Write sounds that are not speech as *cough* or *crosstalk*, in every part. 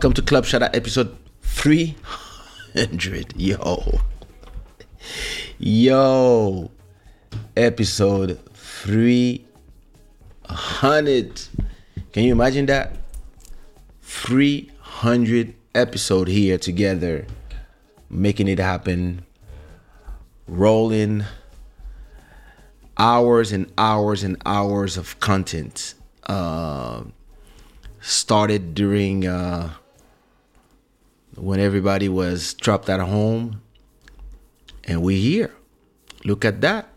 Welcome to Club Shada episode 300. Yo. Yo. Episode 300. Can you imagine that? 300 episode here together making it happen rolling hours and hours and hours of content uh, started during uh, when everybody was trapped at home and we here look at that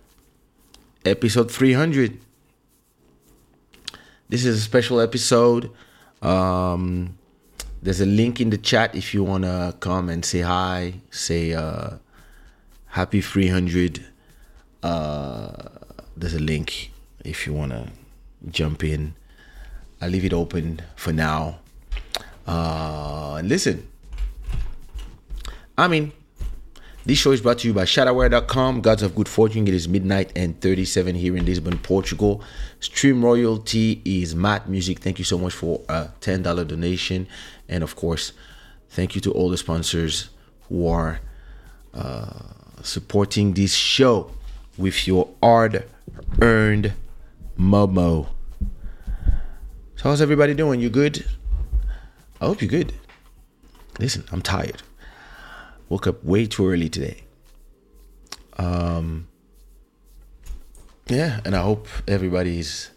episode 300 this is a special episode. Um, there's a link in the chat if you want to come and say hi, say uh, happy 300. Uh, there's a link if you want to jump in. I'll leave it open for now. Uh, and listen, I mean, this show is brought to you by Shadawear.com. Gods of Good Fortune. It is midnight and 37 here in Lisbon, Portugal. Stream royalty is Matt Music. Thank you so much for a $10 donation. And of course, thank you to all the sponsors who are uh, supporting this show with your hard earned Momo. So, how's everybody doing? You good? I hope you're good. Listen, I'm tired. Woke up way too early today. Um, yeah, and I hope everybody's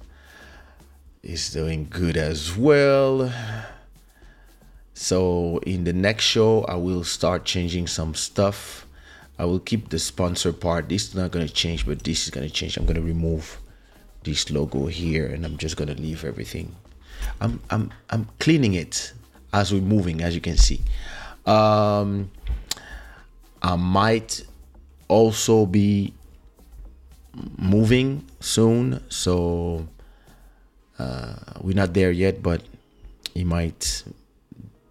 is doing good as well. So in the next show, I will start changing some stuff. I will keep the sponsor part. This is not gonna change, but this is gonna change. I'm gonna remove this logo here, and I'm just gonna leave everything. I'm I'm I'm cleaning it as we're moving, as you can see. Um, I might also be moving soon, so uh, we're not there yet, but it might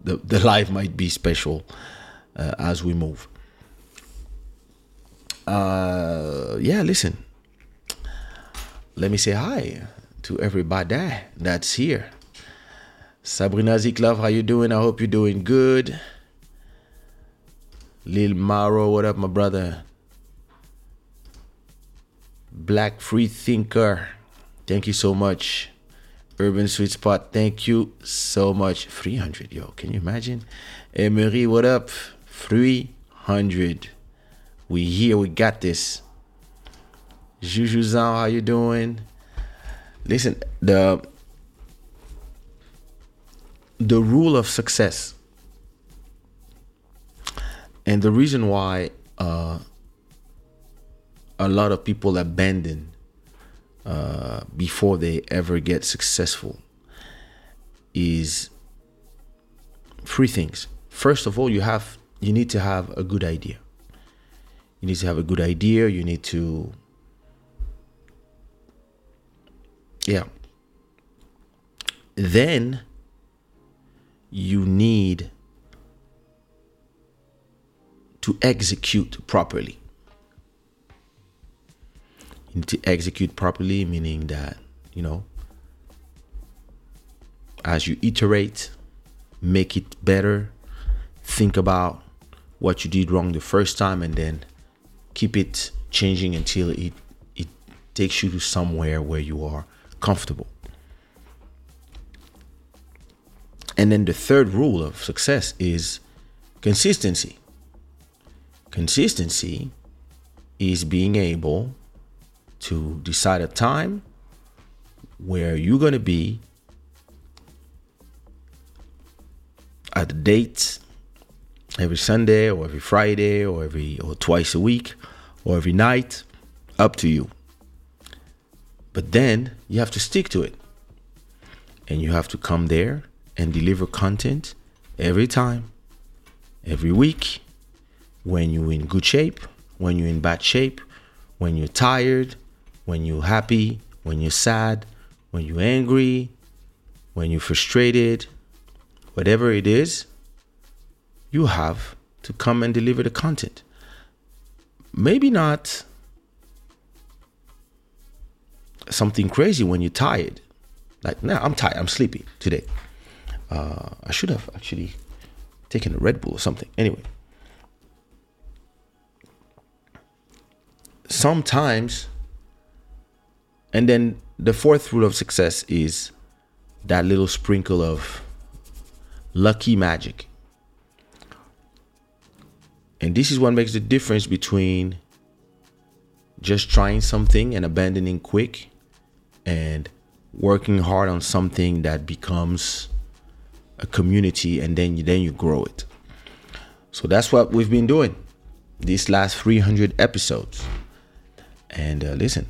the the life might be special uh, as we move. Uh, yeah, listen. Let me say hi to everybody that's here. Sabrina Ziklov, how you doing? I hope you're doing good. Lil Maro, what up, my brother? Black Free Thinker, thank you so much. Urban Sweet Spot, thank you so much. 300, yo, can you imagine? Emery, what up? 300. We here, we got this. Juju Zhang, how you doing? Listen, the the rule of success and the reason why uh, a lot of people abandon uh, before they ever get successful is three things. First of all, you have you need to have a good idea. You need to have a good idea. You need to yeah. Then you need to execute properly. You need to execute properly, meaning that, you know, as you iterate, make it better, think about what you did wrong the first time, and then keep it changing until it, it takes you to somewhere where you are comfortable. And then the third rule of success is consistency. Consistency is being able to decide a time where you're going to be at a date every Sunday or every Friday or every or twice a week or every night up to you. But then you have to stick to it. And you have to come there and deliver content every time every week when you're in good shape, when you're in bad shape, when you're tired, when you're happy, when you're sad, when you're angry, when you're frustrated, whatever it is, you have to come and deliver the content. Maybe not something crazy when you're tired. Like, nah, I'm tired, I'm sleepy today. Uh, I should have actually taken a Red Bull or something. Anyway, sometimes and then the fourth rule of success is that little sprinkle of lucky magic. And this is what makes the difference between just trying something and abandoning quick and working hard on something that becomes a community and then you then you grow it. So that's what we've been doing these last 300 episodes and uh, listen,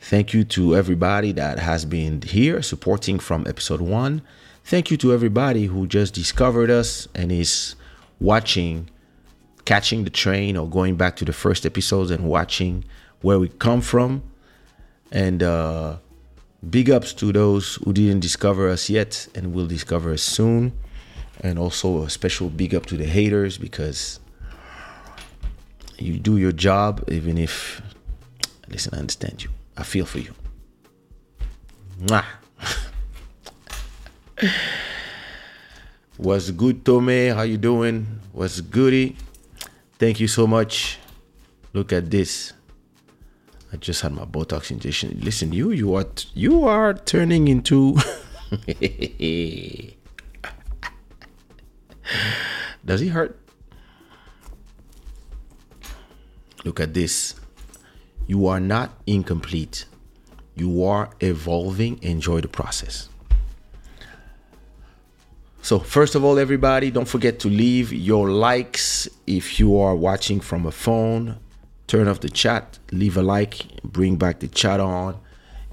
thank you to everybody that has been here supporting from episode one. Thank you to everybody who just discovered us and is watching, catching the train, or going back to the first episodes and watching where we come from. And uh, big ups to those who didn't discover us yet and will discover us soon. And also a special big up to the haters because you do your job even if listen, I understand you. I feel for you. Mwah. What's good, Tome? How you doing? What's goody? Thank you so much. Look at this. I just had my Botox injection. Listen, you you are you are turning into *laughs* Does it hurt? Look at this. You are not incomplete. You are evolving. Enjoy the process. So, first of all, everybody, don't forget to leave your likes if you are watching from a phone. Turn off the chat, leave a like, bring back the chat on.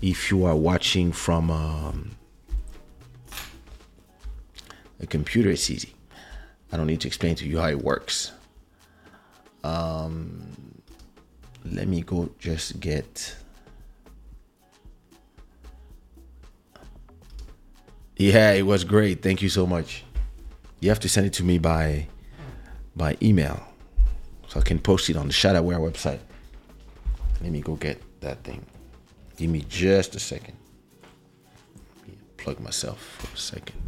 If you are watching from um, a computer, it's easy. I don't need to explain to you how it works. Um, let me go just get. Yeah, it was great. Thank you so much. You have to send it to me by by email so I can post it on the Shadawear website. Let me go get that thing. Give me just a second. Plug myself for a second.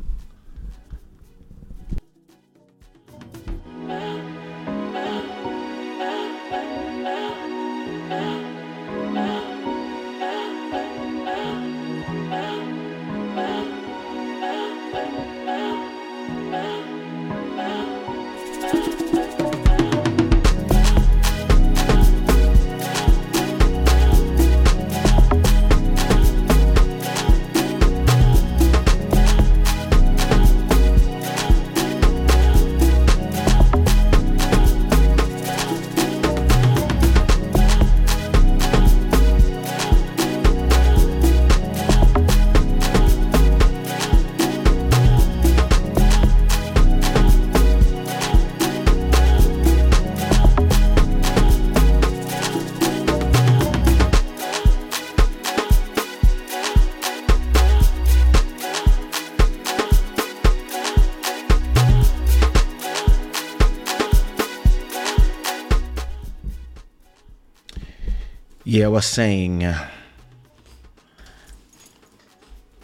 Was saying uh,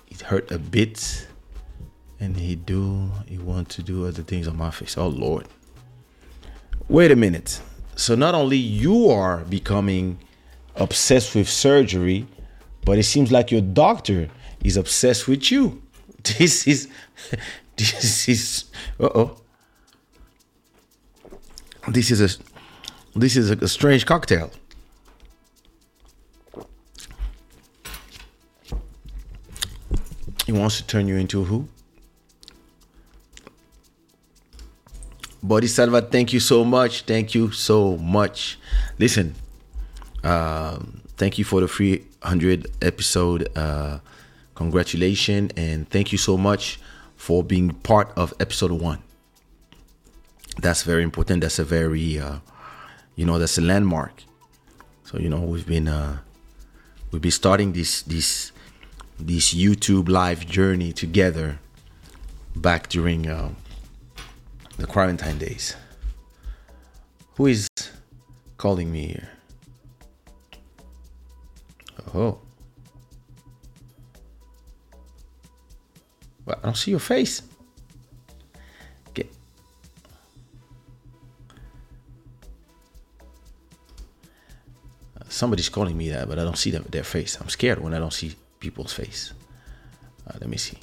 it hurt a bit, and he do he want to do other things on my face. Oh Lord! Wait a minute. So not only you are becoming obsessed with surgery, but it seems like your doctor is obsessed with you. *laughs* This is *laughs* this is uh oh. This is a this is a, a strange cocktail. He wants to turn you into who? Bodhisattva, thank you so much. Thank you so much. Listen, um, thank you for the 300 episode. Uh, congratulations and thank you so much for being part of episode one. That's very important. That's a very, uh, you know, that's a landmark. So you know, we've been uh, we've been starting this this this YouTube live journey together back during uh, the quarantine days. Who is calling me here? Oh. Well, I don't see your face. Okay. Somebody's calling me that, but I don't see their face. I'm scared when I don't see people's face. Uh, let me see.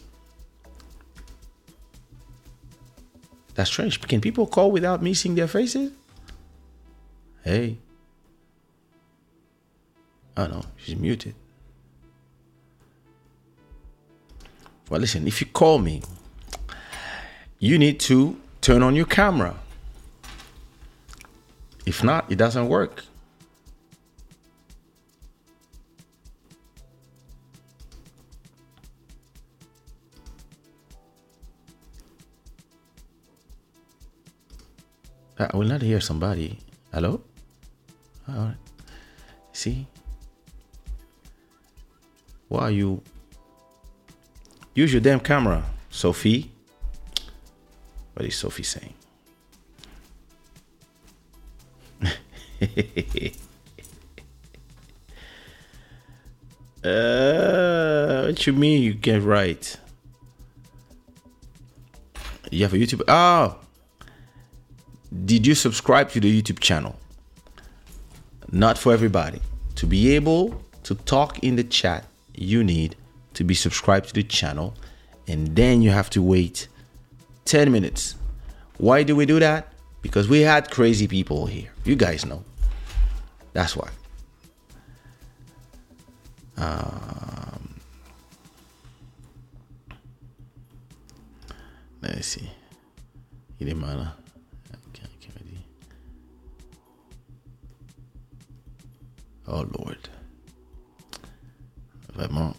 That's strange. Can people call without me seeing their faces? Hey. Oh no, she's muted. Well, listen, if you call me, you need to turn on your camera. If not, it doesn't work. I will not hear somebody. Hello? All right. See? Why are you? Use your damn camera, Sophie. What is Sophie saying? *laughs* uh, what you mean you get right? You have a YouTube. Oh, did you subscribe to the YouTube channel? Not for everybody. To be able to talk in the chat, you need to be subscribed to the channel, and then you have to wait 10 minutes. Why do we do that? Because we had crazy people here. You guys know. That's why. Um, let's see. Il est malin. Oh Lord. Vraiment.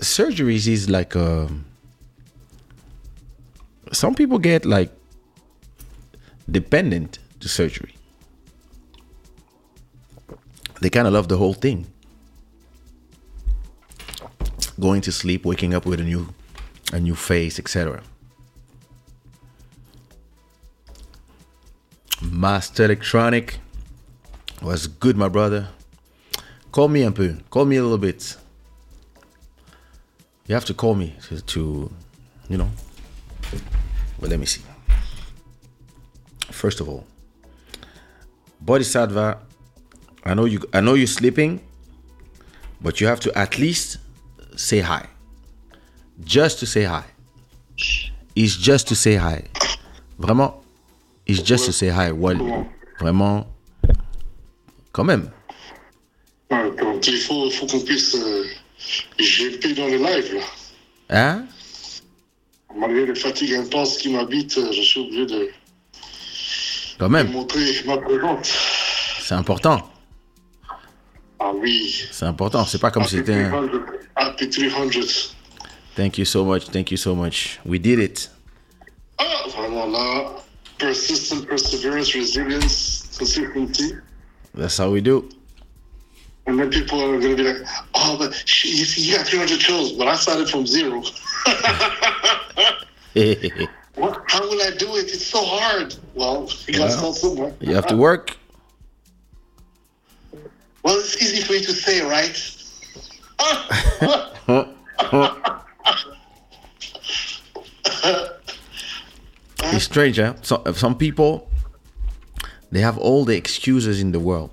Surgeries is like um some people get like dependent to surgery. They kind of love the whole thing. Going to sleep, waking up with a new a new face, etc. Master Electronic was good, my brother. Call me un peu. Call me a little bit. You have to call me to, to you know. Well, let me see. First of all, Bodhisattva, I know you I know you're sleeping, but you have to at least say hi. Just to say hi. It's just to say hi. Vraiment, it's just to say hi. Well, vraiment, quand même. Donc il faut, faut qu'on puisse euh, GP dans le live là. Hein? Malgré les fatigues intenses qui m'habitent, euh, je suis obligé de, Quand de même. montrer ma présence. C'est important. Ah oui. C'est important. C'est pas comme si c'était un... 300. Happy 300. Thank you so much. Thank you so much. We did it. Ah, vraiment là, persistent perseverance, resilience, consistency. That's how we do. And then people are going to be like, oh, but she, you see, you got 300 shows, but I started from zero. *laughs* *laughs* what? How will I do it? It's so hard. Well, you got to start somewhere. have to work. Well, it's easy for you to say, right? *laughs* It's strange, huh? So, some people, they have all the excuses in the world.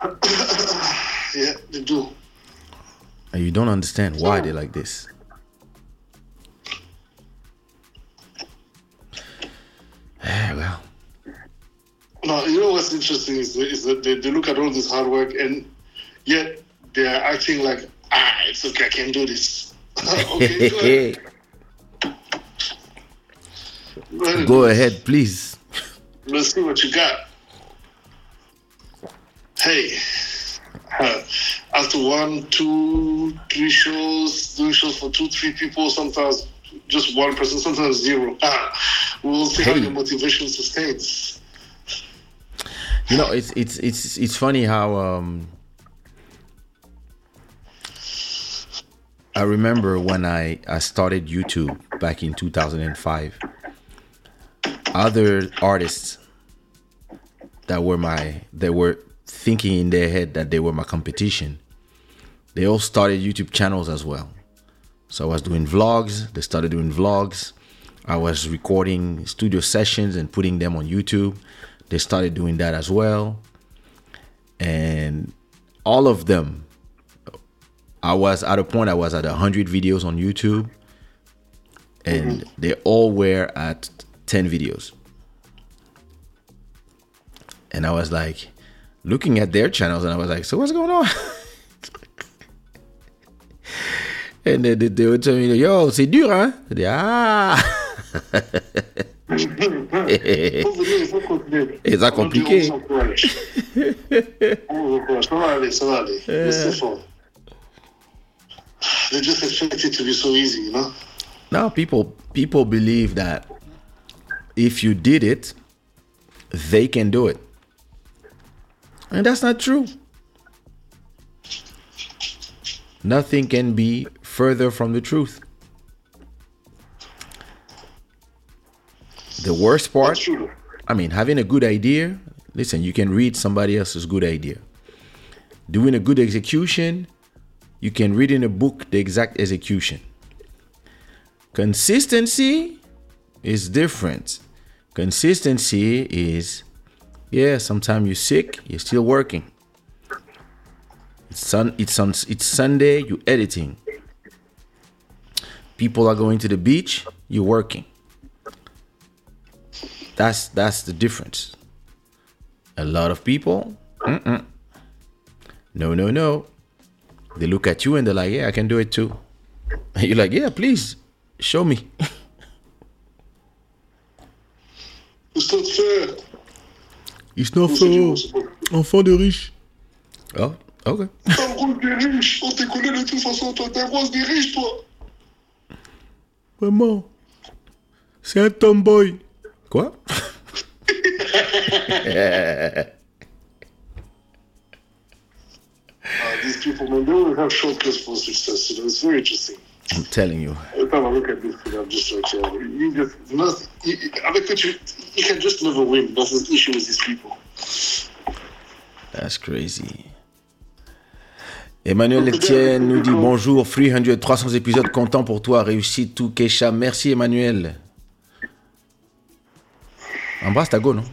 *coughs* yeah, they do. And you don't understand why they're like this. Yeah, well, No, you know what's interesting is, is that they, they look at all this hard work and yet they're acting like, ah, it's okay, I can do this. *laughs* okay. Go ahead. *laughs* go ahead, please. Let's see what you got. Hey, uh, after one, two, three shows, doing shows for two, three people, sometimes just one person, sometimes zero. Ah, we'll see how your motivation sustains. You know, it's it's it's it's funny how um I remember when I I started YouTube back in 2005. Other artists that were my they were thinking in their head that they were my competition. They all started YouTube channels as well. So I was doing vlogs, they started doing vlogs. I was recording studio sessions and putting them on YouTube. They started doing that as well. And all of them, I was at a point I was at 100 videos on YouTube. And mm-hmm. they all were at 10 videos. And I was like looking at their channels and I was like, so what's going on? *laughs* and then they, they would tell me, yo, c'est dur, hein? Dis, ah! *laughs* Il faut venir, il faut continuer. Et ça compliqué. On s'encourage. On s'encourage. Ça va aller, ça va aller. Laissez *laughs* faire. They just expect it to be so easy, you know? Now people people believe that if you did it, they can do it. And that's not true. Nothing can be further from the truth. The worst part, I mean, having a good idea, listen, you can read somebody else's good idea. Doing a good execution, you can read in a book the exact execution. Consistency is different. Consistency is, yeah, sometimes you're sick, you're still working. It's sun, it's on, it's Sunday, you're editing. People are going to the beach, you're working. That's that's the difference. A lot of people, mm-mm. no, no, no. They look at you and they're like, "Yeah, I can do it too." And *laughs* you're like, "Yeah, please, show me." *laughs* Qu'est-ce que tu fais? It's not C'est du- c'est bon. enfant de riche. Oh, ok. T'as le rôle des riches. On te connaît de toute façon, toi. T'es un rose des riches, toi. Vraiment, c'est un tomboy. Quoi Uh, *laughs* these people, man, they always have shortcuts for success. You know, it's very interesting. I'm telling you. Every time I look at this I'm just like, yeah, you just, you must, you, tu, you can just never win. That's the issue with these people. That's crazy. Emmanuel Etienne nous dit bonjour, 300, 300 épisodes, content pour toi, réussite tout, Kesha. Merci Emmanuel. Embrasse ta go, non?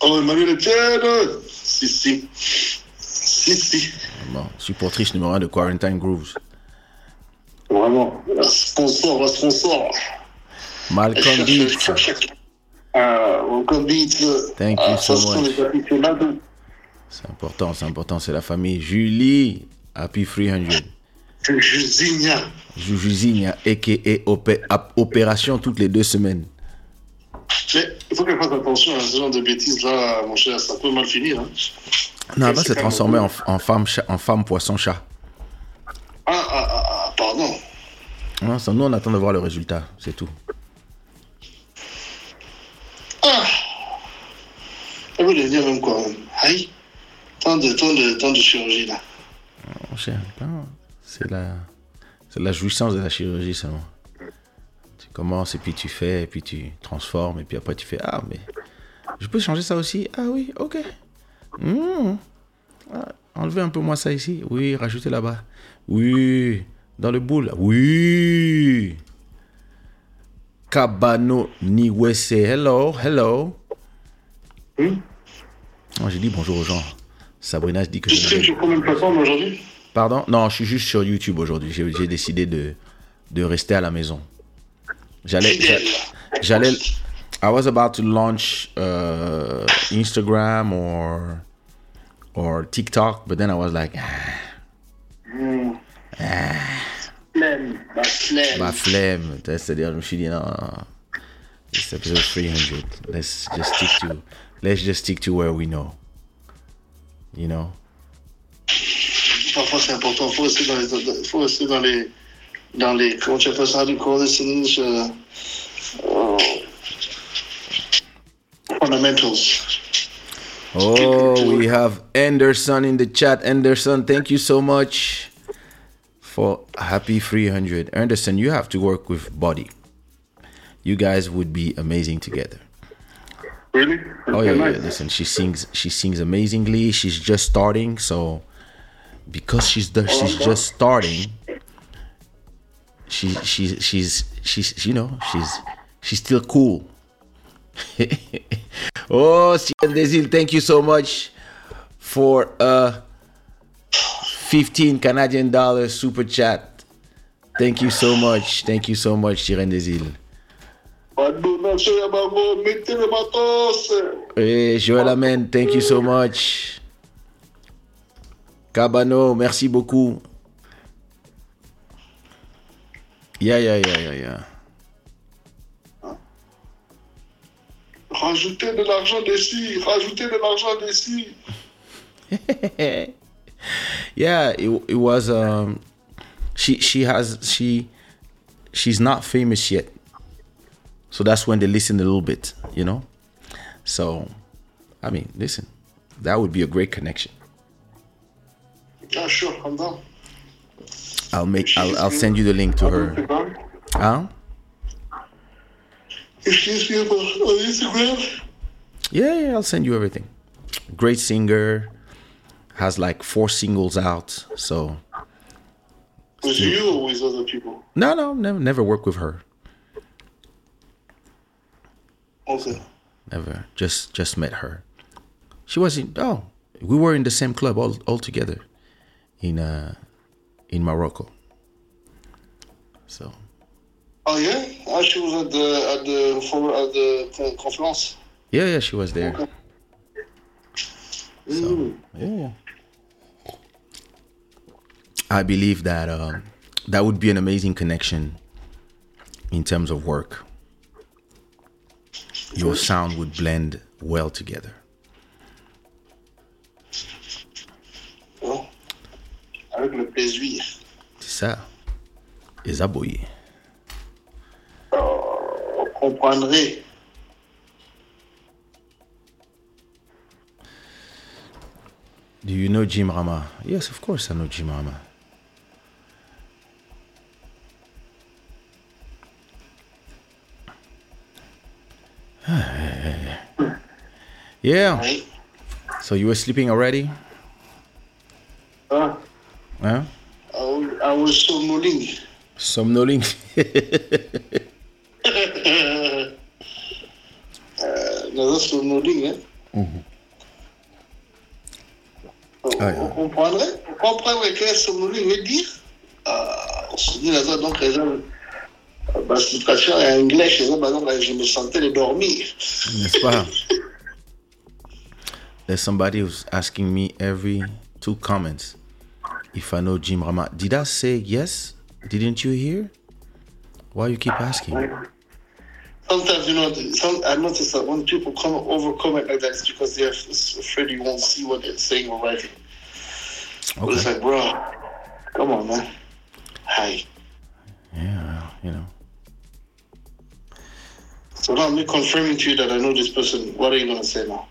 Oh, Emmanuel Etienne! Si, si. Bon, supportrice numéro 1 de Quarantine Grooves. Vraiment. La sponsor, sponsor. Malcolm Beach. Ah, Malcolm Beach. Thank ah, you so much. C'est important, c'est important, c'est la famille. Julie, Happy 300. Je- Juzinha. Jujuzinha, a.k.a. opé- opération toutes les deux semaines. Mais il faut qu'elle fasse attention à ce genre de bêtises là, mon cher. Ça peut mal finir. Hein. Non, va c'est transformer en, en femme, en femme poisson chat. Ah, ah, ah, ah, pardon. Non, nous, on attend de voir le résultat, c'est tout. Ah Elle veut devenir même quoi. Aïe Tant de, tant de, tant de chirurgie là. Mon cher, non, c'est la, c'est la jouissance de la chirurgie seulement. Tu commences et puis tu fais et puis tu transformes et puis après tu fais ah mais je peux changer ça aussi? Ah oui ok Ah, enlevez un peu moins ça ici. Oui rajoutez là-bas. Oui dans le boule. Oui. Kabano Niwese. Hello hello. Hmm Oh, j'ai dit bonjour aux gens. Sabrina je dis que Tu stream sur combien de plateformes aujourd'hui? Pardon? Non, je suis juste sur YouTube aujourd'hui. J'ai décidé de, de rester à la maison. J'allais. J'allais. I was about to launch uh, Instagram or or TikTok, but then I was like, ah, Flemme. La flemme. ma flemme. C'est-à-dire, je me suis dit, non, non, it's episode 300. Let's just stick to, let's just stick to where we know. You know? Parfois c'est important. Faut rester dans les, faut rester dans les, dans les, comment tu appelles ça, du cours de sinistre, euh, euh, fundamentals. Oh, we have Anderson in the chat. Anderson, thank you so much for happy 300. Anderson, you have to work with Body. You guys would be amazing together. Really? Oh yeah, yeah. Listen, she sings. She sings amazingly. She's just starting, so because she's the, oh, she's just starting, she she's she's she's you know she's she's still cool. *laughs* oh, Sierra Desil, thank you so much for uh 15 Canadian dollars super chat. Thank you so much. Thank you so much, bango, mettez le matos. Hey, Joël Amen, thank you so much. Cabano, merci beaucoup. Yeah, yeah, yeah, yeah, yeah. Rajoutez de l'argent d'ici, rajoutez de l'argent d'ici. *laughs* yeah, it, it was um she she has she she's not famous yet. So that's when they listen a little bit, you know? So I mean, listen, that would be a great connection. Ah, sure, I'm down. I'll make I'll, I'll send you the link to her. Huh? Excuse me about on Instagram. Yeah, yeah, I'll send you everything. Great singer, has like four singles out. So With you or with other people? no, no, never, never worked with her. Okay. Never, just just met her. She was in. Oh, we were in the same club all all together, in uh, in Morocco. So Oh yeah? Ah, she was at the at the for at the conference. yeah, yeah, she was there. Mm. Yeah. I believe that um, that would be an amazing connection in terms of work. Your sound would blend well together. Avec le plaisir. C'est ça. Les aboyés. Euh, On comprendrait. Do you know Jim Rama? Yes, of course I know Jim Rama. *sighs* Yeah. So you were sleeping already? Huh? I was- I was somnoling. Somnoling. *laughs* On, Ah, on yeah. comprendrait? On comprendrait que somnoling dire? On se dit, Naza, donc, les. Ma situation est en anglais, chez eux, donc, je me sentais de dormir. N'est-ce pas? There's somebody who's asking me every two comments if I know Jim Rama. Did I say yes? Didn't you hear? Why you keep asking? Sometimes, you know, some, I notice that when people come over comment like that, it's because they're afraid you won't see what they're saying or writing. But it's Okay. like, bro, come on, man. Hi. Yeah, you know. So now me confirming to you that I know this person. What are you gonna say now?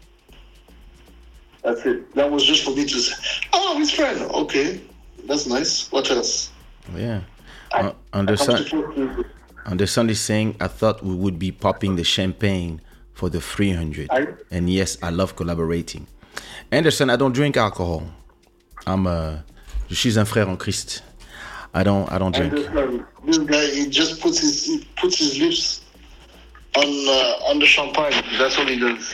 That's it. That was just for me to say. Oh, his friend. Okay, that's nice. What else? Yeah. Uh, Anderson, I'm supposed to- Anderson is saying, I thought we would be popping the champagne for the 300. I- And yes, I love collaborating. Anderson, I don't drink alcohol. I'm a, je suis un frère en Christ. I don't, I don't drink. this, this guy, he just puts his he puts his lips on uh, on the champagne. That's all he does.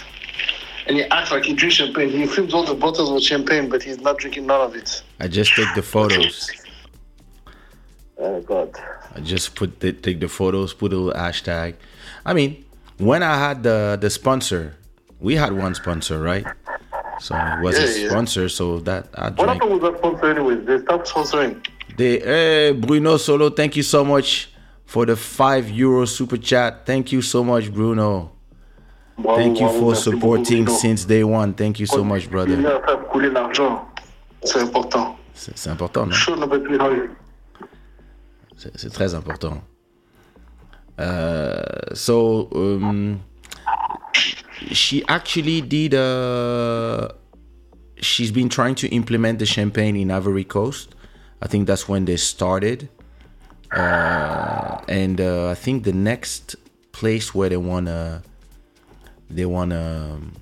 And he acts like he drinks champagne. He films all the bottles with champagne, but he's not drinking none of it. I just take the photos. Oh God. I just put the, take the photos, put a little hashtag. I mean, when I had the the sponsor, we had one sponsor, right? So it was a Yeah, yeah. sponsor, so that I What drank. happened with that sponsor anyways? They stopped sponsoring. They, hey, Bruno Solo, thank you so much for the five euro super chat. Thank you so much, Bruno. Thank you for supporting since day one. Thank you so much, brother. C'est important. C'est important, non? Show number 300. C'est très important. Uh, so um, she actually did. Uh, she's been trying to implement the champagne in Ivory Coast. I think that's when they started, uh, and uh, I think the next place where they wanna, they wanna, um,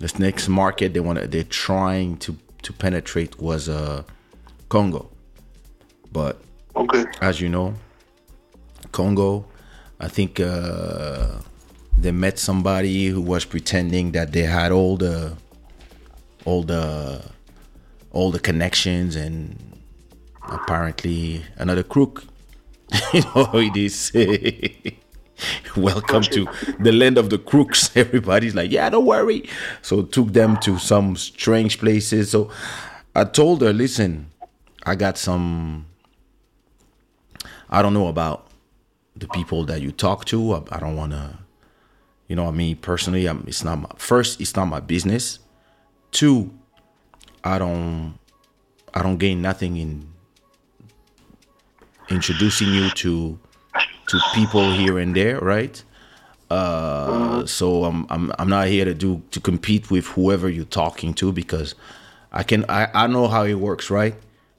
this next market they wanna, they're trying to to penetrate was uh, Congo, but Okay. as you know, Congo, I think uh, they met somebody who was pretending that they had all the, all the, all the connections, and apparently another crook. *laughs* you know it is. *laughs* Welcome to the land of the crooks. *laughs* Everybody's like, yeah, don't worry. So took them to some strange places. So I told her, listen, I got some I don't know about the people that you talk to. I, I don't want to, you know, I mean, personally, I'm, it's not my first. It's not my business. Two, I don't, I don't gain nothing in introducing you to to people here and there, right? Uh, so I'm, I'm I'm not here to do to compete with whoever you're talking to because I can I, I know how it works, right?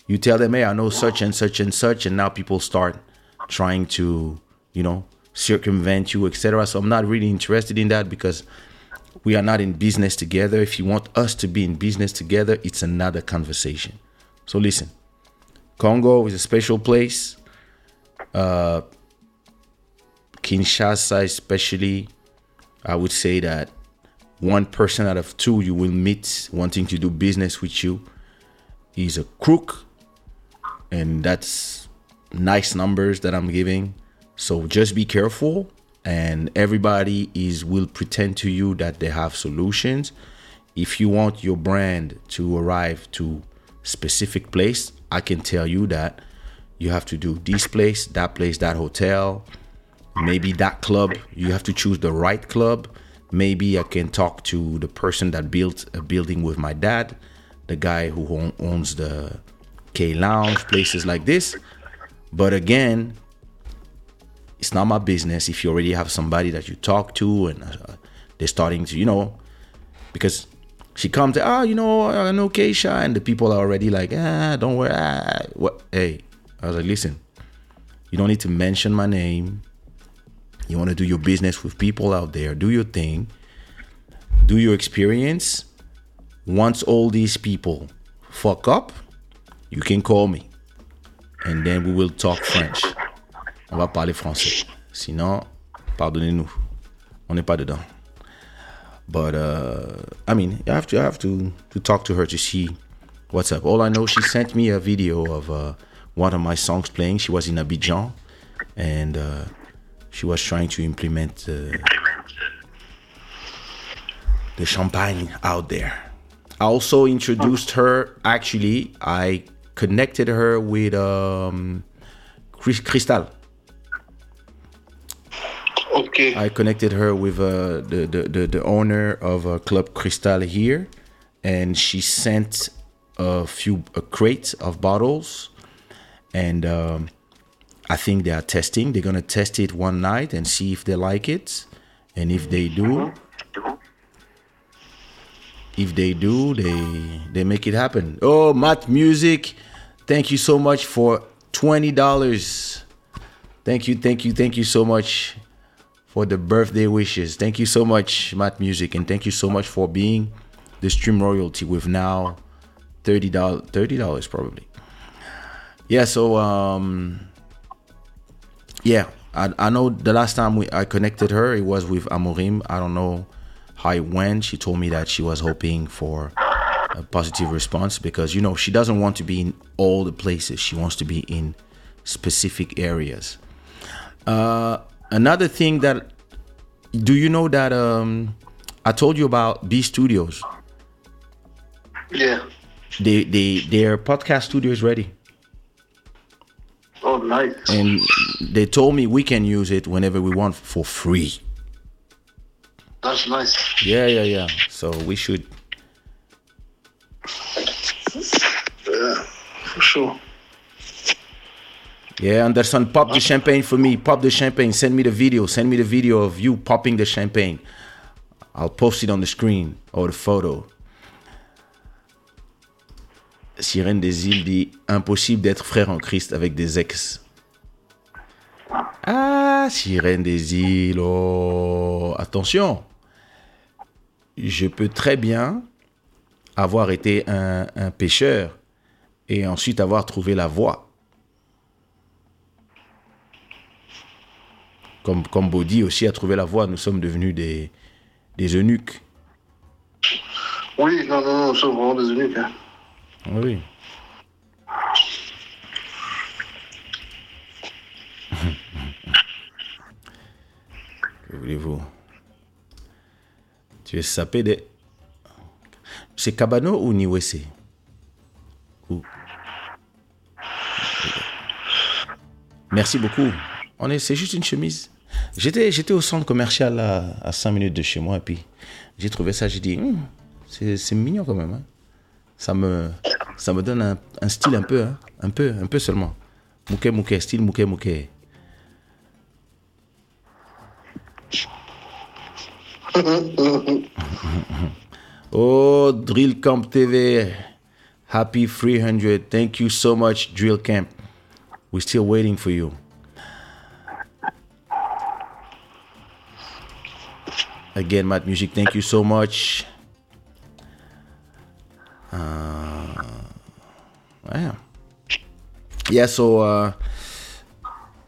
You tell them, hey, I know such and such and such, and now people start trying to, you know, circumvent you, etc. So I'm not really interested in that because we are not in business together. If you want us to be in business together, it's another conversation. So listen, Congo is a special place. Uh, Kinshasa, especially, I would say that one person out of two you will meet wanting to do business with you is a crook, and that's nice numbers that I'm giving. So just be careful and everybody is will pretend to you that they have solutions. If you want your brand to arrive to specific place, I can tell you that you have to do this place, that place, that hotel, maybe that club. You have to choose the right club. Maybe I can talk to the person that built a building with my dad, the guy who owns the K Lounge, places like this. But again, it's not my business if you already have somebody that you talk to and uh, they're starting to, you know, because she comes, ah, oh, you know, I know Kaysha, and the people are already like, ah, don't worry. Ah. What? Hey, I was like, listen, you don't need to mention my name. You want to do your business with people out there, do your thing, do your experience. Once all these people fuck up, you can call me, and then we will talk French. on va parler français. Sinon, pardonnez-nous, on n'est pas dedans. But uh, I mean, I have to I have to to talk to her to see what's up. All I know, she sent me a video of uh, one of my songs playing. She was in Abidjan, and uh, she was trying to implement uh, the champagne out there. I also introduced her. Actually, I connected her with um, Crystal. Okay. I connected her with uh, the, the, the, the owner of uh, Club Cristal here, and she sent a few a crate of bottles, and um, I think they are testing. They're gonna test it one night and see if they like it, and if they do, if they do, they they make it happen. Oh, Matt Music, thank you so much for twenty dollars. Thank you, thank you, thank you so much for the birthday wishes. Thank you so much, Matt Music, and thank you so much for being the stream royalty with now thirty dollars, thirty dollars probably. Yeah. So um, yeah, I, I know the last time we I connected her, it was with Amorim. I don't know how it went. She told me that she was hoping for a positive response because you know she doesn't want to be in all the places. She wants to be in specific areas. Uh, another thing that do you know that um I told you about B Studios? Yeah. They they their podcast studio is ready. Oh, nice. And they told me we can use it whenever we want for free. Nice. Yeah, yeah, yeah. So we should Yeah, for sure. Yeah, Anderson, pop the champagne for me. Pop the champagne. Send me the video. Send me the video of you popping the champagne. I'll post it on the screen or the photo. Sirène des îles dit impossible d'être frère en Christ avec des ex. Ah, Sirène des îles, oh, attention. Je peux très bien avoir été un, un pécheur et ensuite avoir trouvé la voie. Comme, comme Bodhi aussi a trouvé la voie, nous sommes devenus des, des eunuques. Oui, non, non, non, nous sommes vraiment des uniques. hein. Oui. *laughs* Que voulez-vous? Tu es sapé de... C'est Cabano ou Niwese Merci beaucoup. On est, c'est juste une chemise. J'étais, j'étais au centre commercial à, à 5 minutes de chez moi et puis j'ai trouvé ça, j'ai dit, Hum, c'est, c'est mignon quand même. hein. Ça me, ça me donne un, un style un peu, hein. un peu, un peu seulement. Mouké mouké, style mouké mouké. *laughs* Oh, Drill Camp TV. Happy 300. Thank you so much, Drill Camp. We're still waiting for you. again, Matt Music, thank you so much. Uh, yeah. Yeah, so uh,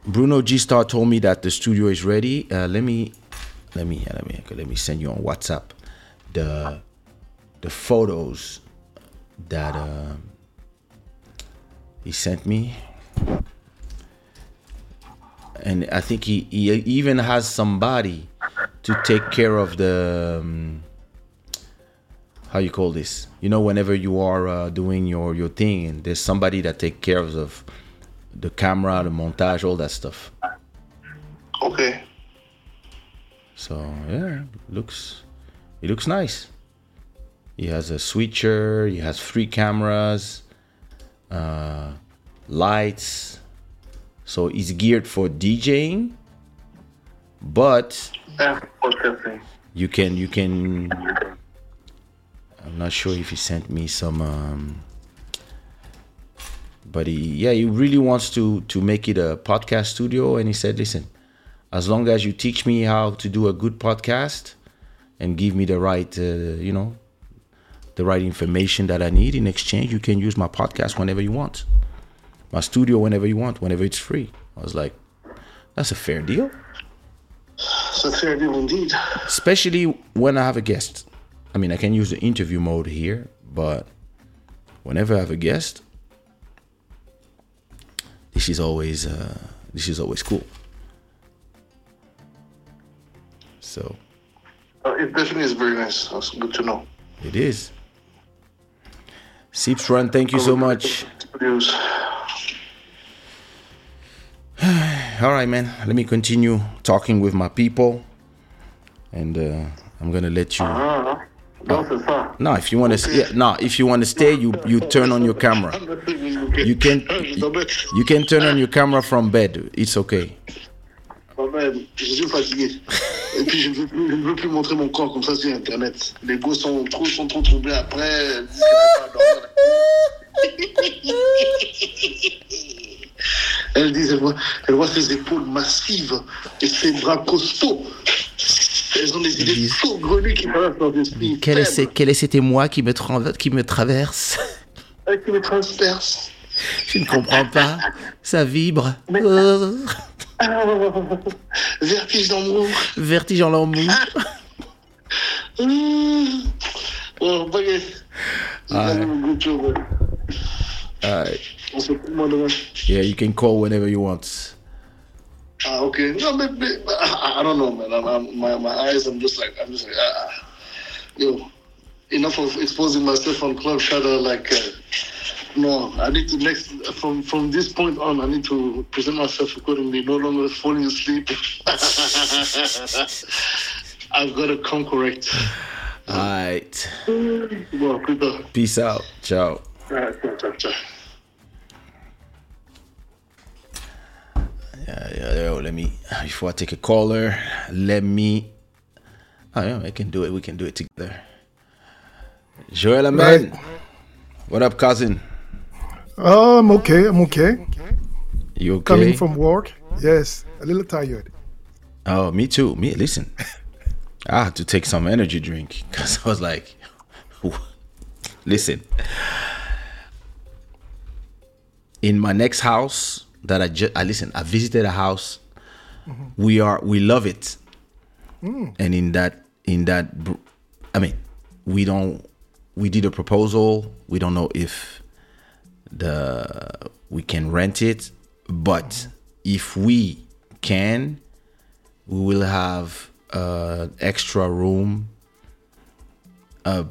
Bruno G Star told me that the studio is ready. Uh, let me, let me, let me, let me send you on WhatsApp the the photos that uh, he sent me, and I think he, he even has somebody to take care of the um, how you call this. You know, whenever you are uh, doing your your thing, and there's somebody that take care of the camera, the montage, all that stuff. Okay. So yeah, looks it looks nice. He has a switcher. He has three cameras, uh, lights. So he's geared for DJing, but you can you can. I'm not sure if he sent me some. Um, but he yeah he really wants to to make it a podcast studio, and he said, listen, as long as you teach me how to do a good podcast, and give me the right uh, you know the right information that I need in exchange, you can use my podcast whenever you want, my studio whenever you want, whenever it's free. I was like, that's a fair deal, It's a fair deal indeed. especially when I have a guest. I mean, I can use the interview mode here, but whenever I have a guest, this is always uh, this is always cool. So Uh, it definitely is very nice. That's good to know. it is. Seeps Run, thank you so much. *sighs* All right, man. Let me continue talking with my people, and uh, I'm gonna let you. C'est ça. No, if you want to, yeah, no, if you want to stay, you you turn on your camera. *laughs* You can you can turn on your camera from bed. It's okay. Quand même, je suis fatigué. Et puis je ne veux plus, je ne veux plus montrer mon corps comme ça sur Internet. Les gosses sont trop, sont trop troublés après. *laughs* Elle dit, elle voit, elle voit ses épaules massives et ses bras costauds. Elles ont des idées saugrenues qui balancent dans l'esprit. Quel est, quel est cet émoi qui me, qui me traverse? Qui me transperce. *laughs* Je ne comprends pas. Ça vibre. *laughs* Euh, Ah, vertige d'amour. vertige en l'amour. Mmh. Bon, baguette. Ah, ouais. Moins demain. Yeah, you can call whenever you want. Ah, okay. No, but, I, I don't know, man. I'm, I'm, my, my eyes, I'm just like, I'm just like, ah, yo, enough of exposing myself on Club Shadow. Like, uh, no, I need to next from from this point on. I need to present myself accordingly. No longer falling asleep. *laughs* I've got to come correct. Alright. Bon, plus tard. Peace out. Ciao. Ah, ciao, ciao, ciao. Yeah, yeah, yo, let me, before I take a caller, let me, oh yeah, I can do it. We can do it together. Joel Amen. Right. What up, cousin? Oh, I'm okay. I'm okay. You okay? Coming from work. Yes, a little tired. Oh, me too. Me, listen. I had to take some energy drink because I was like, listen. In my next house that I just, I listen. I visited a house. Mm-hmm. We are, we love it, mm. and in that, in that, I mean, we don't. We did a proposal. We don't know if the we can rent it, but if we can, we will have uh, extra room. Uh,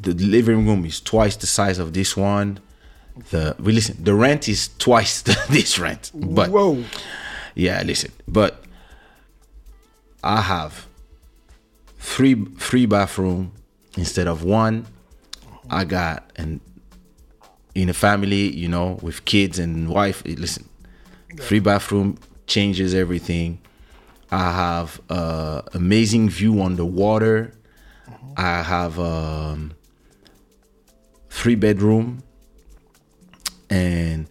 the living room is twice the size of this one. The we listen. The rent is twice *laughs* this rent, but Whoa. yeah, listen. But I have three three bathroom instead of one. I got and in a family, you know, with kids and wife. eh, Listen, three bathroom changes everything. I have uh, amazing view on the water. I have um, three bedroom, and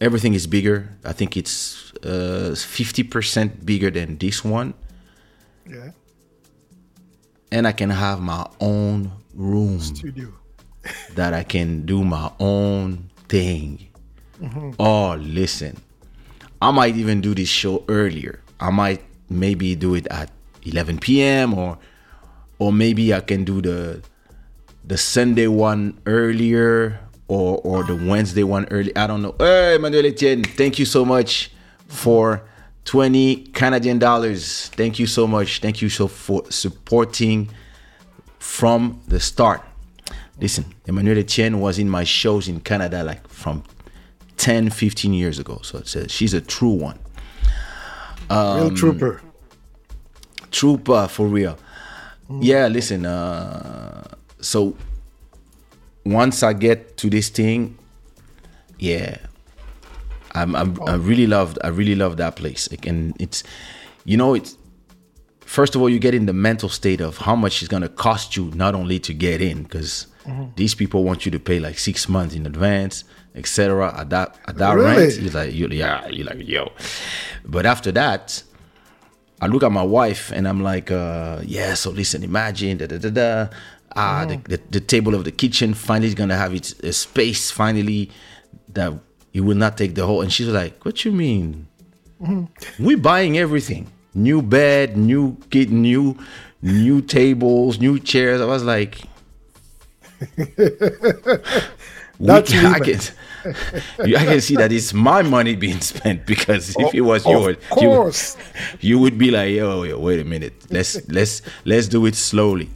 everything is bigger. I think it's uh, fifty percent bigger than this one. Yeah. and I can have my own room Studio. That I can do my own thing. Oh, listen. I might even do this show earlier. I might maybe do it at 11 p.m. or or maybe I can do the the Sunday one earlier or or the Wednesday one early. I don't know. Hey, Manuel Etienne, thank you so much for 20 Canadian dollars. Thank you so much. Thank you so for supporting from the start. Listen, Emmanuel Etienne was in my shows in Canada like from 10, 15 years ago. So it's a, she's a true one. Um, Real trooper. Trooper for real. Yeah, listen. Uh, so once I get to this thing, yeah, I'm, I'm I really loved. I really love that place. Like, and it's, you know, it's first of all you get in the mental state of how much it's gonna cost you not only to get in because these people want you to pay like six months in advance, etc. At that at that Really? rent, you're like, you yeah, you're like yo. But after that, I look at my wife and I'm like, uh, yeah, so listen, imagine da da da da. Ah, the, the, the table of the kitchen finally is gonna have its a space finally that it will not take the whole. And she's like, what you mean? we buying everything, new bed, new kid, new new tables, new chairs. I was like, That's we, I can, I can see that it's my money being *laughs* spent because if it was Of yours, you would- you would be like, yo, yo, wait a minute, let's let's let's do it slowly.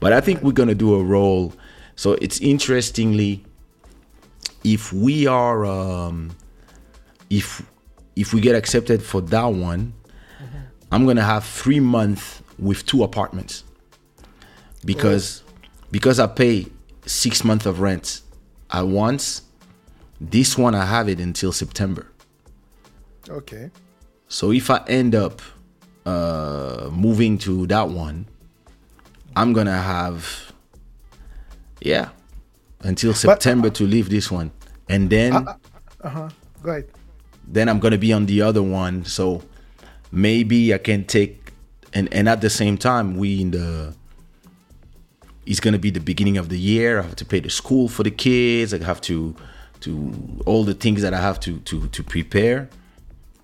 But I think we're gonna do a roll. So it's interestingly, if we are, um, if if we get accepted for that one, I'm gonna have three months with two apartments. Because because I pay six months of rent at once. This one I have it until September. Okay. So if I end up uh, moving to that one, I'm gonna have yeah until September to leave this one, and then uh huh, Go ahead. then I'm gonna be on the other one. So maybe I can take and and at the same time we in the it's gonna be the beginning of the year. I have to pay the school for the kids. I have to to all the things that I have to to to prepare.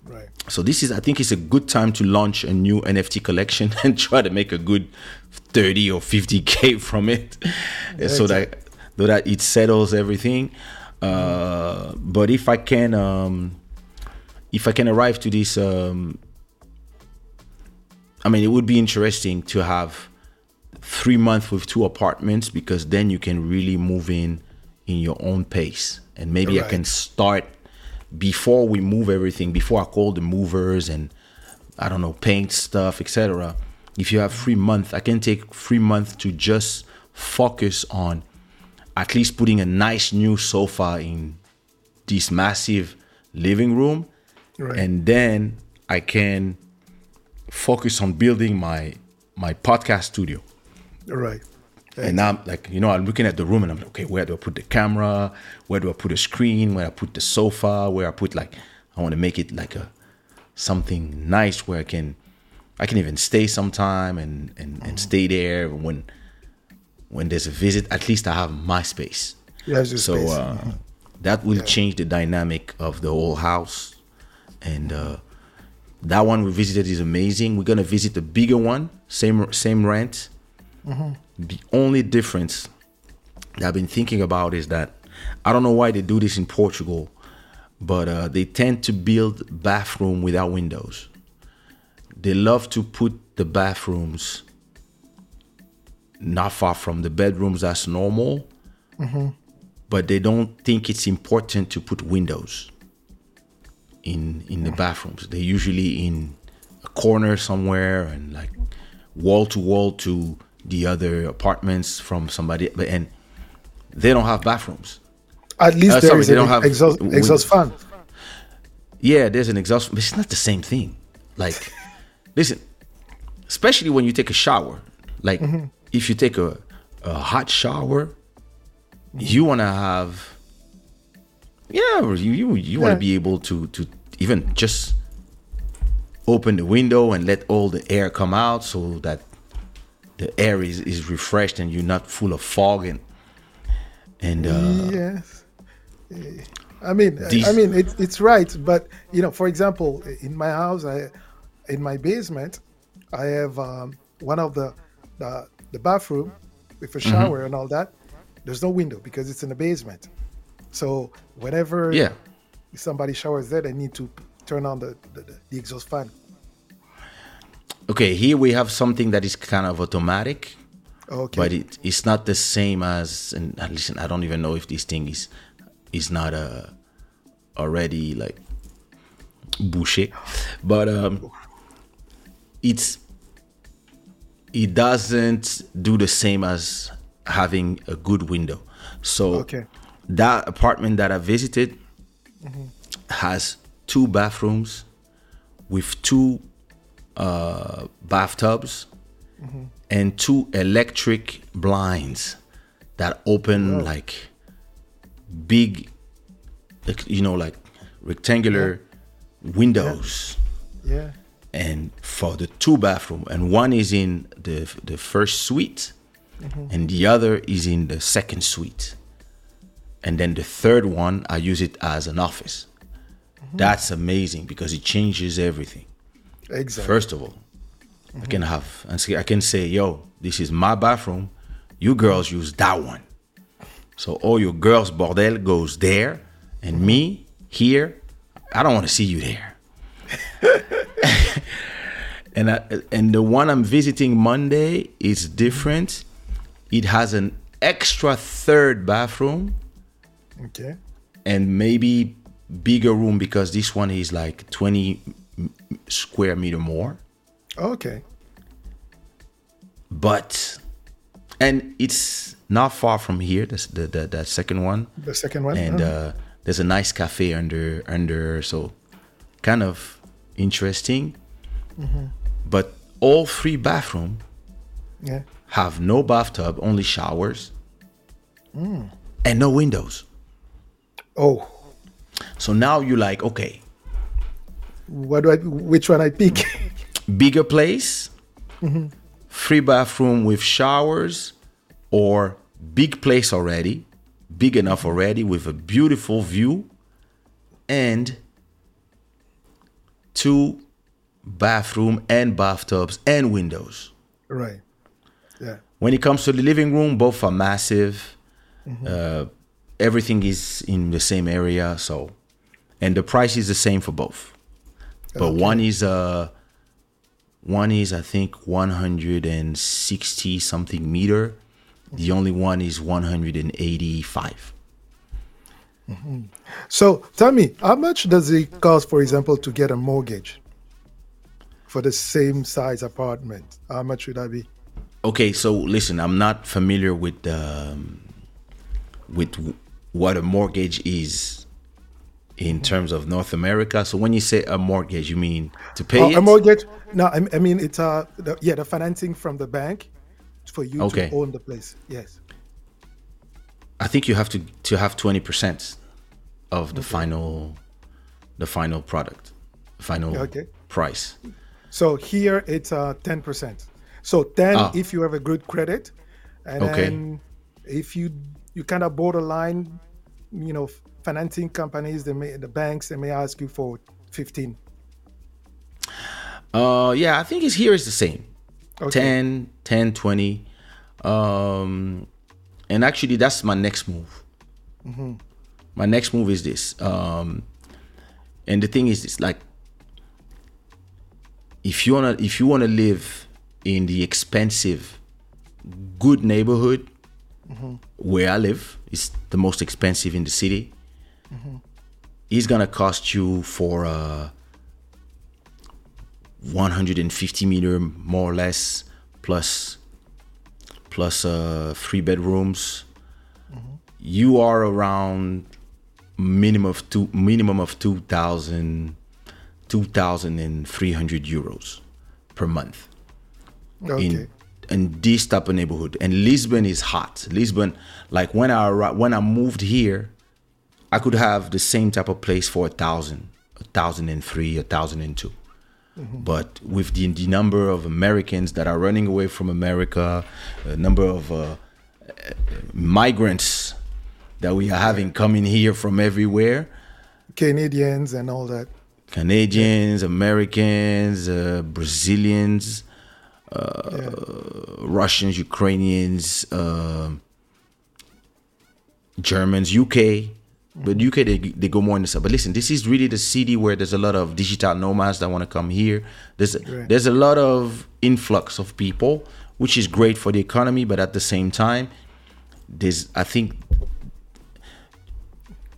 Right. So this is, I think, it's a good time to launch a new NFT collection *laughs* and try to make a good thirty or fifty k from it, so that so that it settles everything. Uh, but if I can, um, if I can arrive to this, um, I mean, it would be interesting to have three months with two apartments because then you can really move in in your own pace, and maybe I can start before we move everything, before I call the movers and I don't know, paint stuff, etc. If you have three months, I can take three months to just focus on at least putting a nice new sofa in this massive living room. Right. And then I can focus on building my my podcast studio. Right. And now, I'm like, you know, I'm looking at the room and I'm like, okay, where do I put the camera? Where do I put a screen? Where I put the sofa? Where I put like, I want to make it like a something nice where I can, I can even stay sometime and and and stay there when when there's a visit. At least I have my space. Your So uh, that will change the dynamic of the whole house, and uh, that one we visited is amazing. We're gonna visit the bigger one, same same rent. The only difference that I've been thinking about is that I don't know why they do this in Portugal, but uh, they tend to build bathroom without windows. They love to put the bathrooms not far from the bedrooms. That's normal, but they don't think it's important to put windows in in the bathrooms. They're usually in a corner somewhere and like wall to wall to the other apartments from somebody, but and they don't have bathrooms. At least uh, there sorry, is they an don't have exhaust, windows. exhaust fan. Yeah, there's an exhaust, but it's not the same thing. Like, *laughs* listen, especially when you take a shower. Like, if you take a, a hot shower, you want to have, yeah, you you, you want Yeah. to be able to to even just open the window and let all the air come out so that the air is, is refreshed and you're not full of fog and and uh, yes. I mean, I- I mean, it's it's right, but you know, for example, in my house, I, in my basement, I have um, one of the, the the bathroom with a Mm-hmm. shower and all that. There's no window because it's in the basement. So whenever yeah. somebody showers there, they need to turn on the the, the exhaust fan. Okay, here we have something that is kind of automatic, Okay. but it, it's not the same as. And listen, I don't even know if this thing is is not uh, already like bouché, but um, it's it doesn't do the same as having a good window. So Okay. that apartment that I visited has two bathrooms with two uh, bathtubs mm-hmm. and two electric blinds that open like big, like, you know, like rectangular windows. yeah. And for the two bathroom, and one is in the the first suite, mm-hmm. and the other is in the second suite. And then the third one, I use it as an office. Mm-hmm. That's amazing because it changes everything. Exactly. First of all, I can have and see, I can say, "Yo, this is my bathroom. You girls use that one." So all your girls bordel goes there, and me here. I don't want to see you there. *laughs* and I, and the one I'm visiting Monday is different. It has an extra third bathroom Okay. and maybe bigger room because this one is like 20 m- square meter more. Okay. but and it's not far from here that's the, the that second one. The second one. and uh, uh, there's a nice cafe under under so kind of interesting. But all three bathroom yeah. have no bathtub only showers and no windows. Oh, so now you're like okay what do I? Which one I pick? *laughs* bigger place, free bathroom with showers, or big place already, big enough already with a beautiful view, and two bathroom and bathtubs and windows. right. Yeah. When it comes to the living room, both are massive. Uh, everything is in the same area, so and the price is the same for both. But one is uh one is I think 160 something meter. The only one is 185. So tell me, how much does it cost, for example, to get a mortgage for the same size apartment? How much should that be? Okay, so listen, I'm not familiar with um, with what a mortgage is in terms of North America. So when you say a mortgage, you mean to pay Oh, it? a mortgage? No, I, I mean it's uh the, yeah the financing from the bank for you Okay. to own the place. Yes. I think you have to to have 20% of the final the final product, final Okay. price. So here it's uh ten percent. So ten Ah. if you have a good credit, and Okay. then if you you kind of borderline, you know, financing companies, they may the banks they may ask you for fifteen. Uh yeah, I think it's here is the same. Okay. 10, 10, 20. Um and actually that's my next move. My next move is this. Um and the thing is it's like if you wanna if you wanna live in the expensive good neighborhood where I live, it's the most expensive in the city. It's gonna cost you for a 150 meter more or less plus plus uh three bedrooms. You are around minimum of two minimum of 2000 2300 euros per month. Okay. in in this type of neighborhood. And lisbon is hot. Lisbon like when i when i moved here i could have the same type of place for a thousand a thousand and three a thousand and two But with the, the number of Americans that are running away from America, a number of uh, migrants that we are having coming here from everywhere, Canadians and all that. Canadians, Americans, uh, Brazilians, Yeah. Russians, Ukrainians, uh, Germans, UK. But UK they, they go more in the south. But listen, this is really the city where there's a lot of digital nomads that want to come here. There's Right. there's a lot of influx of people, which is great for the economy. But at the same time, there's I think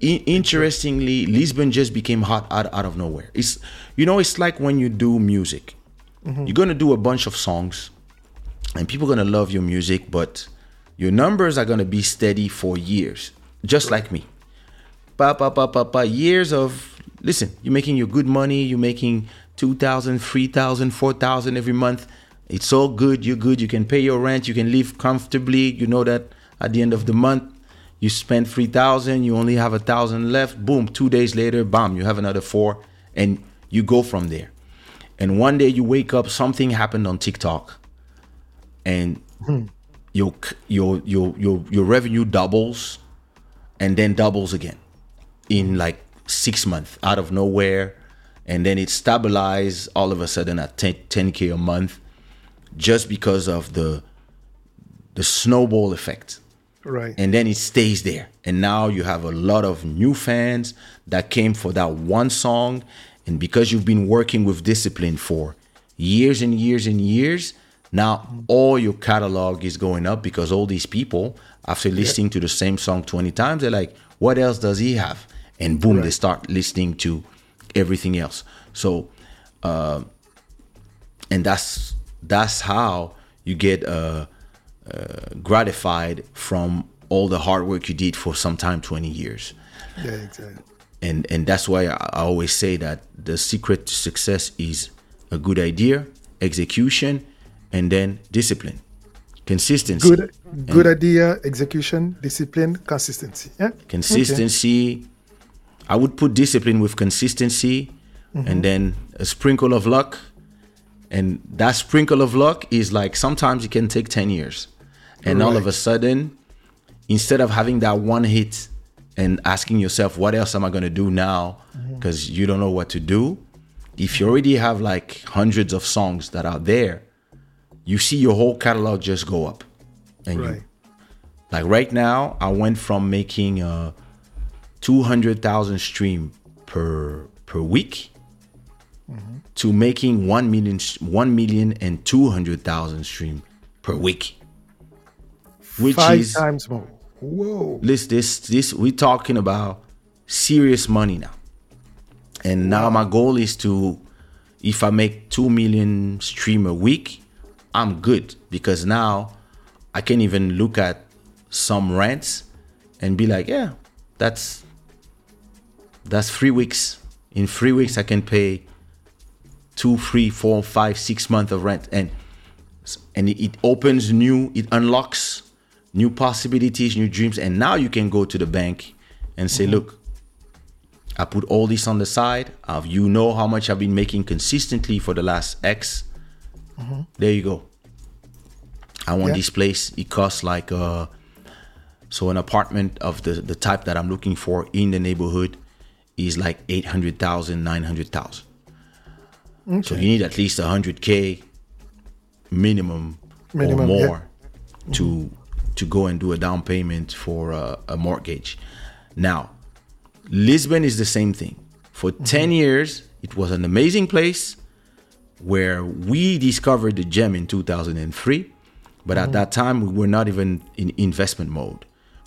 I- interestingly, Lisbon just became hot out, out of nowhere. It's you know, it's like when you do music. Mm-hmm. You're gonna do a bunch of songs, and people are gonna love your music, but your numbers are gonna be steady for years, just like me. Pa pa pa pa pa years of listen. You're making your good money. You're making 2,000, 3,000, 4,000 every month. It's all good. You're good. You can pay your rent. You can live comfortably. You know that at the end of the month, you spend 3,000. You only have a thousand left. Boom. Two days later, bam, you have another four, and you go from there. And one day you wake up, something happened on TikTok, and hmm. your your your your your revenue doubles, and then doubles again in like six months out of nowhere, and then it stabilized all of a sudden at 10, 10k a month, just because of the the snowball effect Right. and then it stays there. And now you have a lot of new fans that came for that one song. And because you've been working with discipline for years and years and years, now all your catalog is going up because all these people, after listening to the same song 20 times, they're like, what else does he have? And boom, they start listening to everything else. So, uh, and that's that's how you get uh, uh, gratified from all the hard work you did for some time 20 years Yeah, exactly. and and that's why I, always say that the secret to success is a good idea execution and then discipline consistency Good, good idea, execution, discipline, consistency. Yeah. consistency i would put discipline with consistency and then a sprinkle of luck. And that sprinkle of luck is like sometimes it can take 10 years. And all of a sudden instead of having that one hit and asking yourself what else am i going to do now? Because you don't know what to do. If you already have like hundreds of songs that are there you see your whole catalog just go up. And you like right now, I went from making uh, two hundred thousand stream per per week to making one million one million and two hundred thousand stream per week, which Five is times more. Whoa. this this this we're talking about serious money now. And now my goal is to if I make 2 million stream a week, I'm good because now I can even look at some rents and be like, yeah, that's that's 3 weeks. In 3 weeks I can pay two, three, four, five, six months of rent. And and it, opens new it unlocks new possibilities new dreams. And now you can go to the bank and say mm-hmm. look i put all this on the side. Of you know how much i've been making consistently for the last x. Mm-hmm. There you go. I want Yeah. this place. It costs like uh so an apartment of the the type that i'm looking for in the neighborhood is like 800000 900000 so you need at least 100k minimum, Minimum, or yeah. more to to go and do a down payment for a, a mortgage. Now, Lisbon is the same thing. For mm-hmm. 10 years, it was an amazing place where we discovered the gem in 2003, but at mm-hmm. that time we were not even in investment mode.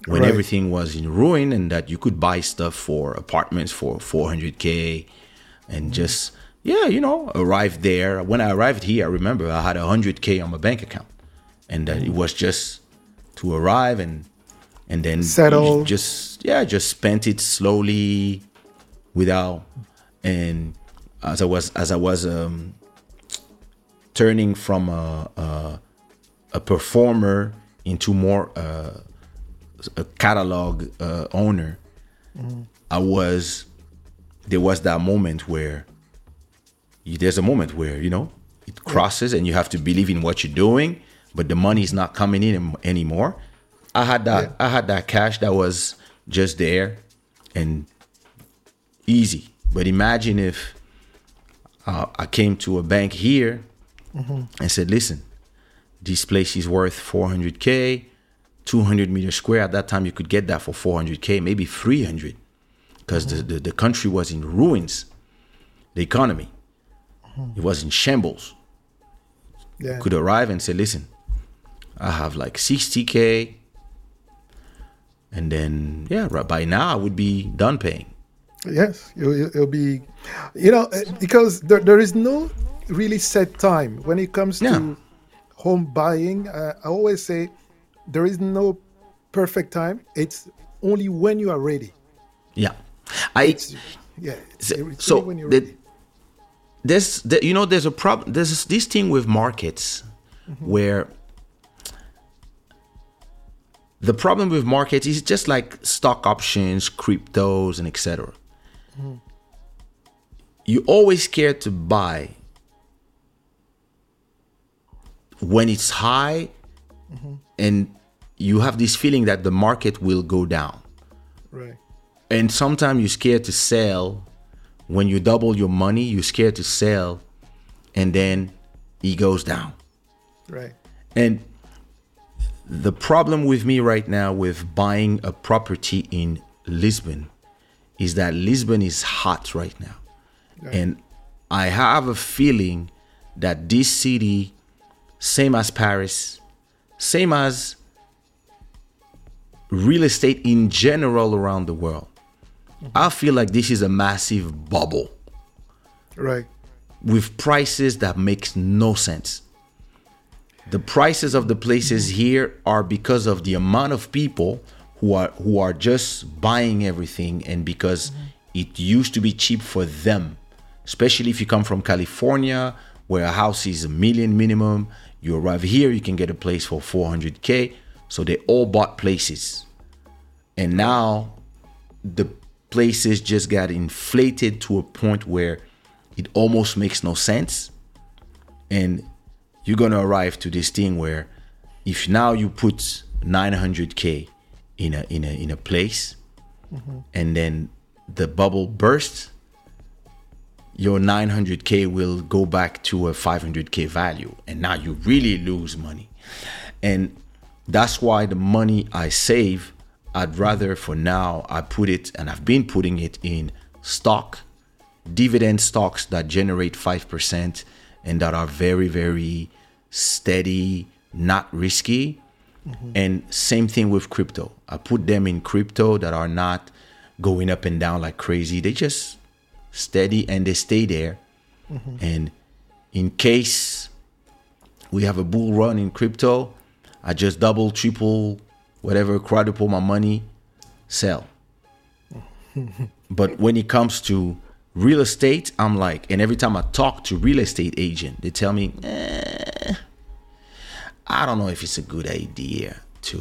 When Right. everything was in ruin and that you could buy stuff for apartments for 400k and just yeah, you know, arrived there. When I arrived here, I remember I had 100k on my bank account, and that it was just to arrive and and then Settle. Just yeah, just spent it slowly, without and as I was as I was um, turning from a, a a performer into more uh, a catalog uh, owner, I was there was that moment where you, there's a moment where you know it crosses and you have to believe in what you're doing, but the money is not coming in anymore. I had that Yeah. I had that cash that was just there and easy. But imagine if uh, I came to a bank here and said, "Listen, this place is worth 400k, 200 meters square. At that time, you could get that for 400k, maybe 300, because the, the the country was in ruins. The economy, it was in shambles. Yeah. Could arrive and say, "Listen, I have like 60k." And then, yeah, right by now I would be done paying. Yes, it'll, it'll be, you know, uh, because there, there is no really set time when it comes Yeah. to home buying. Uh, I always say there is no perfect time. It's only when you are ready. Yeah, I Yeah. So- it's so when you're the- ready. there's the, you know there's a problem there's this thing with markets mm-hmm. where the problem with markets is just like stock options cryptos and etc mm-hmm. you always scared to buy when it's high mm-hmm. and you have this feeling that the market will go down. Right. and sometimes you're scared to sell. When you double your money you're scared to sell and then it goes down. Right. and the problem with me right now with buying a property in lisbon is that lisbon is hot right now. And i have a feeling that this city same as paris same as real estate in general around the world I feel like this is a massive bubble Right. with prices that makes no sense. The prices of the places here are because of the amount of people who are who are just buying everything and because it used to be cheap for them. Especially if you come from California where a house is a million minimum, you arrive here you can get a place for 400k. So they all bought places. And now the places just got inflated to a point where it almost makes no sense. And you're gonna arrive to this thing where if now you put 900k in a in a in a place mm-hmm. and then the bubble bursts your 900k will go back to a 500k value. And now you really lose money. And that's why the money i save i'd rather for now i put it and i've been putting it in stock dividend stocks that generate 5% and that are very very steady not risky. Mm-hmm. And same thing with crypto. I put them in crypto that are not going up and down like crazy. They just steady and they stay there. Mm-hmm. And in case we have a bull run in crypto i just double triple whatever quadruple my money sell. But when it comes to real estate i'm like and every time i talk to real estate agent they tell me eh, i don't know if it's a good idea to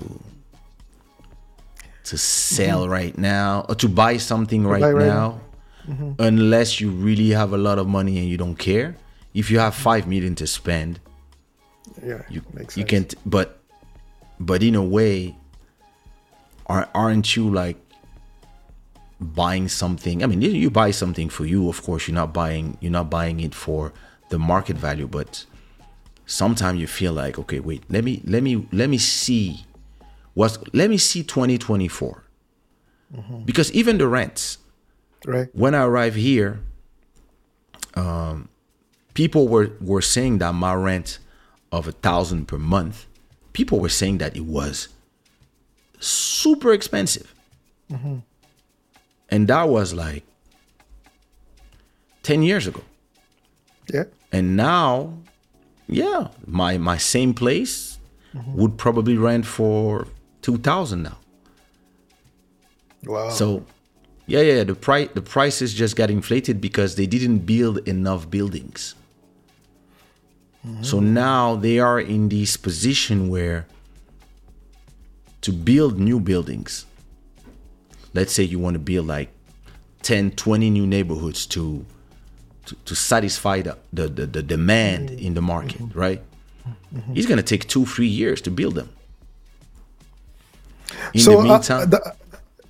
to sell mm-hmm. right now or to buy something right, buy right now mm-hmm. unless you really have a lot of money and you don't care. If you have mm-hmm. 5 million to spend Yeah. you makes you can but but in a way are aren't you like buying something? I mean you, buy something for you of course you're not buying you're not buying it for the market value but sometimes you feel like okay wait let me let me let me see what's let me see 2024 because even the rents Right. when I arrived here, um, people were were saying that my rent of a thousand per month, people were saying that it was super expensive, and that was like ten years ago. Yeah. And now, yeah, my my same place would probably rent for two thousand now. Wow. So, yeah, yeah, the price the prices just got inflated because they didn't build enough buildings. So now they are in this position where to build new buildings. Let's say you want to build like 10, 20 new neighborhoods to to, to satisfy the, the, the, the demand mm-hmm. in the market, mm-hmm. right? Mm-hmm. It's gonna take two, three years to build them. In so the uh, meantime, the,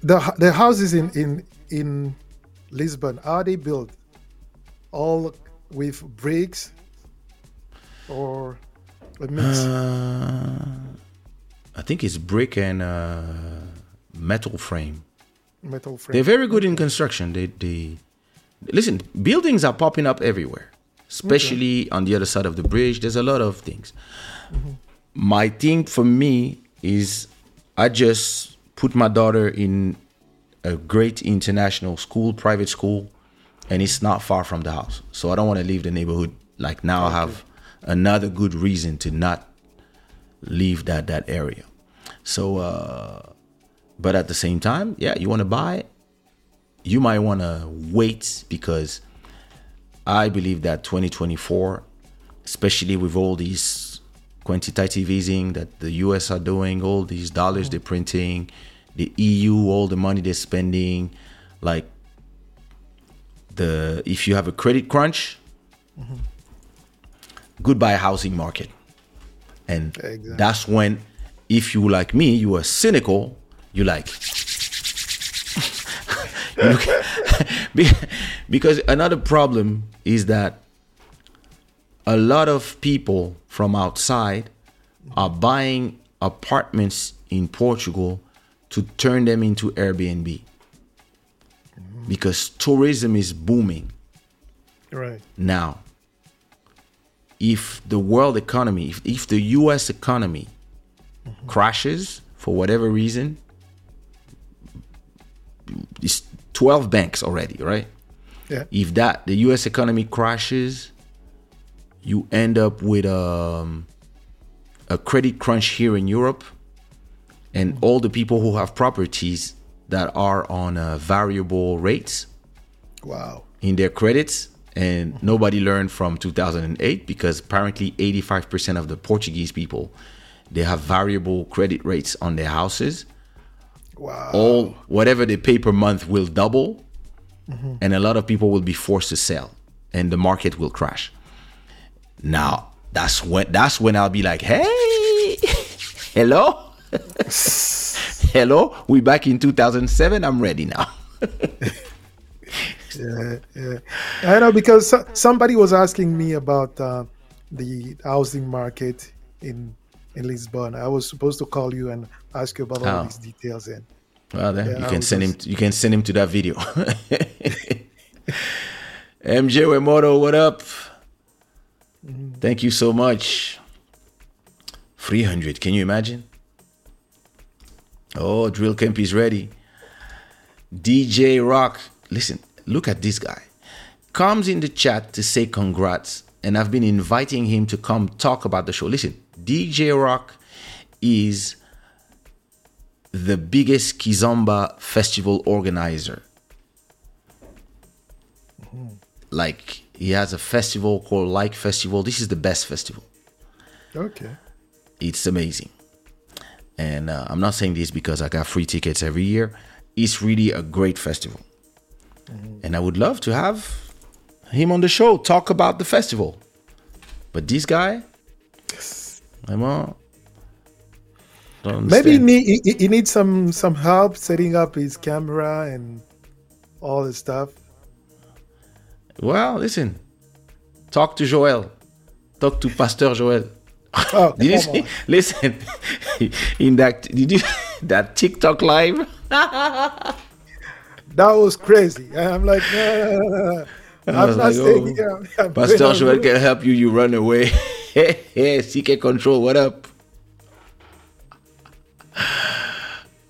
the the houses in in in Lisbon are they built all with bricks or a mix? uh, I think it's brick and uh, metal frame. metal frame. They're very good in construction. They, they listen. Buildings are popping up everywhere, especially on the other side of the bridge. There's a lot of things. My thing for me is, I just put my daughter in a great international school, private school, and it's not far from the house. So I don't want to leave the neighborhood. Like now, I have another good reason to not leave that that area. So, uh, but at the same time, yeah, you want to buy, you might want to wait because I believe that 2024, especially with all these quantitative easing that the US are doing, all these dollars they're printing, the EU, all the money they're spending, like the if you have a credit crunch, goodbye housing market. And Exactly. that's when if you like me, you are cynical, you like *laughs* you *laughs* because another problem is that a lot of people from outside are buying apartments in Portugal to turn them into Airbnb because tourism is booming right. now. If the world economy, if, if the US economy crashes for whatever reason, it's 12 banks already, right? Yeah. if that the US economy crashes, you end up with um, a credit crunch here in Europe, and all the people who have properties that are on uh, variable rates Wow. in their credits, and nobody learned from 2008 because apparently 85% of the Portuguese people they have variable credit rates on their houses. Wow. all whatever they pay per month will double mm-hmm. and a lot of people will be forced to sell and the market will crash. Now that's when that's when i'll be like hey *laughs* hello? *laughs* *laughs* Hello? We back in 2007 i'm ready now Yeah, yeah. I know because so- somebody was asking me about uh, the housing market in in Lisbon. I was supposed to call you and ask you about all Oh. these details. And Well, then Yeah, you can send him. You can send him to that video. *laughs* MJ Wemoto, what up? Thank you so much. Three hundred. Can you imagine? Oh, Drill Camp is ready. DJ Rock, listen, look at this guy. Comes in the chat to say congrats, and I've been inviting him to come talk about the show. Listen, DJ Rock is the biggest Kizomba festival organizer. Like he has a festival called Like Festival. This is the best festival. okay, It's amazing. And uh, I'm not saying this because I got free tickets every year. It's really a great festival. And I would love to have him on the show, talk about the festival. But this guy, I'm on. Don't maybe he, need, he, he needs some some help setting up his camera and all the stuff. Well, listen. Talk to Joel. Talk to Pastor Joel. Oh, *laughs* Did you see? on. Listen, *laughs* in that did you *laughs* that TikTok live? That was crazy. And I'm like, no, no, no, no, I'm not like, staying oh, here. I'm- Pastor *laughs* Joel can help you. You run away. *laughs* hey, CK Control, what up? *sighs*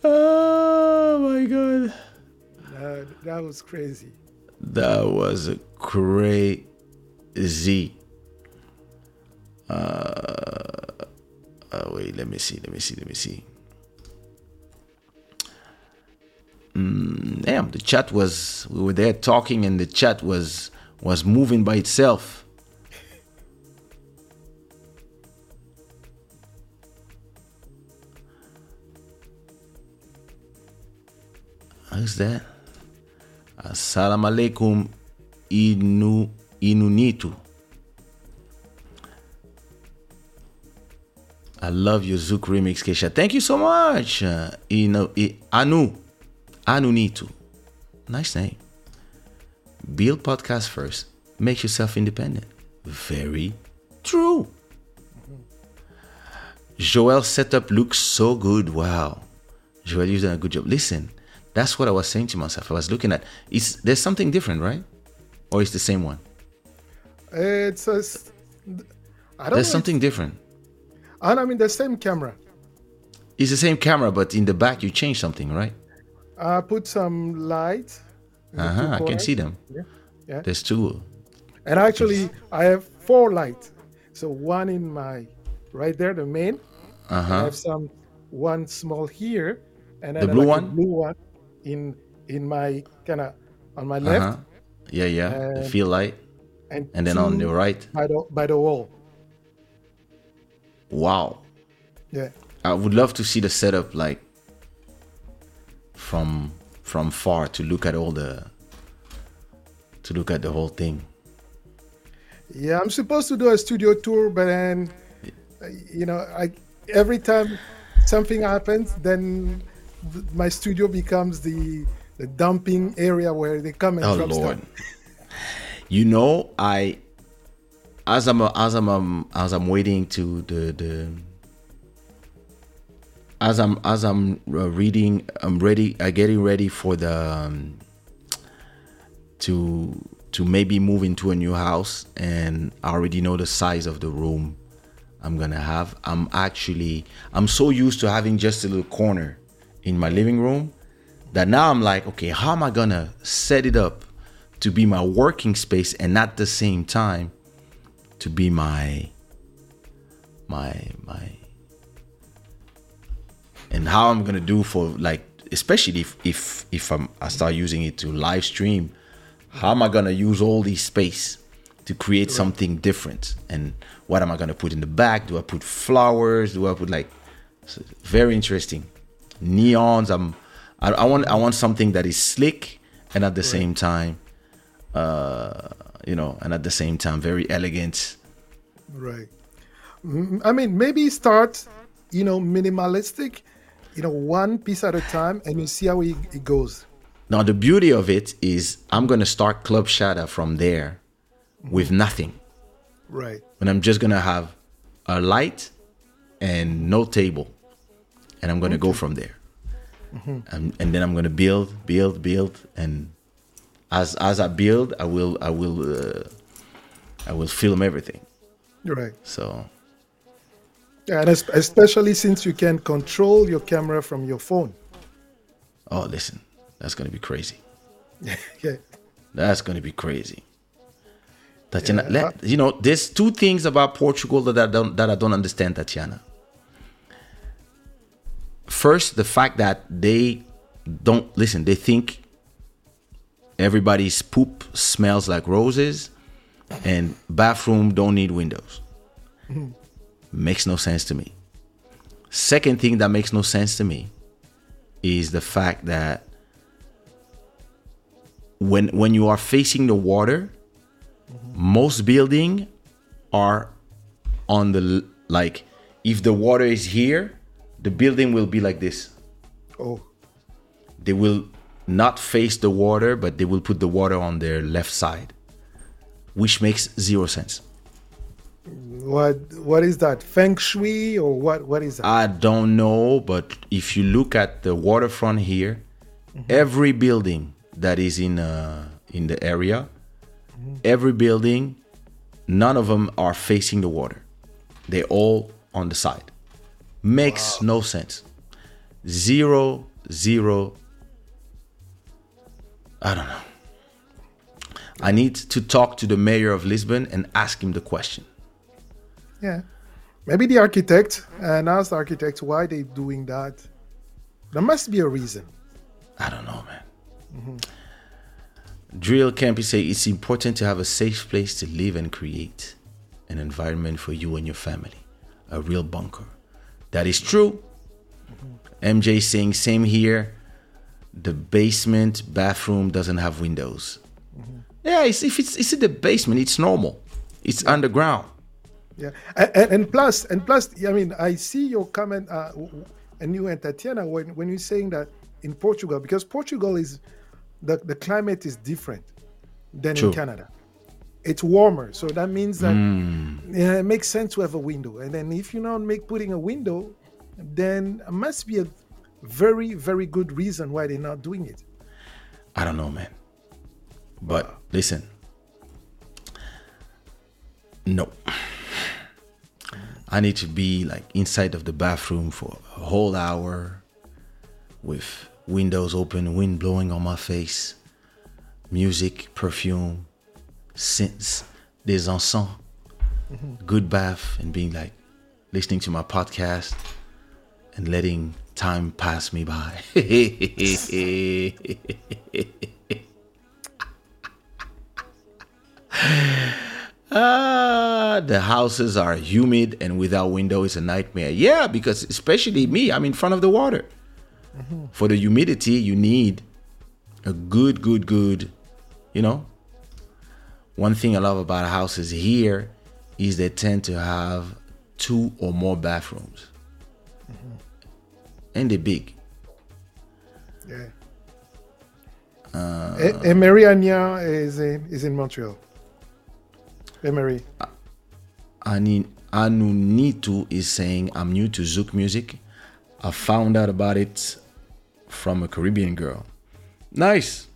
Oh my god, Uh, that was crazy. that was crazy. Uh, uh, wait, let me see, let me see, let me see. Mm, damn, the chat was we were there talking, and the chat was was moving by itself. Who's that? Assalamu alaikum, Inu Inunitu. I love your Zouk remix, Kaysha. Thank you so much. Uh, Inu, I, Anu. Anunitu. Nice name. Build podcast first. Make yourself independent. Very true. Joel's setup looks so good. Wow. Joel, you've done a good job. Listen, that's what I was saying to myself. I was looking at it's there's something different, right? Or it's the same one? It's a, I don't There's something different. And I mean the same camera. It's the same camera, but in the back you change something, right? I put some light. the Uh-huh. I can see them. Yeah. Yeah. There's two. And actually, I have four lights. So one in my right there, the main. I Uh-huh. I have some one small here, and then The blue like one? blue one in in my kind of on my left, Uh-huh. Yeah, yeah. the And- field light. and And then on the right. by the by the wall. Wow. Yeah, I would love to see the setup like from from far to look at all the to look at the whole thing. yeah. I'm supposed to do a studio tour, but then you know, I every time something happens, then my studio becomes the the dumping area where they come and Oh drop Lord. stuff. *laughs* You know, I as I'm as I'm um, as I'm waiting to the the as I'm as I'm uh, reading, I'm ready. I'm getting ready for the um, to to maybe move into a new house, and I already know the size of the room I'm gonna have. I'm actually I'm so used to having just a little corner in my living room that now I'm like, okay, how am I gonna set it up to be my working space and at the same time to be my my my and how I'm gonna do for like especially if if if I'm I start using it to live stream, how am I gonna use all this space to create something different? And what am I gonna put in the back? Do I put flowers? Do I put like very interesting neons? I'm I, I want I want something that is slick and at the same time, uh, you know, and at the same time very elegant. Right. Mm, I mean, maybe start, you know, minimalistic, you know, one piece at a time, and you see how it, it goes. Now the beauty of it is I'm gonna start Club Shada from there with nothing. Right. And I'm just gonna have a light and no table. And I'm gonna go from there. And, and then I'm gonna build, build, build, and as as I build, I will I will uh, I will film everything. Right. So and especially since you can control your camera from your phone. oh listen, that's gonna be crazy. *laughs* yeah. That's gonna be crazy. Tatiana, Yeah, let, you know, there's two things about Portugal that I don't that I don't understand, Tatiana. First, the fact that they don't listen. They think everybody's poop smells like roses, and bathroom don't need windows. Mm-hmm. Makes no sense to me. Second thing that makes no sense to me is the fact that when when you are facing the water, most building are on the like if the water is here, the building will be like this. Oh, They will not face the water, but they will put the water on their left side, which makes zero sense. What what is that? Feng Shui or what? What is that? I don't know, but if you look at the waterfront here, every building that is in uh, in the area, every building, none of them are facing the water. They're all on the side. Makes no sense. Zero, zero. I don't know. I need to talk to the mayor of Lisbon and ask him the question. Yeah. Maybe the architect uh, and ask the architect why they doing that. There must be a reason. I don't know, man. Mm-hmm. Drill Campy say it's important to have a safe place to live and create an environment for you and your family. A real bunker. That is true. Mm-hmm. MJ saying same here. The basement bathroom doesn't have windows. Mm-hmm. Yeah, it's, if it's it's in the basement, it's normal. It's underground. Yeah, and, and plus, and plus, I mean, I see your comment, uh, and you and Tatiana when when you're saying that in Portugal, because Portugal is the the climate is different than True. in Canada. It's warmer, so that means that Mm. yeah, it makes sense to have a window. And then if you not make putting a window, then it must be a very very good reason why they're not doing it. I don't know, man. But listen, no. I need to be like inside of the bathroom for a whole hour with windows open, wind blowing on my face, music, perfume, scents, des encens, good bath, and being like listening to my podcast and letting time pass me by. *laughs* Ah, the houses are humid and without window is a nightmare. Yeah, because especially me, I'm in front of the water. For the humidity, you need a good, good, good, you know. One thing I love about houses here is they tend to have two or more bathrooms. And they're big. Yeah. Uh, Emery Anya is in is in Montreal. Emery. Anunitu is saying, I'm new to Zouk music. I found out about it from a Caribbean girl. Nice.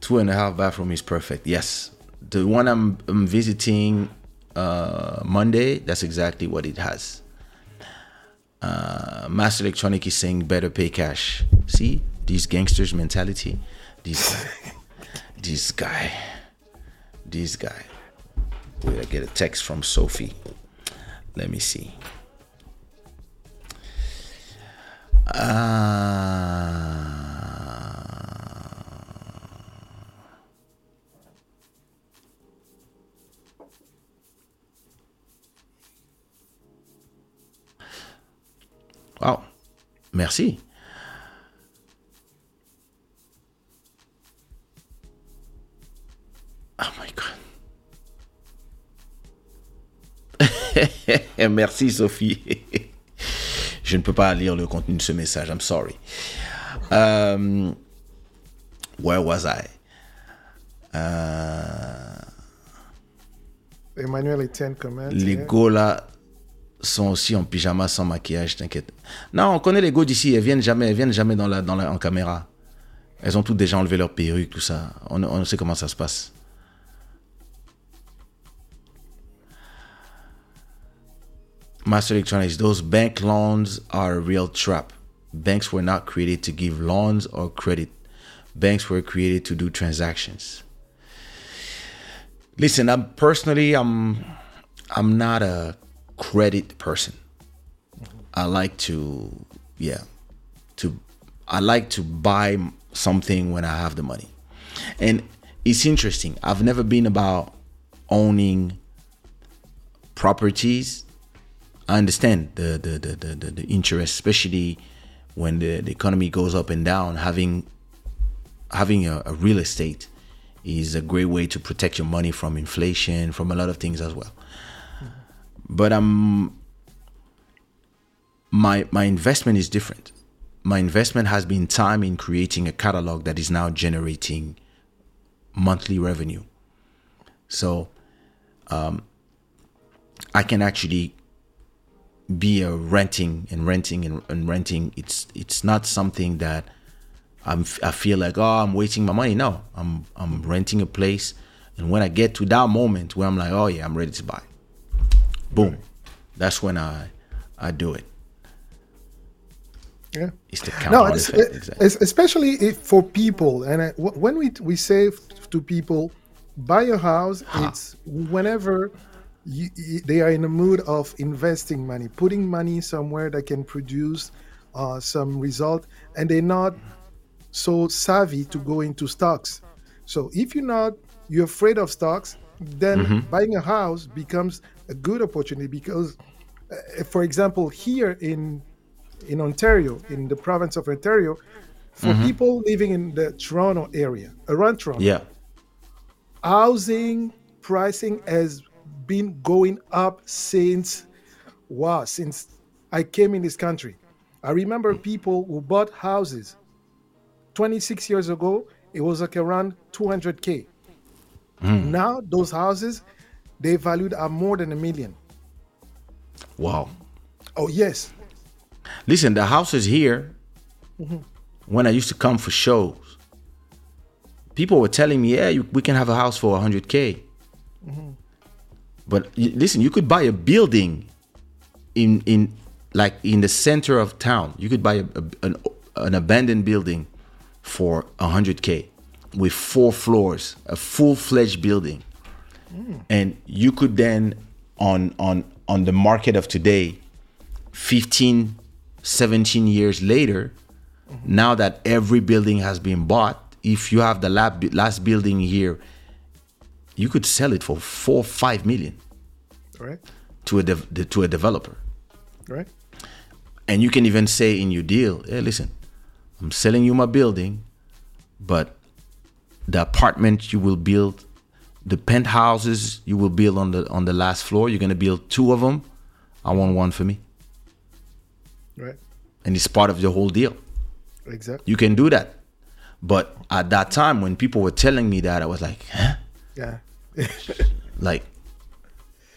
Two and a half bathroom is perfect. Yes. The one I'm, I'm visiting uh, Monday, that's exactly what it has. Uh, Master Electronic is saying better pay cash. See, these gangsters mentality. These *laughs* this guy, this guy. Wait, I get a text from Sophie. Let me see. Uh, wow, merci. Merci Sophie. *laughs* Je ne peux pas lire le contenu de ce message. I'm sorry. Um, where was I? Uh, Emmanuel Etienne comment. les go là sont aussi en pyjama sans maquillage, t'inquiète. Non, on connaît les go d'ici. Elles viennent jamais, elles viennent jamais dans la, dans la, en caméra. Elles ont toutes déjà enlevé leur perruque, tout ça. On, on sait comment ça se passe. Master Electronics, those bank loans are a real trap. Banks were not created to give loans or credit. Banks were created to do transactions. Listen, I'm personally, I'm, I'm not a credit person. I like to, yeah, to, I like to buy something when I have the money. And it's interesting. I've never been about owning properties. I understand the the, the, the, the, the interest, especially when the, the economy goes up and down. Having having a, a real estate is a great way to protect your money from inflation, from a lot of things as well. But um, my my investment is different. My investment has been time in creating a catalog that is now generating monthly revenue. So um, I can actually be a renting and renting and, and renting. It's it's not something that I'm I feel like oh I'm wasting my money. No, I'm I'm renting a place, and when I get to that moment where I'm like oh yeah I'm ready to buy, boom, that's when I I do it. Yeah. It's the No, it's, effect. exactly. it's especially if for people, and I, when we we say to people, buy a house. It's whenever you, you- they are in a mood of investing money, putting money somewhere that can produce uh, some result, and they're not so savvy to go into stocks. So if you're not, you're afraid of stocks, then buying a house becomes a good opportunity because, uh, for example, here in in Ontario, in the province of Ontario, For people living in the Toronto area, around Toronto, Yeah. housing pricing has been going up since wow since i came in this country. I remember people who bought houses. 26 years ago it was like around 200k hmm. now those houses they valued at more than a million. Wow. oh yes. Listen, the houses here, mm-hmm. when I used to come for shows, people were telling me, yeah, you, we can have a house for 100K. But listen, you could buy a building in, in like in the center of town. You could buy a, a- an, an abandoned building for 100K with four floors, a full-fledged building. Hmm. And you could then, on, on, on the market of today, 15 17 years later mm-hmm. now that every building has been bought if you have the lab, last building here you could sell it for four five million right. to a dev- to a developer. Right. And you can even say in your deal hey listen i'm selling you my building but the apartment you will build the penthouses you will build on the on the last floor you're going to build two of them i want one for me. Right. And it's part of the whole deal. Exactly. You can do that. But at that time, when people were telling me that, I was like, huh? yeah Like,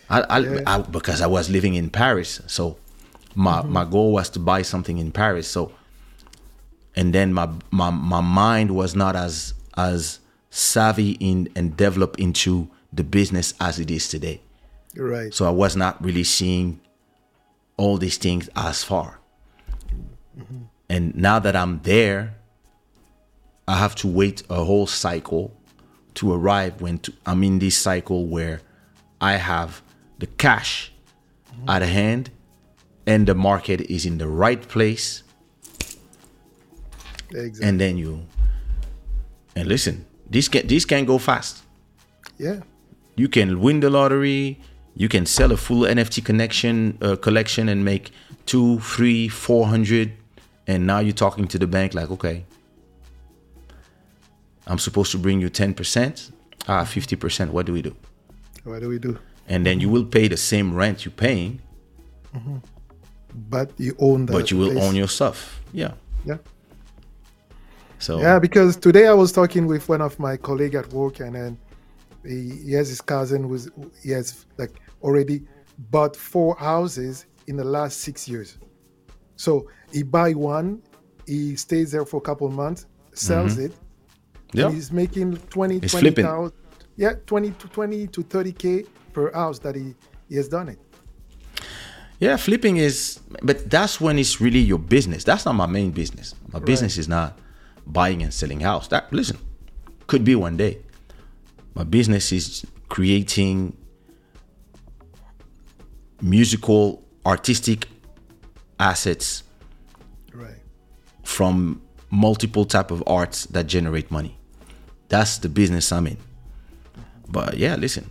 I, I, I because I was living in Paris, so my mm-hmm. my goal was to buy something in Paris. So, and then my my my mind was not as as savvy in and developed into the business as it is today. right So I was not really seeing all these things as far. Mm-hmm. And now that I'm there, I have to wait a whole cycle to arrive when to, I'm in this cycle where I have the cash at hand and the market is in the right place. exactly And then you, and listen, this can, this can go fast. yeah you can win the lottery you can sell a full nft connection uh, collection and make two three four hundred and now you're talking to the bank like okay i'm supposed to bring you 10% ah 50% what do we do? What do we do? And then you will pay the same rent you're paying but you own the but you will place. own your stuff. Yeah. Yeah. So Yeah, because today I was talking with one of my colleague at work, and then he, he has his cousin who's he has like already bought four houses in the last six years. So he buy one, he stays there for a couple months, sells it, yeah he's making 20, He's 20 flipping. thousand- yeah, 20 to 20 to 30k per house that he, he has done it. Yeah, flipping is, but that's when it's really your business. That's not my main business. My business is not buying and selling house. That listen, could be one day. My business is creating musical, artistic assets Right. from multiple type of arts that generate money. That's the business I'm in. But yeah, listen,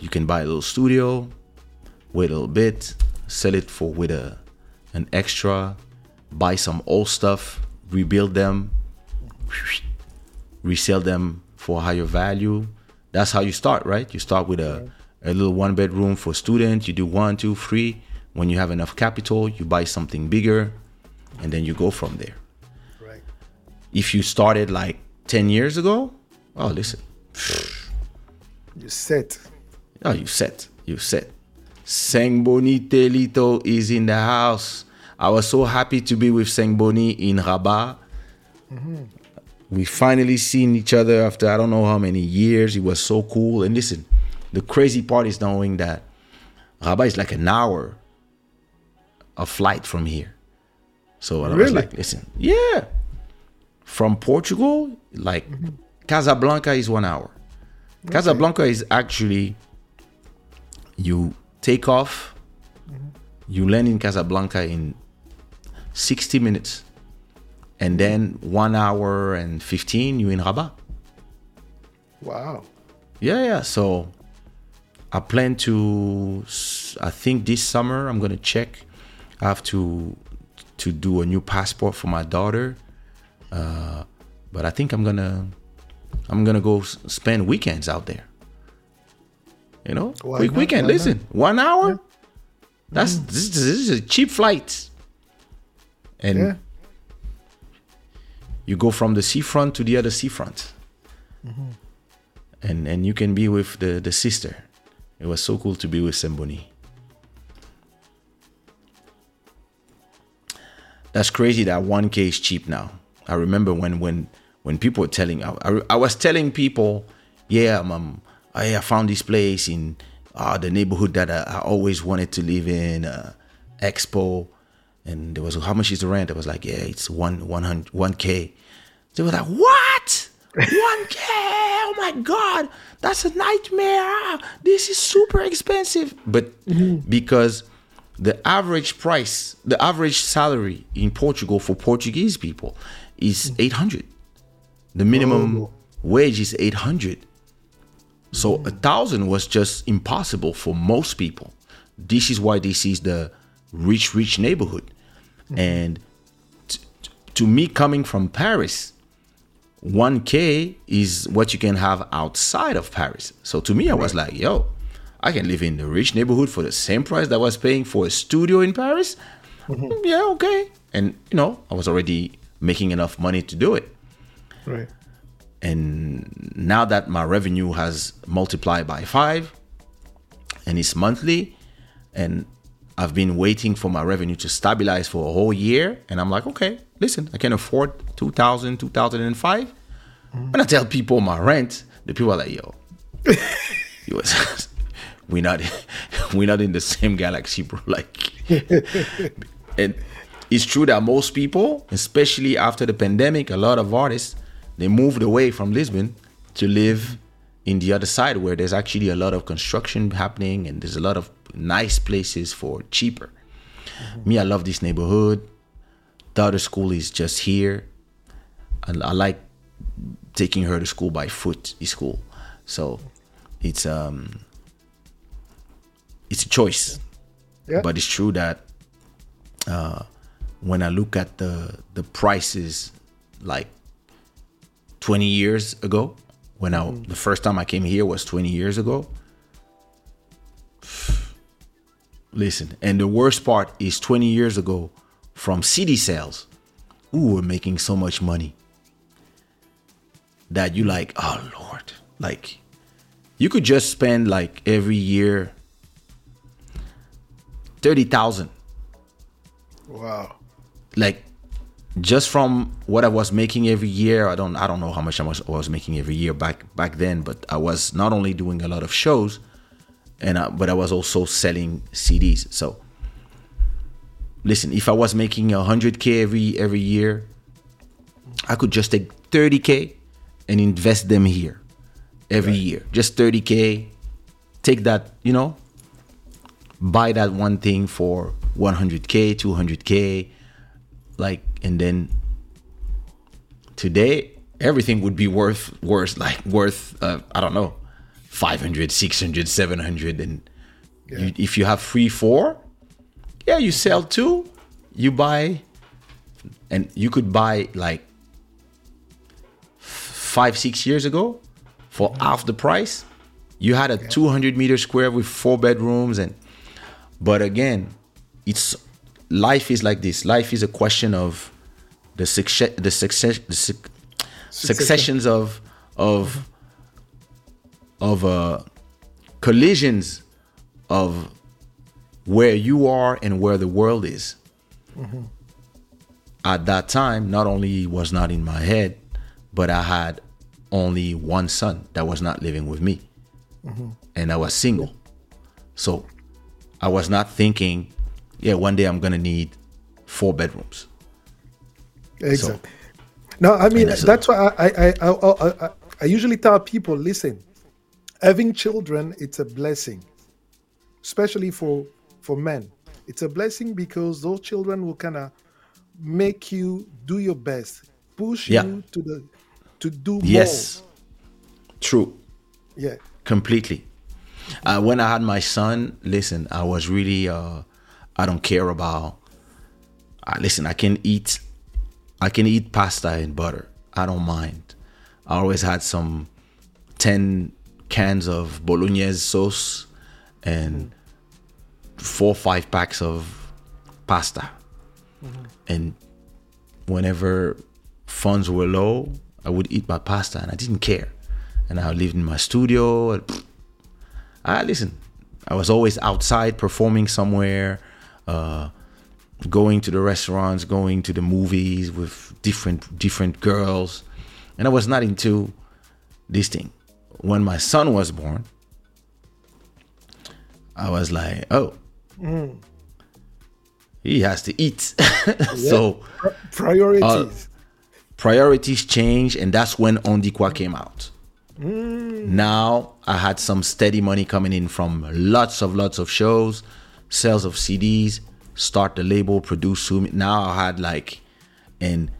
you can buy a little studio, wait a little bit, sell it for with a an extra, buy some old stuff, rebuild them, resell them for a higher value. That's how you start, right? You start with a, a little one bedroom for students. You do one, two, three. When you have enough capital, you buy something bigger, and then you go from there Right. if you started like 10 years ago, oh, listen, You set. oh, you set, you set. Sengboni Telito is in the house. I was so happy to be with Sengboni in Rabat. We finally seen each other after I don't know how many years. It was so cool. And listen, the crazy part is knowing that Rabat is like an hour of flight from here. So I was like, listen, yeah. From Portugal, like Casablanca is one hour. Casablanca is actually you take off, you land in Casablanca in 60 minutes, and then one hour and 15 you in Rabat. Wow. Yeah, yeah. So I plan to. I think this summer I'm gonna check. I have to to do a new passport for my daughter, Uh, but I think I'm gonna I'm gonna go s- spend weekends out there. You know, Why Week- not? weekend. Why Listen, one hour. That's mm. this, this is a cheap flight, and Yeah. you go from the seafront to the other seafront, mm-hmm. and and you can be with the the sister. It was so cool to be with Semboni. That's crazy that 1K is cheap now. I remember when when when people were telling, I, I, I was telling people, yeah, um, I, I found this place in uh, the neighborhood that I, I always wanted to live in, uh, Expo, and there was how much is the rent? I was like, yeah, it's one one hundred one K. They were like, what? One K? Oh my god, that's a nightmare. This is super expensive. But because the average price, the average salary in Portugal for Portuguese people is eight hundred. The minimum Oh. wage is eight hundred. So a thousand was just impossible for most people. This is why this is the rich, rich neighborhood. Hmm. And t- to me, coming from Paris, 1K is what you can have outside of Paris. So to me, I was like, yo, I can live in the rich neighborhood for the same price that I was paying for a studio in Paris. Mm-hmm. Yeah, okay. And, you know, I was already making enough money to do it Right. and now that my revenue has multiplied by five and it's monthly and i've been waiting for my revenue to stabilize for a whole year and i'm like okay listen i can afford 2000 2005 mm-hmm. when i tell people my rent the people are like yo *laughs* *laughs* we're not *laughs* we're not in the same galaxy bro like and it's true that most people, especially after the pandemic, a lot of artists they moved away from Lisbon to live in the other side where there's actually a lot of construction happening and there's a lot of nice places for cheaper. Me, I love this neighborhood. The other school is just here. And I like taking her to school by foot. Is cool. So it's um it's a choice. Yeah. But it's true that uh, when I look at the the prices, like 20 years ago, when I mm. the first time I came here was 20 years ago. *sighs* Listen, and the worst part is 20 years ago, from CD sales, ooh, we're making so much money that you like, oh Lord, like you could just spend like every year thirty thousand Wow. like just from what I was making every year, I don't I don't know how much I was, I was making every year back back then, but I was not only doing a lot of shows, and I, but I was also selling CDs. So listen, if I was making hundred k every every year, I could just take thirty k and invest them here every year, just thirty k. Take that, you know, buy that one thing for 100k 200k like and then today everything would be worth worth like worth uh, i don't know 500 600 700 and you, if you have three four yeah you sell two you buy and you could buy like five six years ago for half the price. You had a 200 meter square with four bedrooms and but again it's life is like this. Life is a question of the success the success the suc- successions of of of uh collisions of where you are and where the world is. At that time not only was not in my head but i had only one son that was not living with me. And i was single. So i was not thinking yeah one day i'm gonna need four bedrooms Exactly. no, I mean that's- that's why I I, I I I I usually tell people, listen, having children it's a blessing, especially for for men. It's a blessing because those children will kind of make you do your best, push Yeah. you to the to do more. yes true. Yeah. completely uh, when i had my son listen i was really uh i don't care about uh, listen i can eat I can eat pasta and butter. I don't mind. I always had some 10 cans of bolognese sauce and four or five packs of pasta. And whenever funds were low, I would eat my pasta and I didn't care. And I lived in my studio. And I listen. I was always outside performing somewhere, uh, going to the restaurants, going to the movies with different different girls, and I was not into this thing. When my son was born, I was like, oh, he has to eat. *laughs* so Priorities. priorities change, and that's when Ondikwa came out. Now I had some steady money coming in from lots of lots of shows, sales of CDs, start the label, produce Sumi. Now I had like, and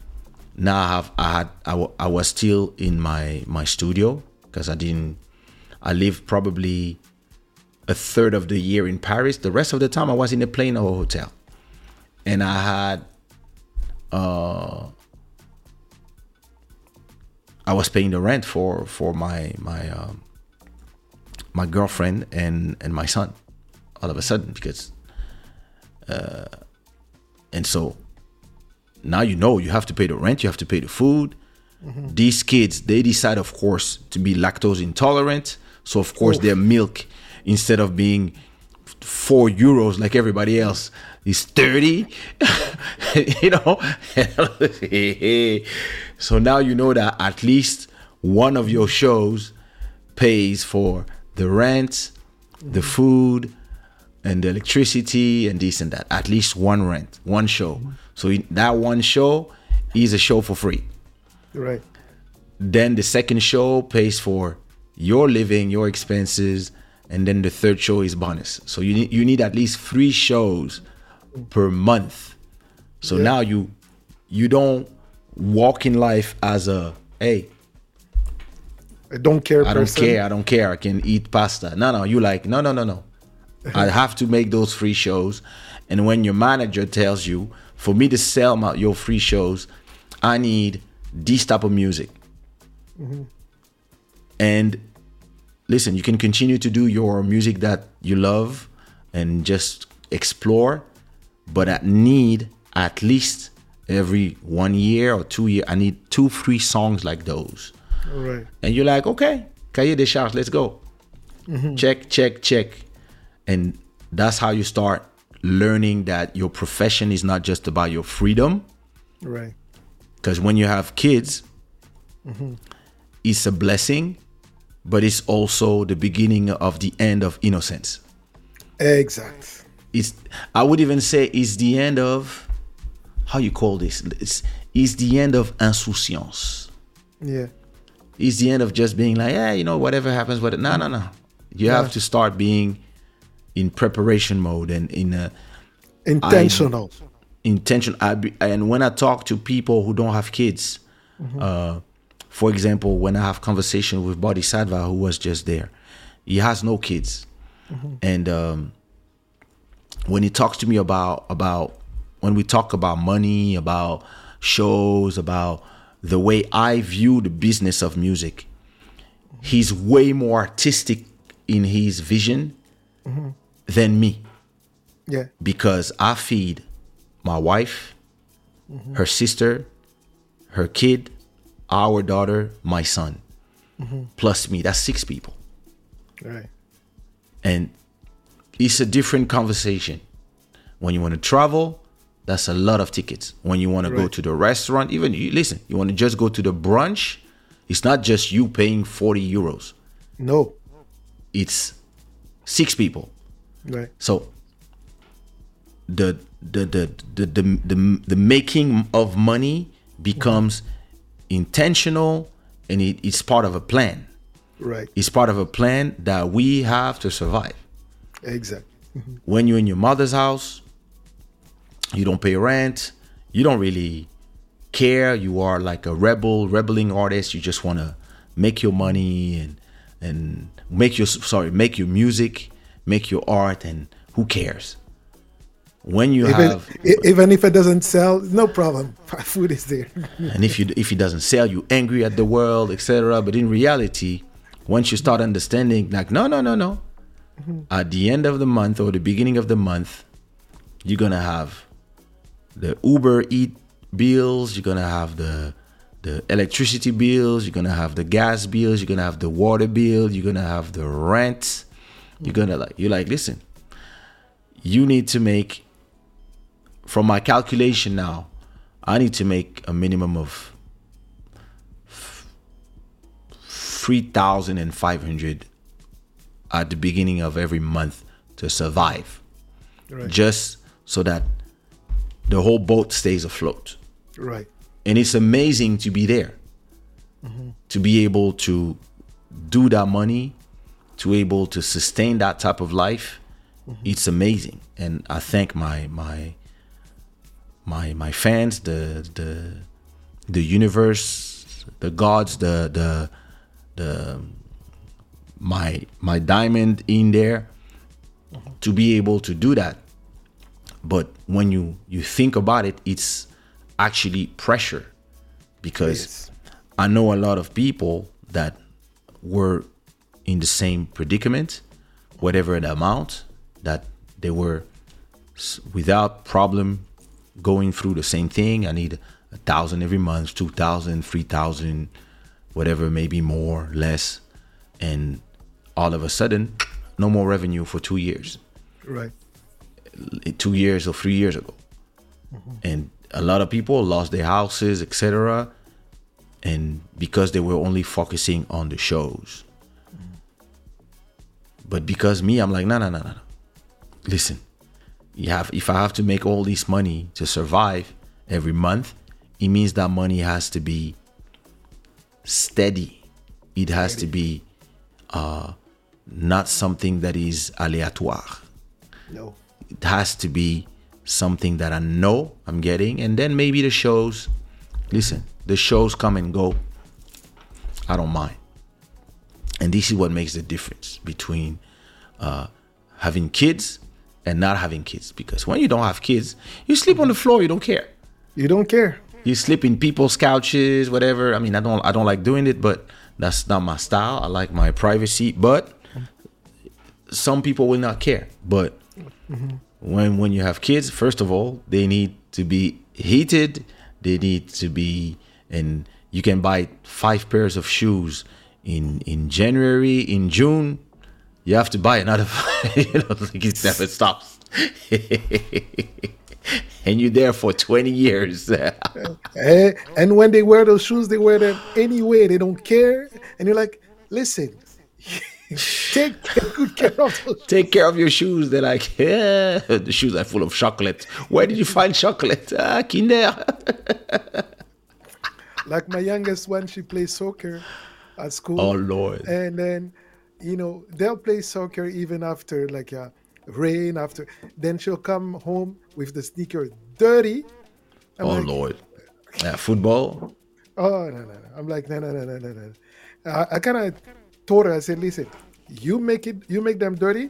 now I have I had I, was still in my my studio because I didn't. I lived probably a third of the year in Paris. The rest of the time I was in a plane or a hotel, and I had uh I was paying the rent for for my my um, my girlfriend and and my son all of a sudden because uh, and so now you know you have to pay the rent you have to pay the food. These kids they decide of course to be lactose intolerant. So of course their milk instead of being four euros like everybody else is 30 *laughs* you know? *laughs* So now you know that at least one of your shows pays for the rent the food and the electricity and this and that at least one rent one show so that one show is a show for free Right. then the second show pays for your living, your expenses, and then the third show is bonus. So you need you need at least three shows per month. So Yeah. now you you don't walk in life as a hey, I don't care. I don't care, I don't care, I can eat pasta. No, no, you like no, no, no, no. I have to make those free shows, and when your manager tells you, for me to sell my your free shows, I need this type of music. Mm-hmm. And listen, you can continue to do your music that you love and just explore, but I need at least every one year or two year, I need two, three songs like those Right. and you're like, okay, cahier des charges, let's go. Mm-hmm. Check, check, check. And that's how you start learning that your profession is not just about your freedom. Right. Because when you have kids, it's a blessing, but it's also the beginning of the end of innocence. Exact. It's I would even say it's the end of how you call this? It's, it's the end of insouciance. Yeah. it's the end of just being like, yeah, you know, whatever happens, what? No, no, no. You have to start being in preparation mode and in a Intentional. intention. I be, and when I talk to people who don't have kids, uh, for example, when I have conversation with Bodhisattva who was just there, he has no kids, and um, when he talks to me about about when we talk about money, about shows, about the way I view the business of music, he's way more artistic in his vision than me yeah. because I feed my wife, her sister, her kid, our daughter, my son, plus me. That's six people. Right. And it's a different conversation. When you want to travel, that's a lot of tickets. When you want to go to the restaurant, even you listen, you want to just go to the brunch, it's not just you paying 40 euros. No. It's six people. Right. So the the the the the, the, the making of money becomes intentional and it, it's part of a plan. Right. It's part of a plan that we have to survive. Exact. Mm-hmm. When you're in your mother's house, you don't pay rent, you don't really care. You are like a rebel, rebelling artist. You just want to make your money and and make your sorry, make your music, make your art, and who cares? when you Even, have even if it doesn't sell, no problem. *laughs* Food is there. *laughs* and if you if it doesn't sell you angry at the world etc but in reality once you start understanding like no no no no mm-hmm. at the end of the month or the beginning of the month you're gonna have the uber eat bills you're gonna have the the electricity bills you're gonna have the gas bills you're gonna have the water bill you're gonna have the rent you're gonna like you're like listen you need to make from my calculation now i need to make a minimum of 3500 at the beginning of every month to survive Right. just so that the whole boat stays afloat right. and it's amazing to be there mm-hmm. to be able to do that money to able to sustain that type of life mm-hmm. it's amazing. And i thank my my my my fans the the the universe the gods the the the my my diamond in there mm-hmm. to be able to do that. But when you you think about it it's actually pressure because i know a lot of people that were in the same predicament whatever the amount that they were without problem going through the same thing. I need a thousand every month two thousand three thousand whatever maybe more less. And all of a sudden no more revenue for two years. Right. two years or three years ago. Mm-hmm. And a lot of people lost their houses etc and because they were only focusing on the shows but because me i'm like no no no no no listen you have if i have to make all this money to survive every month it means that money has to be steady it has to be uh not something that is aléatoire No. it has to be something that I know I'm getting, and then maybe the shows. Listen, the shows come and go. I don't mind, and this is what makes the difference between uh, having kids and not having kids. Because when you don't have kids, you sleep on the floor, you don't care. You don't care. You sleep in people's couches, whatever. I mean, I don't, I don't like doing it, but that's not my style. I like my privacy, but some people will not care. But when when you have kids, first of all, they need to be heated. They need to be, and you can buy five pairs of shoes in in January. In June, you have to buy another. *laughs* you know, *laughs* like it never stops. *laughs* and you're there for 20 years. Eh, and when they wear those shoes, they wear them anyway. They don't care. And you're like, listen, take good care of those. Take care of your shoes. They're like, yeah, the shoes are full of chocolate. Where did you find chocolate? Ah, Kinder. Like my youngest one, she plays soccer at school. Oh, Lord. And then, you know, they'll play soccer even after like uh, rain. After then, she'll come home with the sneaker dirty. I'm Oh, like, Lord. Yeah, football. Oh no no no! I'm like no no no no no no. I, I kind of told her. I said, listen, you make it, you make them dirty,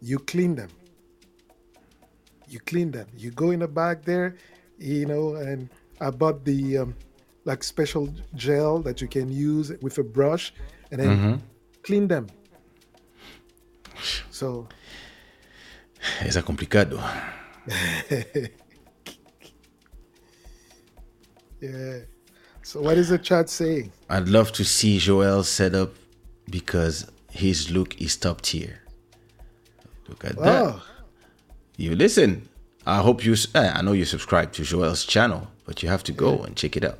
you clean them. You clean them. You go in the back there, you know, and I bought the um, like special gel that you can use with a brush, and then clean them. So Es complicado. *laughs* yeah. So what is the chat saying? I'd love to see Joel set up because his look is top tier. Look at that. Oh, You listen. I hope you. eh, I know you subscribe to Joel's channel, but you have to go and check it out.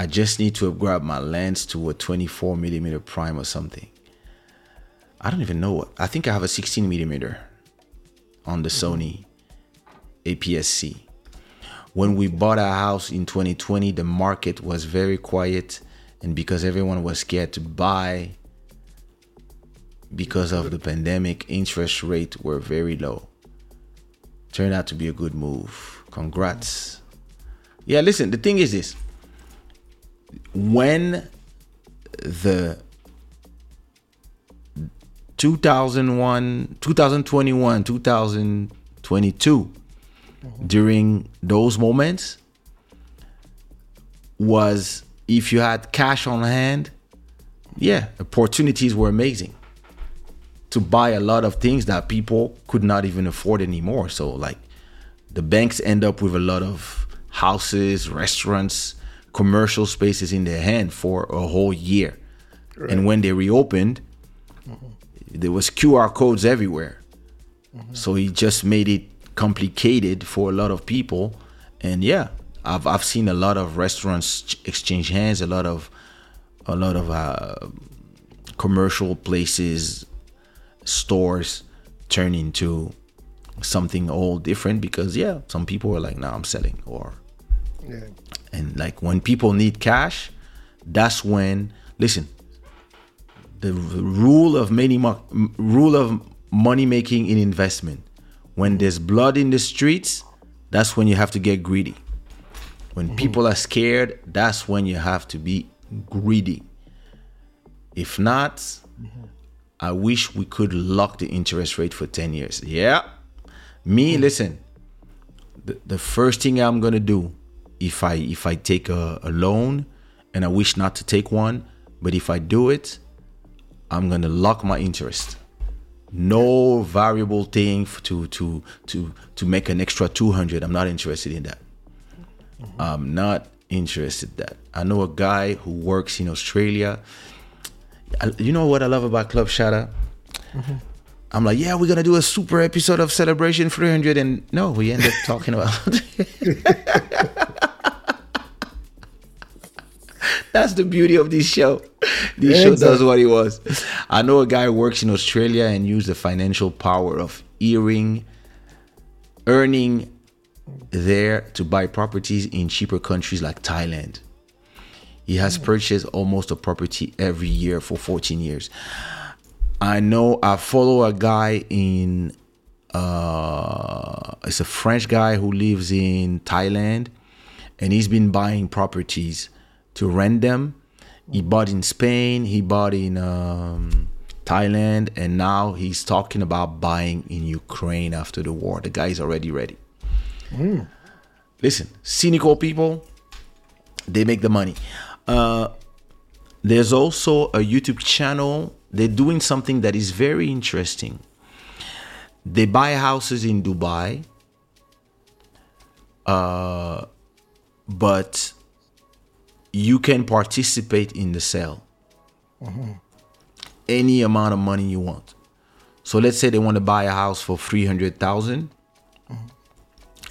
I just need to upgrade my lens to a 24 millimeter prime or something. I don't even know what. I think I have a 16 millimeter on the mm-hmm. Sony APS-C. When we bought our house in 2020, the market was very quiet, and because everyone was scared to buy, because of the pandemic, interest rates were very low. Turned out to be a good move. Congrats. Yeah, listen, the thing is this. When the 2001, 2021, 2000, 22 uh-huh. during those moments was if you had cash on hand, yeah, opportunities were amazing to buy a lot of things that people could not even afford anymore. So like the banks end up with a lot of houses, restaurants, commercial spaces in their hand for a whole year. And when they reopened, there was QR codes everywhere. So he just made it complicated for a lot of people. And yeah, I've I've seen a lot of restaurants exchange hands, a lot of a lot of uh, commercial places, stores turn into something all different because yeah, some people are like, "Nah, I'm selling," or Yeah. And like when people need cash, that's when listen. The rule of many mo- rule of money making in investment. When there's blood in the streets, that's when you have to get greedy. When mm-hmm. people are scared, that's when you have to be greedy. If not, mm-hmm. I wish we could lock the interest rate for 10 years. Yeah. Me, mm-hmm. listen, the, the first thing I'm gonna do if I if I take a, a loan and I wish not to take one, but if I do it, I'm gonna lock my interest. No variable thing to to to to make an extra 200. I'm not interested in that. Mm-hmm. I'm not interested in that. I know a guy who works in Australia. I- You know what I love about Club Shada? Mm-hmm. I'm like, yeah, we're gonna do a super episode of Celebration 300, and no, we end up talking about. *laughs* That's the beauty of this show. This show does what it was. I know a guy who works in Australia and used the financial power of earring, earning there to buy properties in cheaper countries like Thailand. He has mm. purchased almost a property every year for 14 years. I know I follow a guy in uh it's a French guy who lives in Thailand and he's been buying properties to rent them. He bought in Spain, he bought in um Thailand and now he's talking about buying in Ukraine after the war. The guy's already ready. Listen, cynical people, they make the money. Uh, there's also a YouTube channel. They're doing something that is very interesting. They buy houses in Dubai, uh, but you can participate in the sale. Any amount of money you want. So let's say they want to buy a house for three hundred thousand,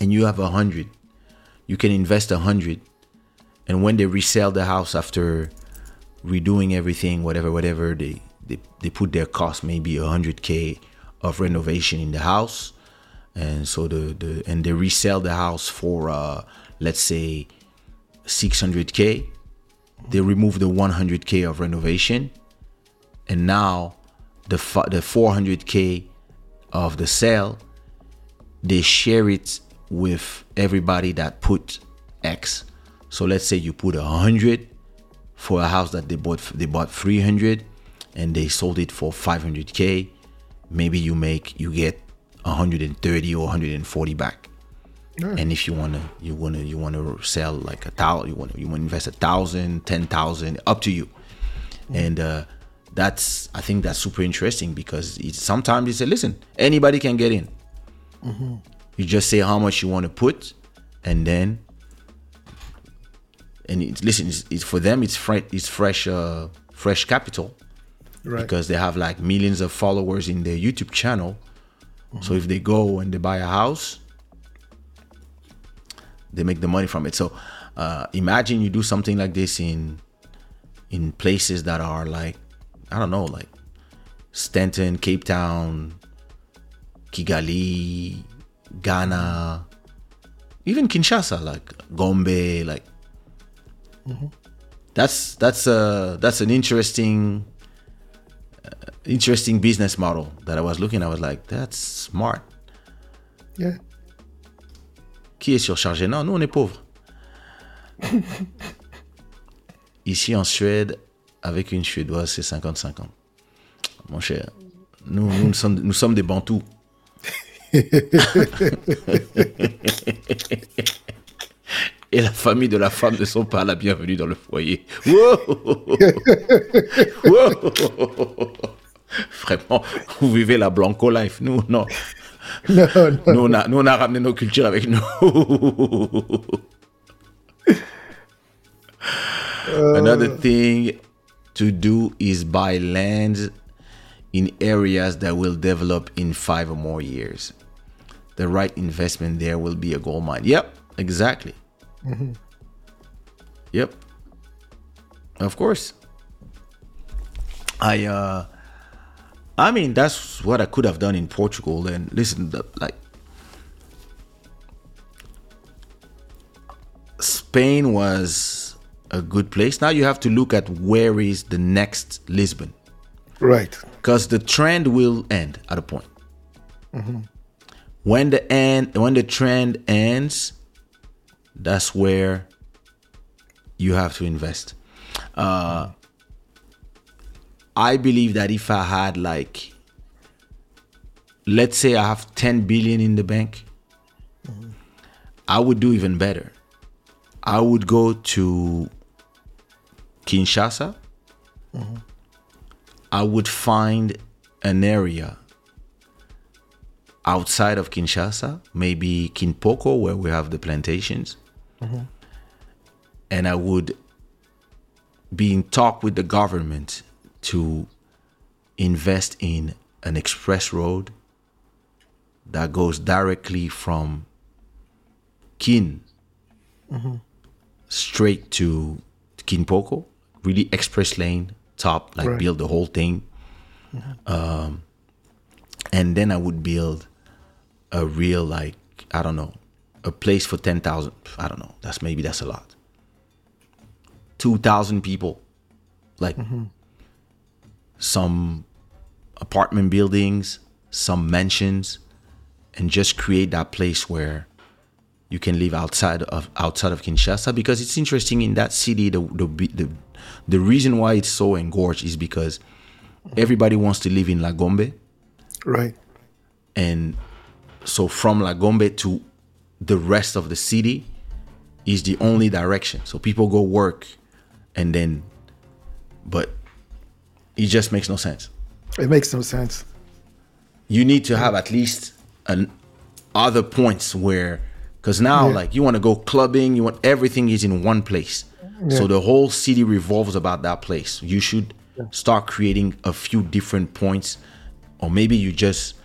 and you have a hundred. You can invest a hundred and when they resell the house after redoing everything whatever whatever. They they, they put their cost maybe 100k of renovation in the house. And so the, the and they resell the house for uh let's say 600k they remove the 100k of renovation. And now the the 400k of the sale they share it with everybody that put X. So let's say you put a hundred for a house that they bought they bought 300 and they sold it for 500k. Maybe you make you get 130 or 140 back. And if you wanna you wanna you wanna sell like a thousand, you wanna you wanna invest a thousand, ten thousand, up to you. And uh, that's I think that's super interesting because it's, sometimes you say, listen, anybody can get in. You just say how much you want to put, and then and it's, listen, it's, it's for them. It's fresh. It's fresh. Uh, fresh capital Right. because they have like millions of followers in their YouTube channel. So if they go and they buy a house, they make the money from it. So uh, imagine you do something like this in in places that are like I don't know, like Stanton, Cape Town, Kigali, Ghana, even Kinshasa, like Gombe, like that's that's a that's an interesting uh, interesting business model that I was looking. I was like, that's smart. Yeah. Qui est surchargé? Non, nous on est pauvres. *laughs* Ici en Suède, avec une Suédoise, c'est 50-50. Mon cher, nous, nous, sommes, nous sommes des Bantous. *laughs* Et la famille de la femme ne sont pas la bienvenue dans le foyer. Wow! *laughs* Wow! Vraiment, vous vivez la Blanco Life. Nous, non? Non, non. Nous, on a, nous, on a ramené nos cultures avec nous. Another thing to do is buy land in areas that will develop in five or more years. The right investment there will be a gold mine. Yep, exactly. Yep. Of course. I uh I mean that's what I could have done in Portugal and listen the, like Spain was a good place. Now you have to look at where is the next Lisbon Right. because the trend will end at a point. When the end, when the trend ends, that's where you have to invest. Uh, I believe that if I had like, let's say I have 10 billion in the bank, I would do even better. I would go to Kinshasa. I would find an area outside of Kinshasa, maybe Kimpoko, where we have the plantations. Mm-hmm. And I would be in talk with the government to invest in an express road that goes directly from Kin mm-hmm. straight to Kimpoko, really express lane, top, like Right. build the whole thing. Mm-hmm. Um, and then I would build a real, like, I don't know, a place for 10,000. I don't know. That's maybe that's a lot. 2,000 people. Like, mm-hmm. some apartment buildings, some mansions, and just create that place where you can live outside of outside of Kinshasa because it's interesting in that city the the the, the reason why it's so engorged is because everybody wants to live in Lagombe Right. and so from Lagombe to the rest of the city is the only direction. So people go work and then but it just makes no sense. It makes no sense. you need to have at least an other points where because now Yeah. like you want to go clubbing you want everything is in one place. So the whole city revolves about that place. You should start creating a few different points or maybe you just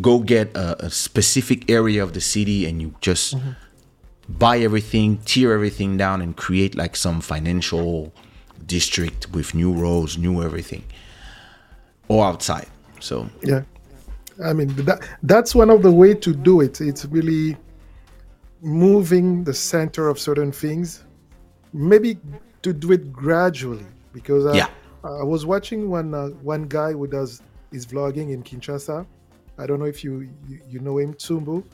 go get a, a specific area of the city and you just buy everything tear everything down and create like some financial district with new roads new everything or outside so Yeah. I mean that that's one of the way to do it. It's really moving the center of certain things. Maybe to do it gradually because Yeah. I was watching one uh, one guy who does is vlogging in Kinshasa. I don't know if you you, you know him, Tsumbu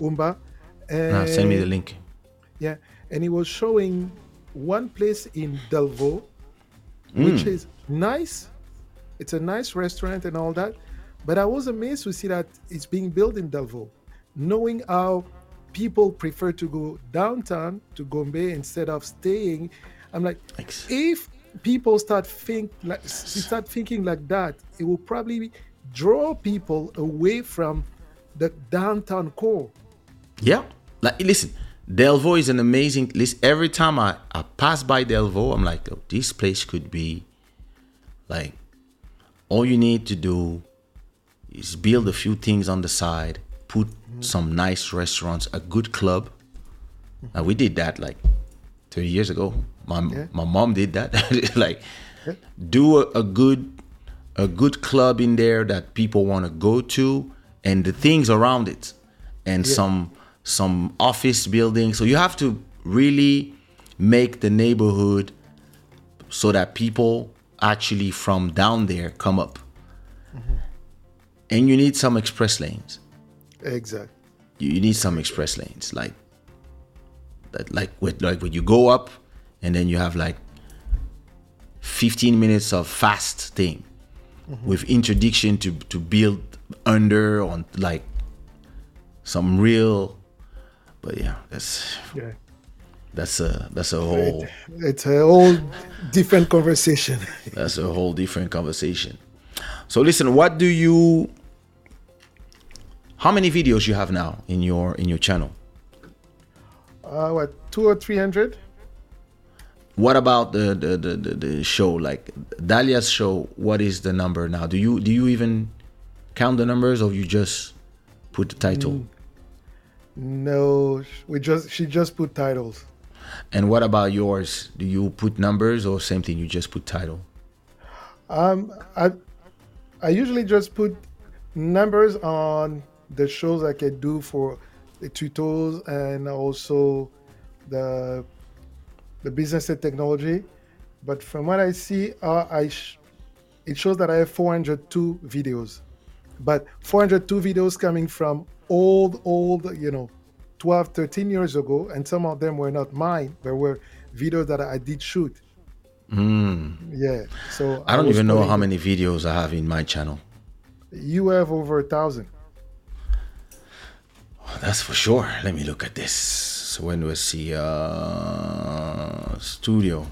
Umba. And Ah, send me the link yeah, and he was showing one place in Delvaux, which is nice. It's a nice restaurant and all that. But I was amazed to see that it's being built in Delvaux, knowing how people prefer to go downtown to Gombe instead of staying. I'm like, Thanks. if people start think like start thinking like that, it will probably draw people away from the downtown core. Yeah. Like listen, Delvaux is an amazing list. Every time I, I pass by Delvaux, I'm like, oh, this place could be like all you need to do is build a few things on the side, put mm-hmm. some nice restaurants, a good club. and we did that like 30 years ago. My Yeah. my mom did that. *laughs* like do a, a good a good club in there that people want to go to and the things around it and some some office buildings. So you have to really make the neighborhood so that people actually from down there come up. Mm-hmm. And you need some express lanes. Exactly. you, you need some express lanes like that like with like when you go up and then you have like 15 minutes of fast thing with introduction to to build under on like some real. But yeah, that's Yeah. that's a that's a whole It's a whole different conversation. *laughs* that's a whole different conversation. So listen, what do you? How many videos you have now in your in your channel? Uh, what two or three hundred? What about the the, the, the, the show like Dahlia's show? What is the number now? Do you do you even count the numbers or you just put the title? No, we just she just put titles. And what about yours? Do you put numbers or same thing? You just put title. Um, I I usually just put numbers on the shows I can do for the tutorials and also the the business and technology. But from what I see, uh, I sh- it shows that I have 402 videos, but 402 videos coming from old, old, you know, 12, 13 years ago, and some of them were not mine. There were videos that I did shoot. Yeah, so I don't was even know how many videos I have in my channel. You have over a thousand. That's for sure. Let me look at this. So when we see uh studio.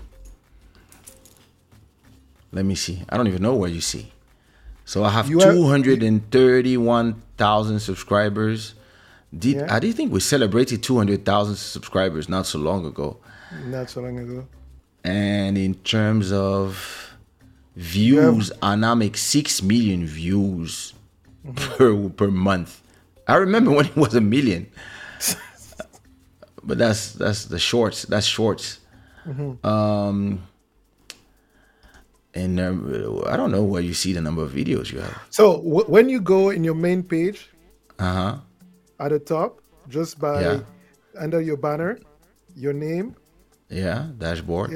Let me see. I don't even know where you see. So I have You have- 231,000 subscribers. Did Yeah. I did think we celebrated 200,000 subscribers not so long ago. Not so long ago. And in terms of views, and I make 6 million views per per month. I remember when it was a million. but that's that's the shorts. That's shorts. Um and um, I don't know where you see the number of videos you have. So w- when you go in your main page Uh-huh. at the top, just by Yeah. under your banner, your name, Yeah, dashboard.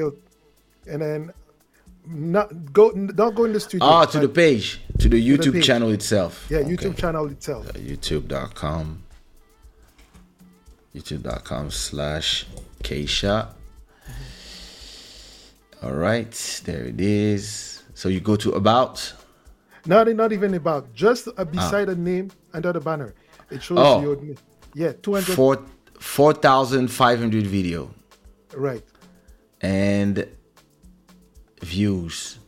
and then not go don't go in the studio. Ah, to the page, to the YouTube page. channel itself. yeah Okay. YouTube channel itself. youtube.com youtube.com slash kaysha all right there it is so you go to about Not not even about just uh, beside the name under the banner. It shows Ah. Oh. your yeah two hundred four 4500 video right. and views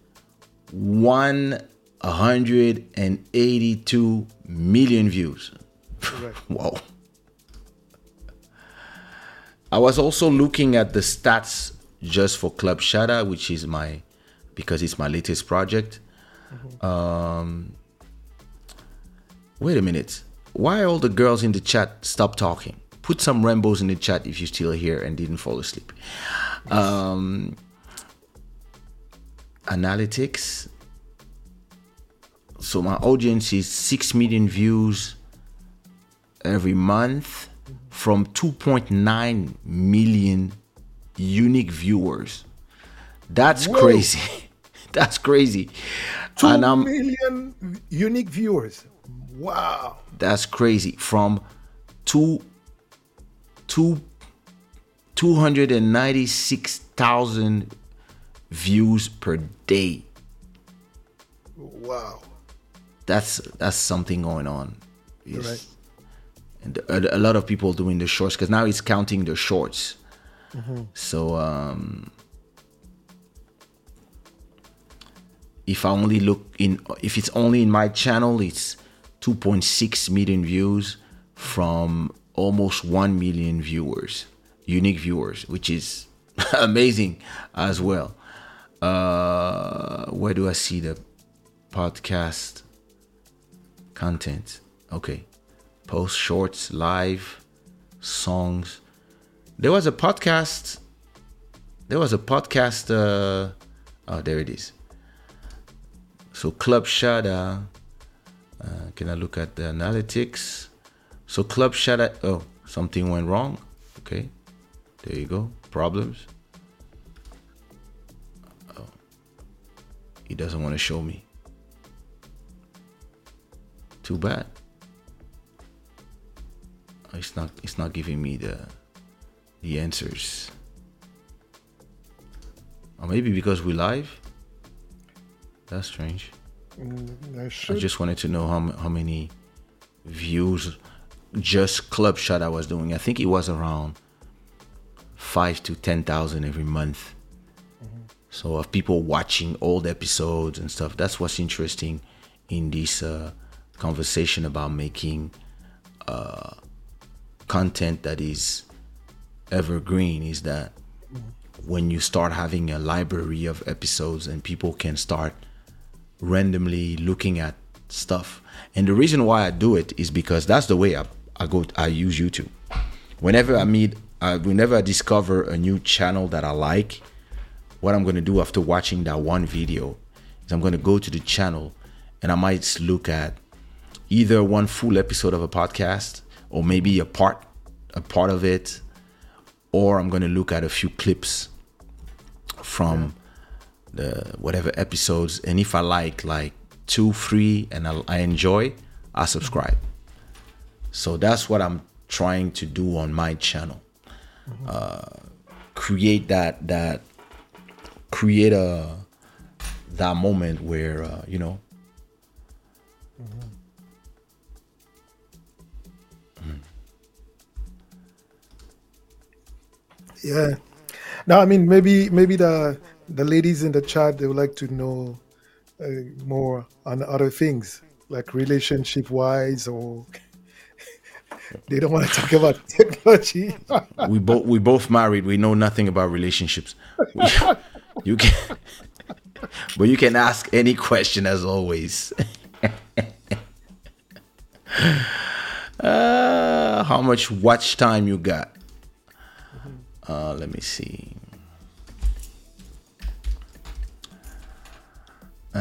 182 million views Right. *laughs* Wow. I was also looking at the stats just for Club Shada, which is my because it's my latest project. Um, wait a minute. Why all the girls in the chat stop talking? Put some rainbows in the chat if you're still here and didn't fall asleep. Um, analytics. So my audience is six million views every month from 2.9 million unique viewers. That's Whoa. crazy. *laughs* That's crazy. Two and I'm million unique viewers. Wow. that's crazy from two two 296,000 views per day. Wow. That's that's something going on. Yes. Right. And a, a lot of people doing the shorts because now it's counting the shorts. So um, if I only look in, if it's only in my channel, it's 2.6 million views from almost 1 million viewers, unique viewers, which is *laughs* amazing as well. Uh, where do I see the podcast content? Okay. Post shorts, live, songs. There was a podcast. There was a podcast. Uh, oh, there it is. So Club Shada. Uh, can I look at the analytics? So Club Shada. Oh, something went wrong. Okay, there you go. Problems. Oh, he doesn't want to show me. Too bad. It's not. It's not giving me the the answers. Or maybe because we live. That's strange. Mm, I just wanted to know how how many views just Club Shada I was doing. I think it was around five to ten thousand every month. So of people watching old episodes and stuff. That's what's interesting in this uh, conversation about making uh, content that is evergreen. Is that when you start having a library of episodes and people can start randomly looking at stuff. And the reason why I do it is because that's the way I, I go I use YouTube. Whenever I meet I, whenever I discover a new channel that I like, what I'm gonna do after watching that one video is I'm gonna go to the channel and I might look at either one full episode of a podcast or maybe a part a part of it or I'm gonna look at a few clips from the whatever episodes. And if I like like two three and I, I enjoy I subscribe. So that's what I'm trying to do on my channel. Uh, create that that create a that moment where uh, you know Yeah. No, I mean maybe maybe the the ladies in the chat they would like to know uh, more on other things like relationship wise or *laughs* they don't want to talk about technology. we both we both married. We know nothing about relationships. We- *laughs* you can but you can ask any question as always. *laughs* Uh, how much watch time you got uh, let me see uh,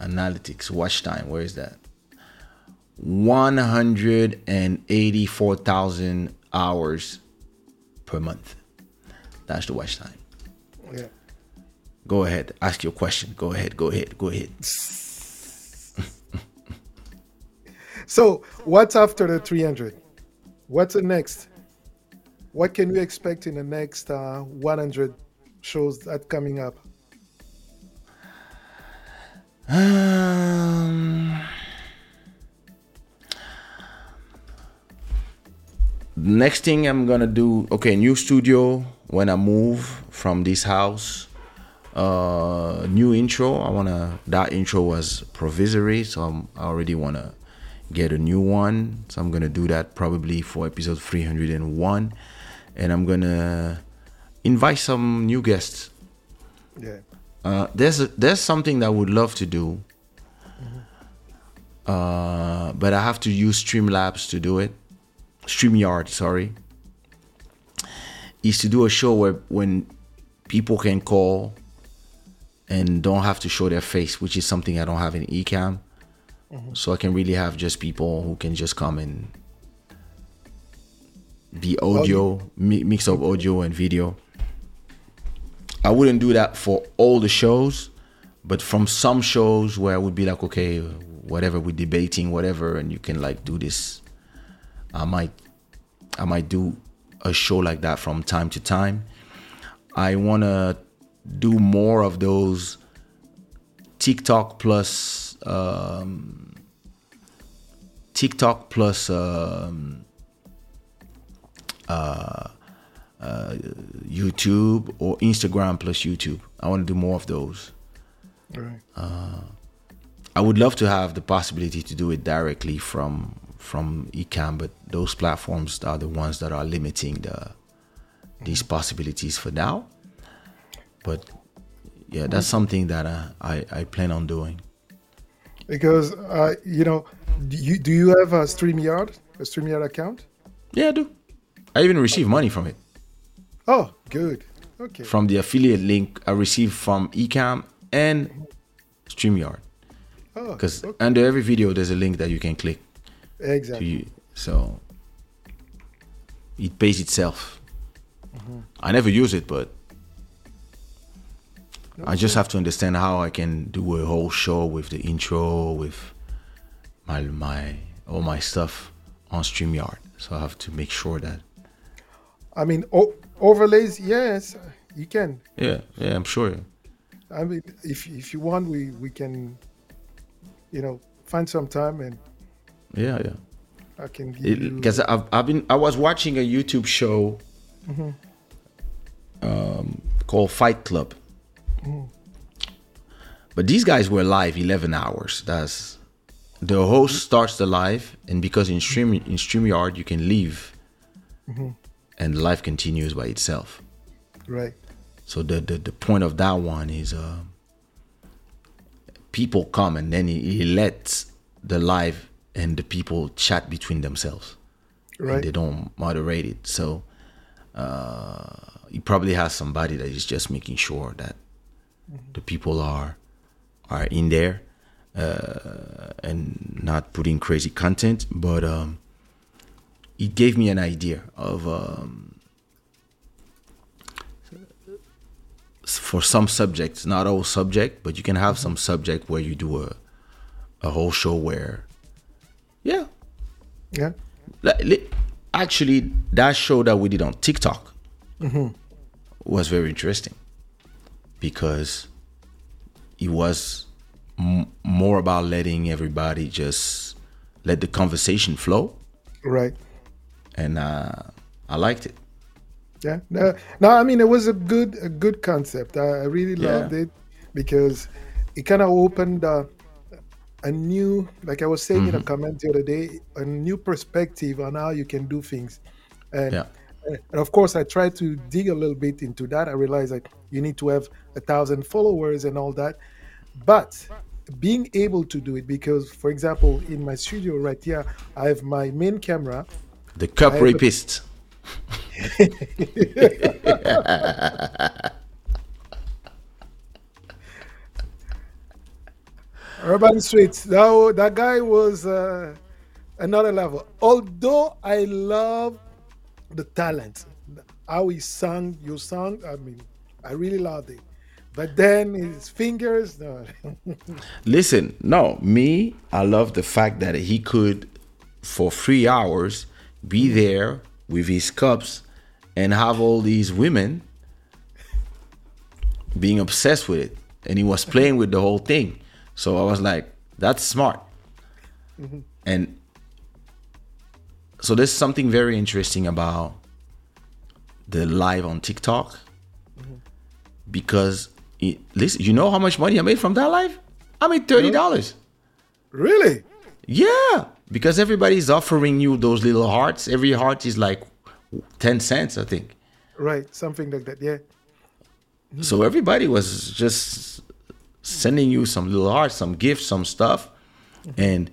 analytics watch time where is that 184,000 hours per month. That's the watch time. yeah. Go ahead, ask your question. Go ahead, go ahead, go ahead. So what's after the 300? What's the next? What can we expect in the next uh, 100 shows that coming up? Um, next thing I'm gonna do, okay, new studio when I move from this house. Uh, new intro. I wanna. That intro was provisory, so I'm, I already wanna get a new one. So I'm gonna do that probably for episode 301, and I'm gonna invite some new guests. Yeah. Uh, there's a, there's something that I would love to do, uh, but I have to use Streamlabs to do it. Streamyard, sorry, is to do a show where when people can call and don't have to show their face, which is something I don't have in Ecamm. Mm-hmm. So I can really have just people who can just come and be audio, oh, mi- mix of audio and video. I wouldn't do that for all the shows, but from some shows where I would be like, okay, whatever we're debating, whatever, and you can like do this. I might, I might do a show like that from time to time. I wanna do more of those TikTok plus um, TikTok plus um, uh, uh, YouTube or Instagram plus YouTube. I want to do more of those. Right. I would love to have the possibility to do it directly from from Ecamm, but those platforms are the ones that are limiting the these possibilities for now. But yeah, that's something that uh, I I plan on doing. Because uh, you know, do you do you have a StreamYard, a StreamYard account? Yeah, I do. I even receive money from it. Oh, good. Okay. From the affiliate link I received from Ecamm and StreamYard. Oh, Because okay. under every video there's a link that you can click exactly. So it pays itself. I never use it, but I just have to understand how I can do a whole show with the intro, with my my all my stuff on StreamYard. So I have to make sure that I mean, o- overlays. Yes, you can. yeah, yeah, I'm sure. I mean, if if you want, we we can. you know, find some time and Yeah, yeah. I can give you. because I've, I've been I was watching a YouTube show um, called Fight Club, but these guys were live eleven hours. That's the host starts the live, and because in stream in Streamyard you can leave, and the live continues by itself. Right. So the the, the point of that one is uh, people come and then he, he lets the live and the people chat between themselves. and Right. they don't moderate it. So uh, he probably has somebody that is just making sure that the people are are in there uh, and not putting crazy content. But um, it gave me an idea of um, for some subjects, not all subject, but you can have some subject where you do a a whole show where, yeah, Yeah. like, li- actually that show that we did on TikTok was very interesting because it was m- more about letting everybody just let the conversation flow, Right. and uh, I liked it. Yeah. No, no, I mean it was a good a good concept. I, really Yeah. loved it because it kind of opened uh, a new, like I was saying in a comment the other day, a new perspective on how you can do things. And, Yeah. And of course, I tried to dig a little bit into that. I realized that you need to have a thousand followers and all that, but being able to do it because, for example, in my studio right here, I have my main camera. The cup have a- rapist. *laughs* Urban Streets. That, that guy was uh, another level. Although I love the talent, how he sang your song. I mean, I really loved it. But then his fingers, no. *laughs* Listen, no, me, I love the fact that he could, for three hours, be there with his cups and have all these women being obsessed with it. And he was playing with the whole thing. So I was like, that's smart. Mm-hmm. And so there's something very interesting about the live on TikTok mm-hmm. because it, listen, you know how much money I made from that live? I made thirty dollars. really? Yeah, because everybody's offering you those little hearts. Every heart is like ten cents, I think. Right, something like that. Yeah. So hmm. everybody was just sending you some little hearts, some gifts, some stuff, mm-hmm. and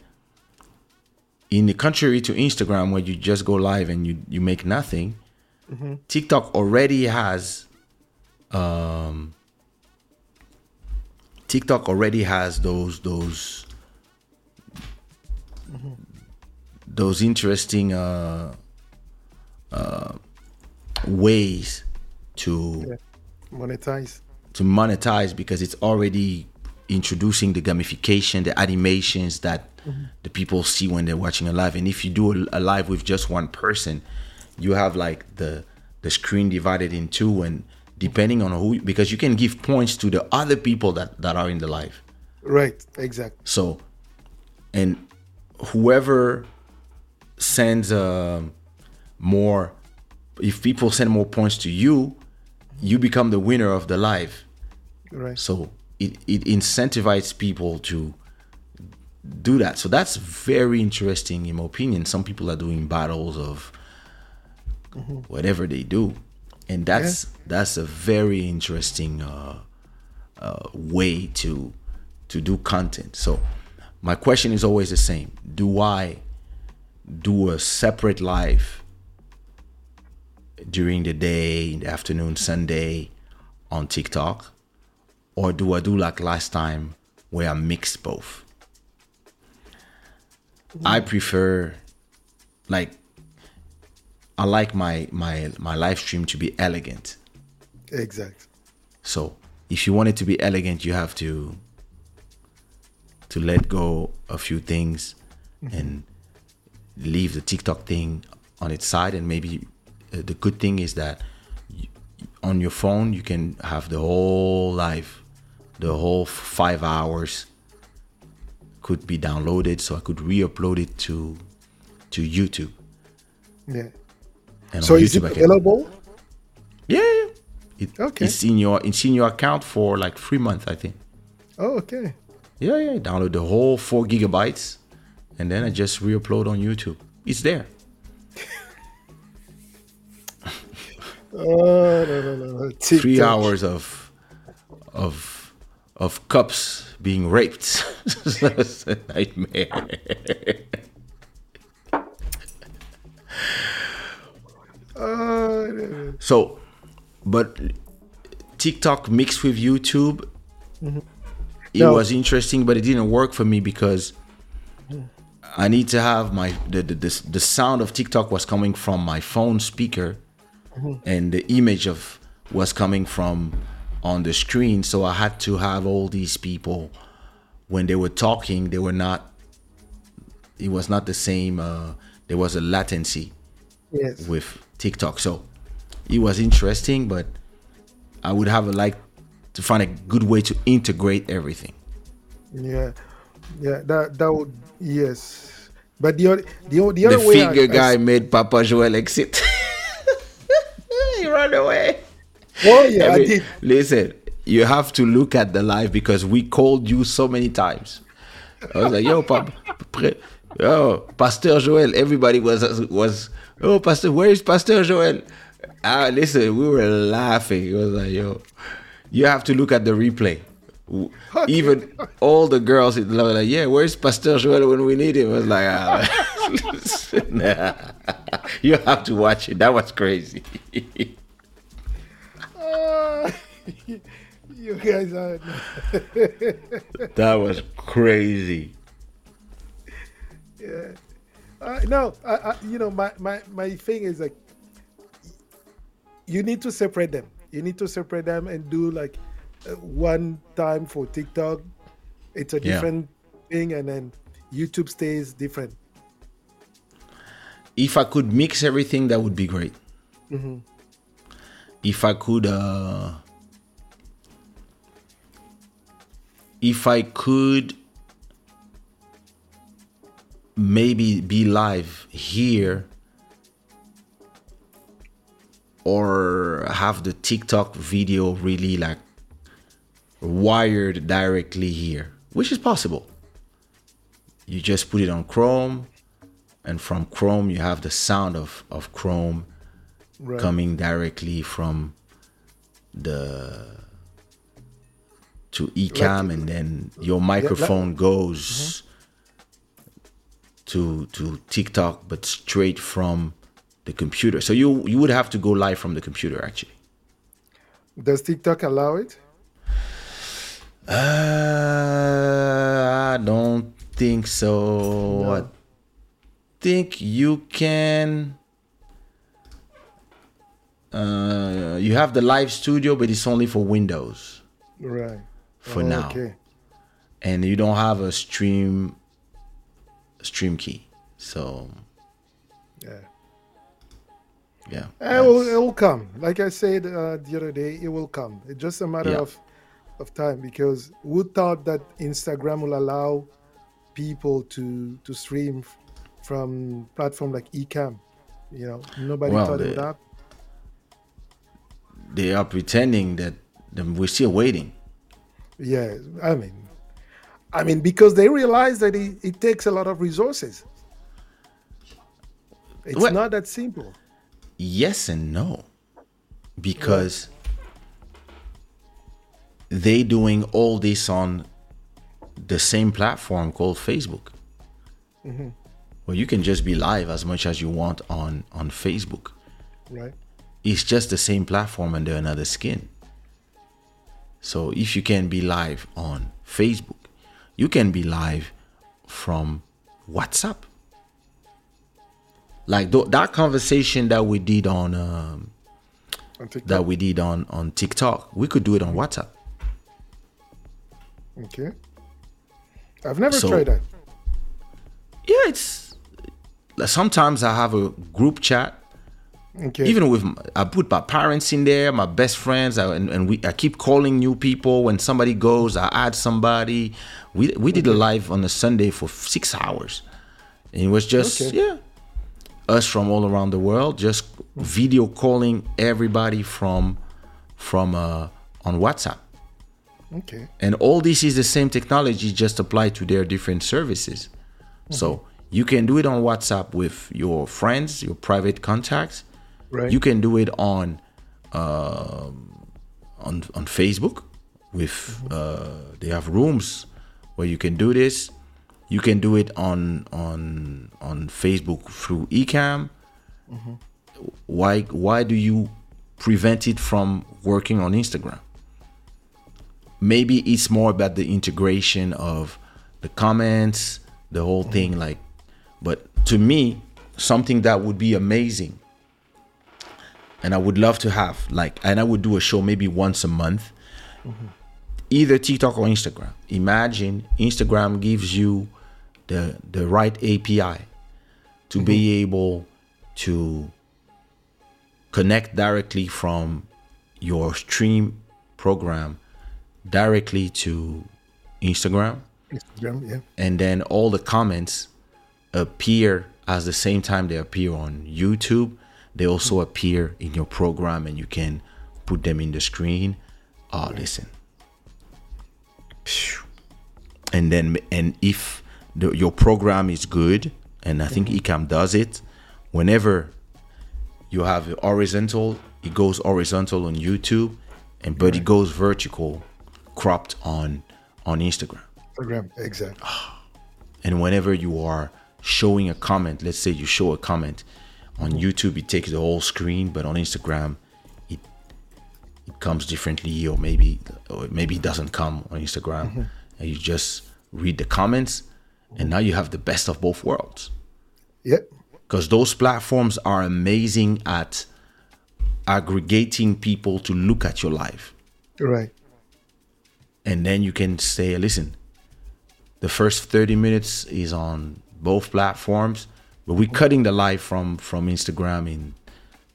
in the contrary to Instagram, where you just go live and you you make nothing, TikTok already has. Um, TikTok already has those those those interesting uh, uh, ways to Yeah. Monetize. to monetize because it's already introducing the gamification, the animations that the people see when they're watching a live. And if you do a, a live with just one person, you have like the the screen divided in two, and depending on who, because you can give points to the other people that that are in the live. Right, exactly. So, and whoever sends um more, if people send more points to you, you become the winner of the live. Right. So it, it incentivizes people to do that. So that's very interesting in my opinion. Some people are doing battles of whatever they do. And that's that's a very interesting uh, uh, way to to do content. So my question is always the same. Do I do a separate live during the day, in the afternoon, Sunday on TikTok? Or do I do like last time where I mix both? I prefer like I like my my my live stream to be elegant. Exact. So if you want it to be elegant, you have to to let go a few things and leave the TikTok thing on its side. And maybe uh, the good thing is that on your phone you can have the whole live, the whole five hours could be downloaded, so I could re-upload it to to YouTube. Yeah. And So is it YouTube, I can- available? Yeah, yeah. It, Okay. It's in your it's in your account for like three months, I think. Oh, okay. Yeah, yeah. Download the whole four gigabytes, and then I just re-upload on YouTube. It's there. Oh no no no. Three hours of of of cups being raped. A *laughs* nightmare. No. So, but TikTok mixed with YouTube, it No. was interesting, but it didn't work for me because I need to have my the the, the, the sound of TikTok was coming from my phone speaker, mm-hmm. and the image of was coming from on the screen. So I had to have all these people when they were talking, they were not. It was not the same. Uh, there was a latency Yes. with TikTok. So it was interesting, but I would have liked to find a good way to integrate everything. Yeah. Yeah. That that would yes. But the other the, the The other way I- finger I guy s- made Papa Joel exit. *laughs* he ran away. Oh yeah, I did. Listen, you have to look at the live because we called you so many times. I was like, yo, Papa, *laughs* pre- yo, Pastor Joel. Everybody was was, oh, Pastor, where is Pastor Joel? Ah, listen, we were laughing. It was like, yo, you have to look at the replay. Even all the girls in love, like, yeah, where's Pastor Joel when we need him? I was like, ah, *laughs* nah. *laughs* you have to watch it. That was crazy. *laughs* You guys are *laughs* that was crazy. uh, no. I, I, you know, my, my my thing is like, you need to separate them. You need to separate them and do like uh, one time for TikTok. It's a Yeah. different thing, and then YouTube stays different. if I could mix everything, that would be great. If I could, uh, if I could maybe be live here or have the TikTok video really like wired directly here, which is possible. You just put it on Chrome, and from Chrome you have the sound of, of Chrome Right. coming directly from the to Ecamm, and then your microphone goes to to TikTok, but straight from the computer. So you you would have to go live from the computer actually. Does TikTok allow it? Uh, I don't think so. I think you can. Uh, you have the live studio, but it's only for Windows Right. for now, Okay. and you don't have a stream stream key. So Yeah. yeah, It will, it will come. Like I said uh, the other day, it will come. It's just a matter Yeah. of of time because who thought that Instagram will allow people to to stream from platform like Ecamm? You know, nobody Well, thought it would happen. They are pretending that we're still waiting. Yeah, I mean, I mean because they realize that it, it takes a lot of resources. It's Well- not that simple. yes and no because they doing all this on the same platform called facebook mm-hmm. well you can just be live as much as you want on on facebook Right. It's just the same platform under another skin so if you can be live on facebook you can be live from whatsapp like th- that conversation that we did on um, On that we did on on TikTok. We could do it on WhatsApp. Okay. I've never So- tried that. Yeah, it's sometimes I have a group chat Okay. Even with I put my parents in there, my best friends, I, and, and we I keep calling new people. When somebody goes, I add somebody. We we did a live on a Sunday for six hours, and it was just Okay. yeah, us from all around the world, just video calling everybody from from uh, on WhatsApp. okay. And all this is the same technology, just applied to their different services. So you can do it on WhatsApp with your friends, your private contacts. Right. You can do it on um, on on Facebook. With uh, they have rooms where you can do this. You can do it on on on Facebook through Ecamm. Why why do you prevent it from working on Instagram? maybe it's more about the integration of the comments, the whole thing. Like, but to me, something that would be amazing, and I would love to have like, and I would do a show maybe once a month, either TikTok or Instagram. Imagine Instagram gives you the the right API to be mm-hmm. able to connect directly from your stream program directly to Instagram Instagram, yeah. and then all the comments appear at the same time they appear on YouTube. They also appear in your program and you can put them in the screen. Oh, listen. And then, and if the, your program is good, and I think mm-hmm. Ecamm does it, whenever you have horizontal, it goes horizontal on YouTube, and but it goes vertical, cropped on on Instagram. Instagram, exactly. *sighs* And whenever you are showing a comment, let's say you show a comment on mm-hmm. YouTube, it takes the whole screen, but on Instagram, it it comes differently, or maybe or maybe it doesn't come on Instagram, mm-hmm. and you just read the comments, and now you have the best of both worlds Yep. because those platforms are amazing at aggregating people to look at your life. Right. and then you can say listen the first 30 minutes is on both platforms but we're cutting the live from from instagram in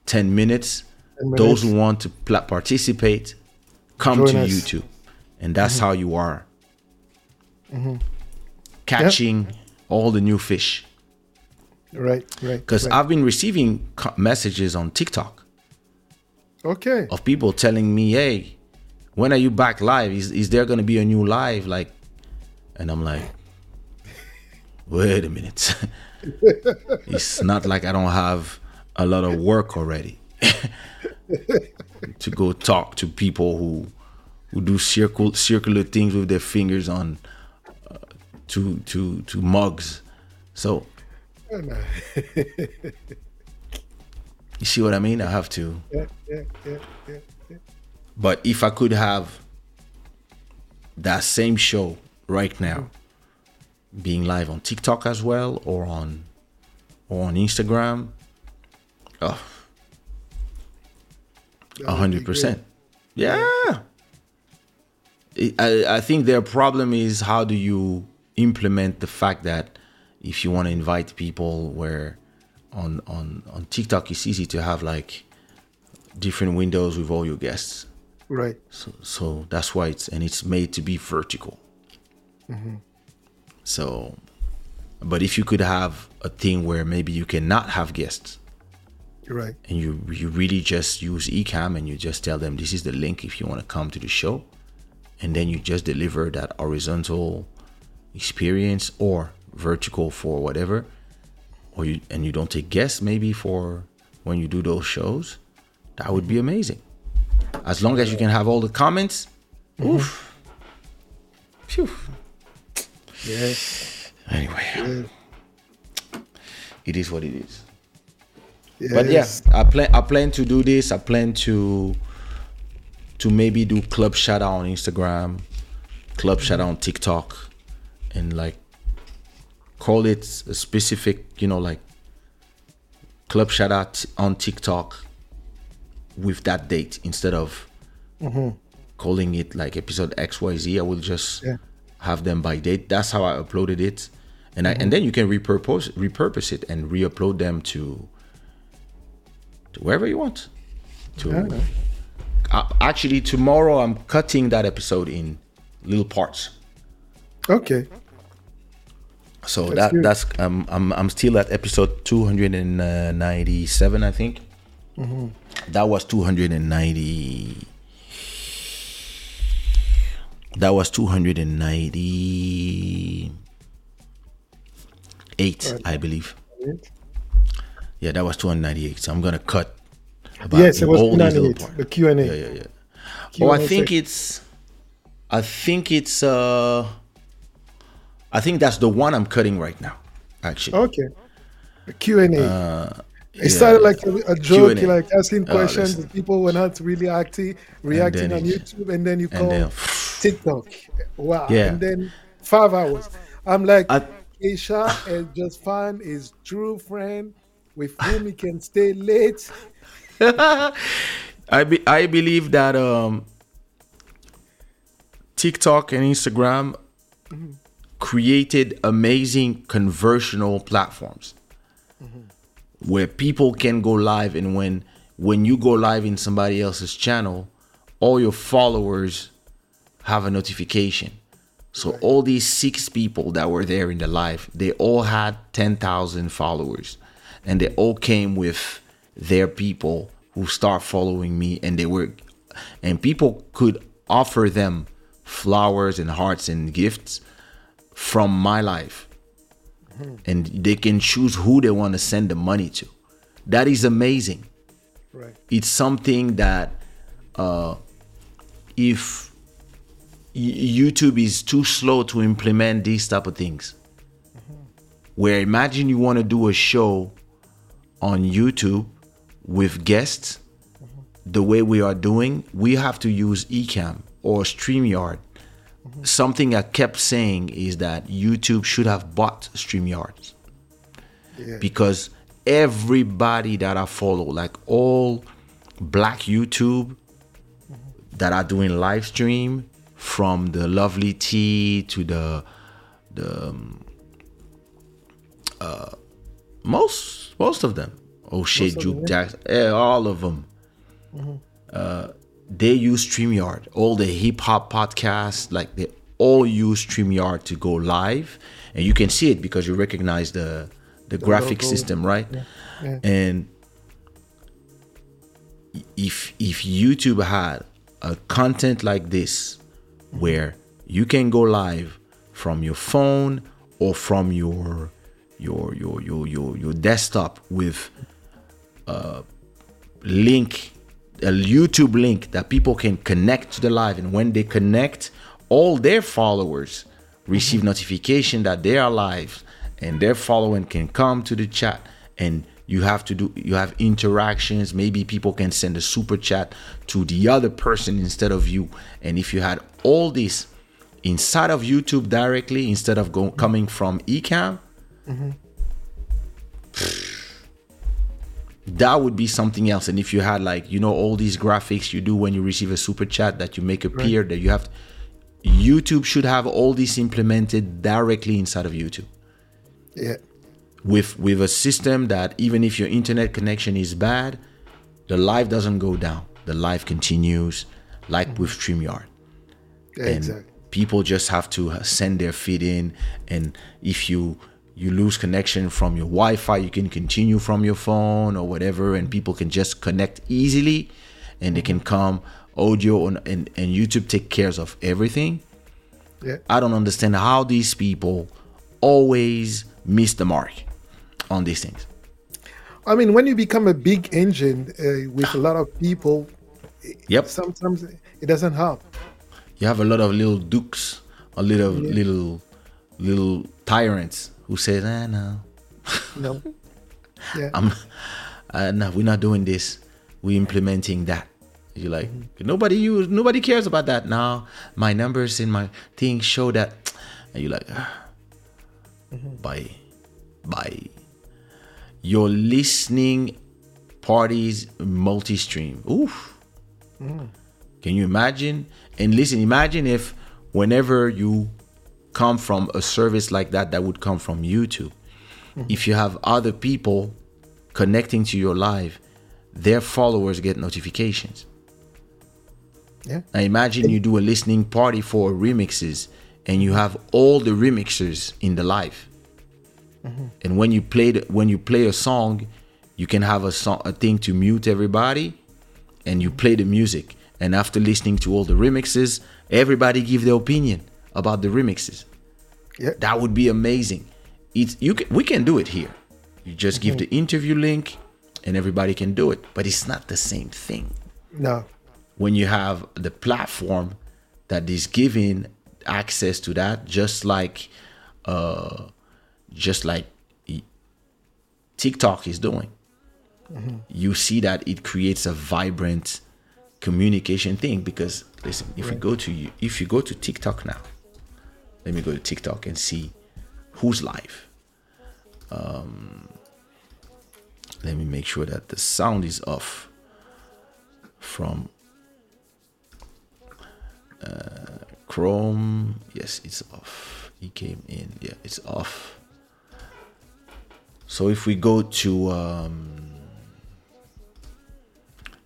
10 minutes 10 those who want to pla- participate come Join to us. youtube and that's mm-hmm. how you are mm-hmm. catching all the new fish Right. Right. because right. i've been receiving co- messages on tiktok okay. of people telling me, "Hey, when are you back live? Is is there gonna be a new live?" Like, and I'm like, "Wait a minute. *laughs* it's not like I don't have a lot of work already *laughs* to go talk to people who who do circle circular things with their fingers on uh, to to to mugs. So." *laughs* You see what I mean? I have to. Yeah. Yeah. Yeah. But if I could have that same show right now being live on TikTok as well or on or on Instagram, oh, a hundred percent. Yeah. I, I think their problem is how do you implement the fact that if you want to invite people where on on on TikTok it's easy to have like different windows with all your guests. Right. So, so that's why it's and it's made to be vertical. So, but if you could have a thing where maybe you cannot have guests you're Right. and you you really just use Ecamm and you just tell them this is the link if you want to come to the show, and then you just deliver that horizontal experience or vertical for whatever, or you and you don't take guests maybe for when you do those shows, that would be amazing. As long as you can have all the comments, oof. Phew. Yeah. Anyway, it is what it is. Yes. But yeah, I plan I plan to do this. I plan to to maybe do Club Shada on Instagram, Club Shada on TikTok, and like call it a specific, you know, like Club Shada on TikTok with that date instead of mm-hmm. calling it like episode XYZ. I will just Yeah. Have them by date. That's how I uploaded it. And I and then you can repurpose repurpose it and re-upload them to to wherever you want. To Yeah. uh, actually tomorrow I'm cutting that episode in little parts. Okay. So That's that good. that's um, I'm I'm still at episode 297 I think. Mm-hmm. That was 290. That was 298, I believe. Yeah, that was 298. So I'm gonna cut. About Yes, it was all these little 98. parts. The Q and A. Yeah, yeah, yeah. Oh, I think it's. I think it's. uh I think that's the one I'm cutting right now. Actually. Okay. The Q and A. Uh, It started like a, a joke, Q&A. like asking Oh, questions. and people were not really acting, reacting on YouTube, and then you and call then- TikTok. Wow. Yeah. And then five hours. I'm like, I- Kaysha has just found his true friend with whom he can stay late. *laughs* I be, I believe that um, TikTok and Instagram created amazing conversational platforms where people can go live and when when you go live in somebody else's channel, all your followers have a notification. So all these six people that were there in the live, they all had 10,000 followers. And they all came with their people who start following me. And they were and people could offer them flowers and hearts and gifts from my life. And they can choose who they want to send the money to. That is amazing. Right. it's something that uh, if YouTube is too slow to implement these type of things, where imagine you want to do a show on YouTube with guests, the way we are doing, we have to use Ecamm or StreamYard. Something I kept saying is that YouTube should have bought StreamYard Yeah. because everybody that I follow, like all black YouTube that are doing live stream, from the lovely tea to the the um, uh, most most of them, oh shit, Juke Jackson, eh, all of them. Uh, they use StreamYard. All the hip hop podcasts, like they all use StreamYard to go live, and you can see it because you recognize the the, graphic logo. system, right? Yeah. And if if YouTube had a content like this, where you can go live from your phone or from your your your your your, your desktop with a link a YouTube link that people can connect to the live. And when they connect all their followers receive notification that they are live and their following can come to the chat and you have to do you have interactions. Maybe people can send a super chat to the other person instead of you. And if you had all this inside of YouTube directly instead of going coming from Ecamm that would be something else. And if you had like you know all these graphics you do when you receive a super chat that you make appear that you have to, youtube should have all this implemented directly inside of youtube. Yeah. With with a system that even if your internet connection is bad the live doesn't go down. The live continues like with streamyard. Yeah and exactly. people just have to uh, send their feed in. And if you you lose connection from your wi-fi you can continue from your phone or whatever and people can just connect easily and they can come audio on, and, and youtube take cares of everything. Yeah. i don't understand how these people always miss the mark on these things I mean, when you become a big engine uh, with a lot of people, yep sometimes it doesn't help. you have a lot of little dukes a little little little tyrants who say ah no No. *laughs* Yeah. I'm, uh, no, we're not doing this. We're implementing that. You're like, nobody use, nobody cares about that now. My numbers in my thing show that, and you're like, ah, bye." by your listening parties multi-stream. Oof. Can you imagine? And listen, imagine if whenever you come from a service like that, that would come from YouTube mm-hmm. if you have other people connecting to your live their followers get notifications. Yeah. Now imagine you do a listening party for remixes and you have all the remixers in the live. And when you play the, when you play a song, you can have a song a thing to mute everybody and you play the music. And after listening to all the remixes, everybody give their opinion about the remixes. Yeah. That would be amazing. It's you can, we can do it here. You just give the interview link and everybody can do it, but it's not the same thing No. when you have the platform that is giving access to that just like uh just like TikTok is doing you see that it creates a vibrant communication thing because listen if you go to you if you go to TikTok now let me go to TikTok and see who's live um let me make sure that the sound is off from Chrome. Yes, it's off. He came in. Yeah, it's off. So if we go to um,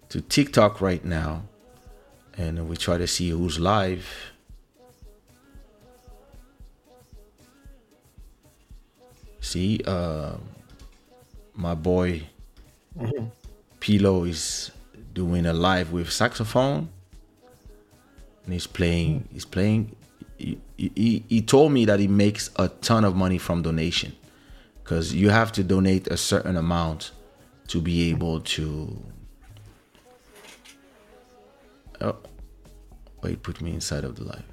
to TikTok right now, and we try to see who's live. See, uh, my boy Pilo is doing a live with saxophone. And he's playing he's playing he, he, he told me that he makes a ton of money from donation because you have to donate a certain amount to be able to oh wait put me inside of the live.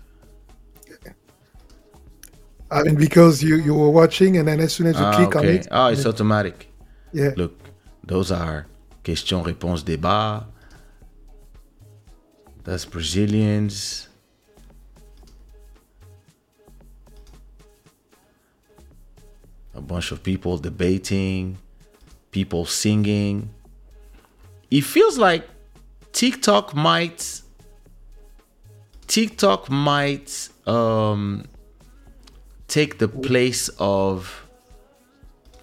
I mean, because you, you were watching, and then as soon as you ah, click on it, oh it's automatic. Yeah, look those are question réponse débat that's brazilians a bunch of people debating people singing. It feels like tiktok might tiktok might um take the place of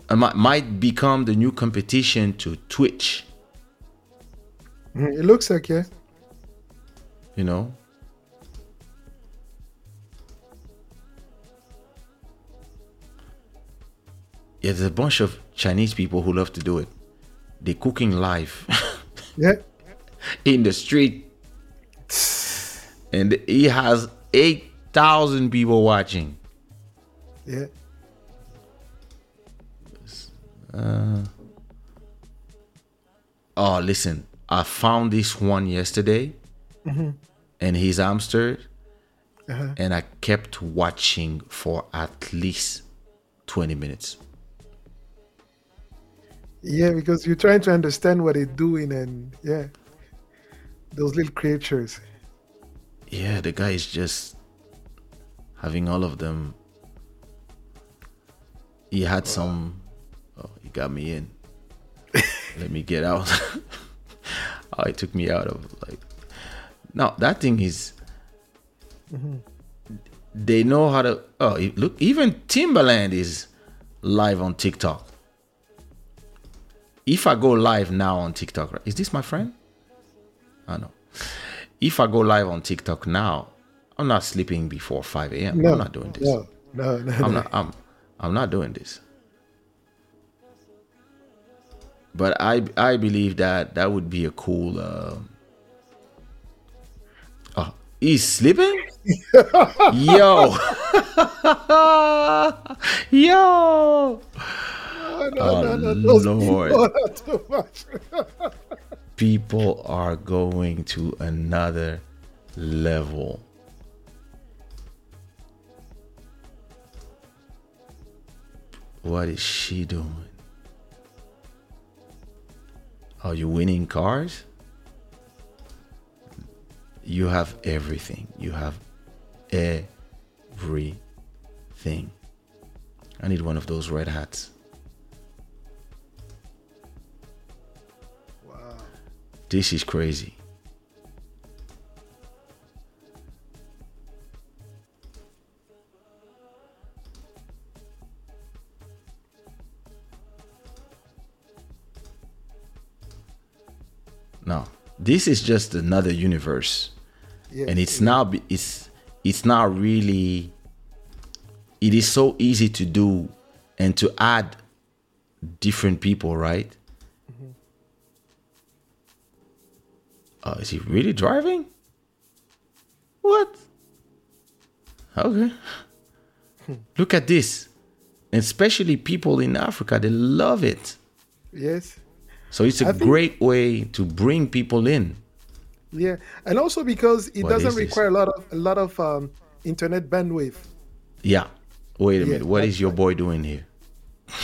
uh, might, might become the new competition to twitch. Mhm, it looks like yeah. you know yeah there's a bunch of chinese people who love to do it. They're cooking live. *laughs* Yeah, in the street. And he has 8000 people watching. Yeah. oh listen. I found this one yesterday. And he's hamster Uh-huh. and i kept watching for at least 20 minutes Yeah, because you're trying to understand what they're doing, and yeah, those little creatures. yeah the guy is just having all of them. He had some. Oh he got me in. *laughs* Let me get out. *laughs* Oh he took me out of like now that thing is mm-hmm. they know how to oh look even timberland is live on tiktok if i go live now on tiktok right, is this my friend i know if i go live on tiktok now i'm not sleeping before 5 a.m No, i'm not doing this No, no, no. I'm no. not. I'm. I'm not doing this. But I. I believe that that would be a cool. Uh, he's sleeping. *laughs* Yo. *laughs* Yo. no, no, Oh, no, Lord. people are too much. *laughs* People are going to another level. What is she doing? Are you winning cars? You have everything. You have everything. I need one of those red hats. Wow. This is crazy. no. This is just another universe, Yeah. and it's now it's it's not really. It is so easy to do, and to add different people, right? Oh, is he really driving? What? Okay. Hmm. Look at this. Especially people in Africa, they love it. yes. So it's a I think- great way to bring people in. Yeah, and also because it What doesn't is this? require a lot of a lot of um, internet bandwidth. Yeah. Wait a Yeah, minute. What is your boy doing here? *laughs*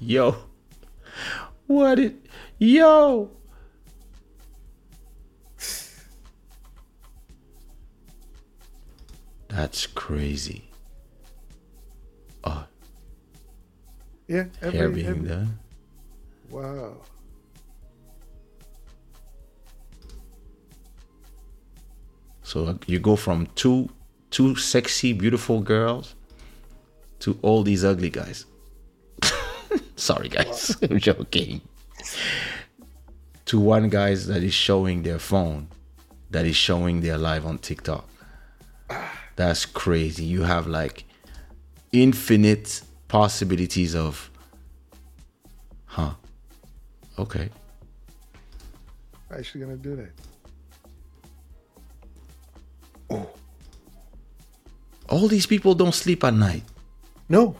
Yo. What it Yo. That's crazy. Oh, Yeah, every, hair being every- done. Wow. So you go from two two sexy, beautiful girls to all these ugly guys. *laughs* Sorry, guys, *laughs* I'm joking. To one guys that is showing their phone, that is showing their live on TikTok. Ah. That's crazy. You have like infinite possibilities of, huh? Okay. Actually, gonna do that. Oh. All these people don't sleep at night. No.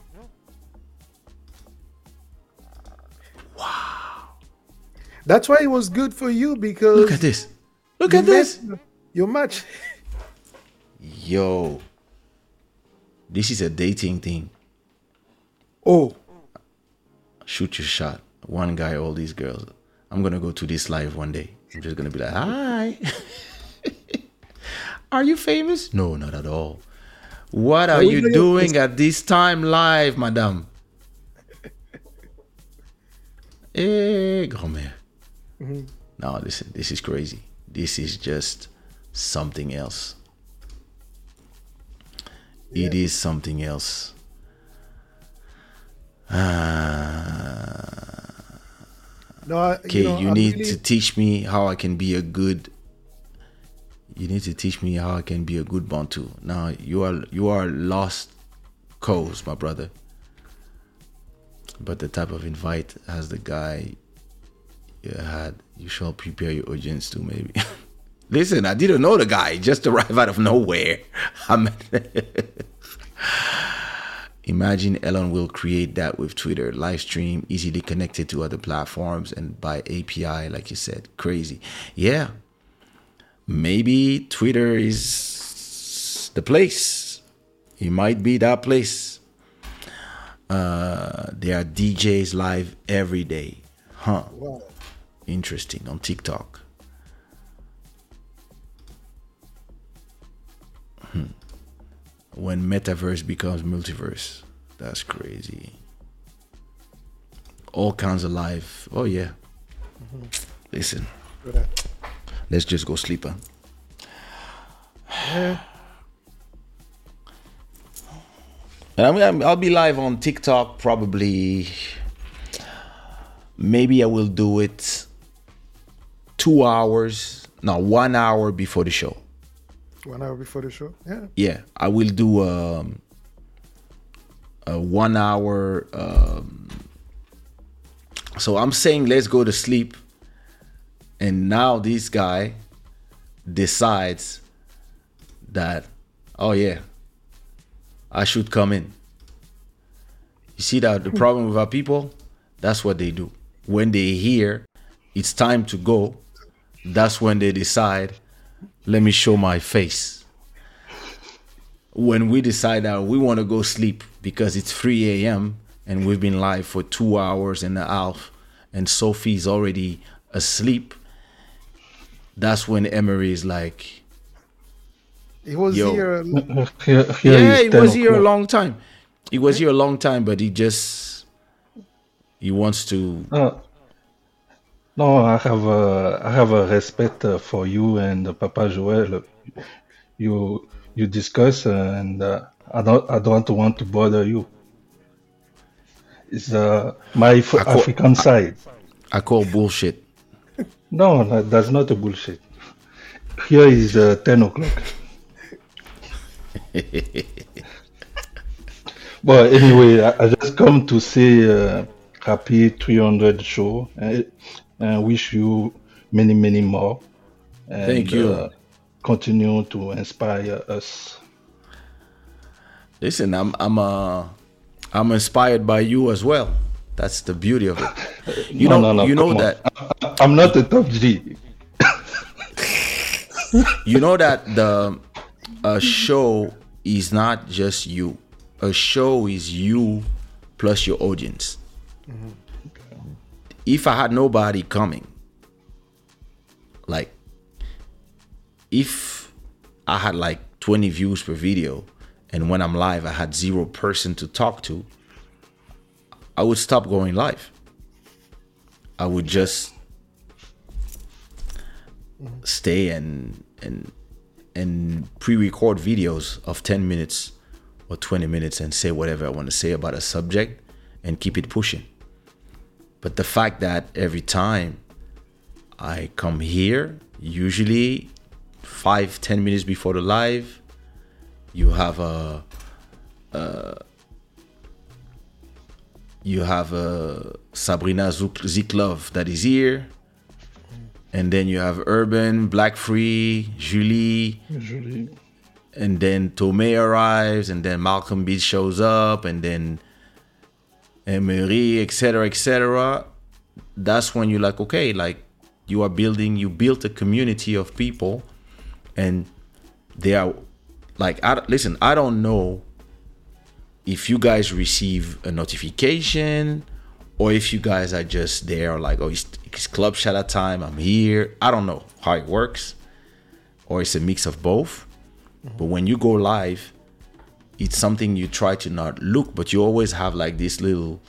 Wow. That's why it was good for you because Look at this. Look at this. Your match. *laughs* Yo, this is a dating thing. Oh, Shoot your shot. One guy, all these girls. I'm gonna go to this live one day. I'm just gonna be like, hi. *laughs* are you famous? No, not at all. What are will you doing at this time live, madame? *laughs* Eh, grand-mère. No, listen, this is crazy. This is just something else. It is something else. Ah. No. I, Okay, you, you, know, I'm need really- to teach me how I can be a good. You need to teach me how I can be a good Bantu. Now you are you are lost cause, my brother. But the type of invite as the guy you had, you shall prepare your audience to maybe. *laughs* Listen, I didn't know the guy. Just arrived out of nowhere. *laughs* I'm. *laughs* Imagine Elon will create that with Twitter, live stream, easily connected to other platforms and by API, like you said. Crazy. Yeah. Maybe Twitter is the place. It might be that place. Uh, there are DJs live every day. Huh. Wow. Interesting. On TikTok. When metaverse becomes multiverse. That's crazy. All kinds of life. Oh, yeah. Mm-hmm. Listen, Do that. let's just go sleep. Huh? Yeah. I'm, I'll be live on TikTok probably. Maybe I will do it two hours, no, one hour before the show. One hour before the show. Yeah. Yeah, I will do um, a one hour. Um, so I'm saying let's go to sleep, and now this guy decides that, oh yeah, I should come in. You see that the *laughs* problem with our people, that's what they do. When they hear it's time to go, that's when they decide, let me show my face when we decide that we want to go sleep because it's 3 a.m. and we've been live for two hours and a half, and Sophie's already asleep, that's when Emery is like, He was Yo. here. Uh, uh, here, here Yeah, he was here a long time. He was here a long time, but he just he wants to. No, no, I have a, I have a respect uh, for you and uh, Papa Joel. You you discuss uh, and uh, I don't I don't want to bother you. It's uh, my Af- I call- African side. I call bullshit. No, no, that's not a bullshit. Here is uh, 10 o'clock. *laughs* but anyway, I, I just come to say uh, happy 300 show and, and wish you many, many more. And, Thank you. Uh, continue to inspire us. Listen, I'm I'm uh I'm inspired by you as well. That's the beauty of it. *laughs* You No, know no, no, you know come on. that I'm not a top G. *laughs* you know that the a show is not just you. A show is you plus your audience. If I had nobody coming, like if I had like 20 views per video and when I'm live I had zero person to talk to, I would stop going live. I would just stay and and and pre-record videos of 10 minutes or 20 minutes and say whatever I want to say about a subject and keep it pushing. But the fact that every time I come here, usually five, ten minutes before the live, you have a, you have a Sabrina Ziklov that is here. And then you have Urban, Black Free, Julie, Usually. and then Tomei arrives, and then Malcolm Beach shows up, and then Emery, etc., etc. That's when you're like, okay, like you are building, you built a community of people, and they are like, I, listen, I don't know if you guys receive a notification or if you guys are just there, like, oh, it's, it's Club Shada time, I'm here. I don't know how it works, or it's a mix of both. Mm-hmm. But when you go live, it's something you try to not look, but you always have like this little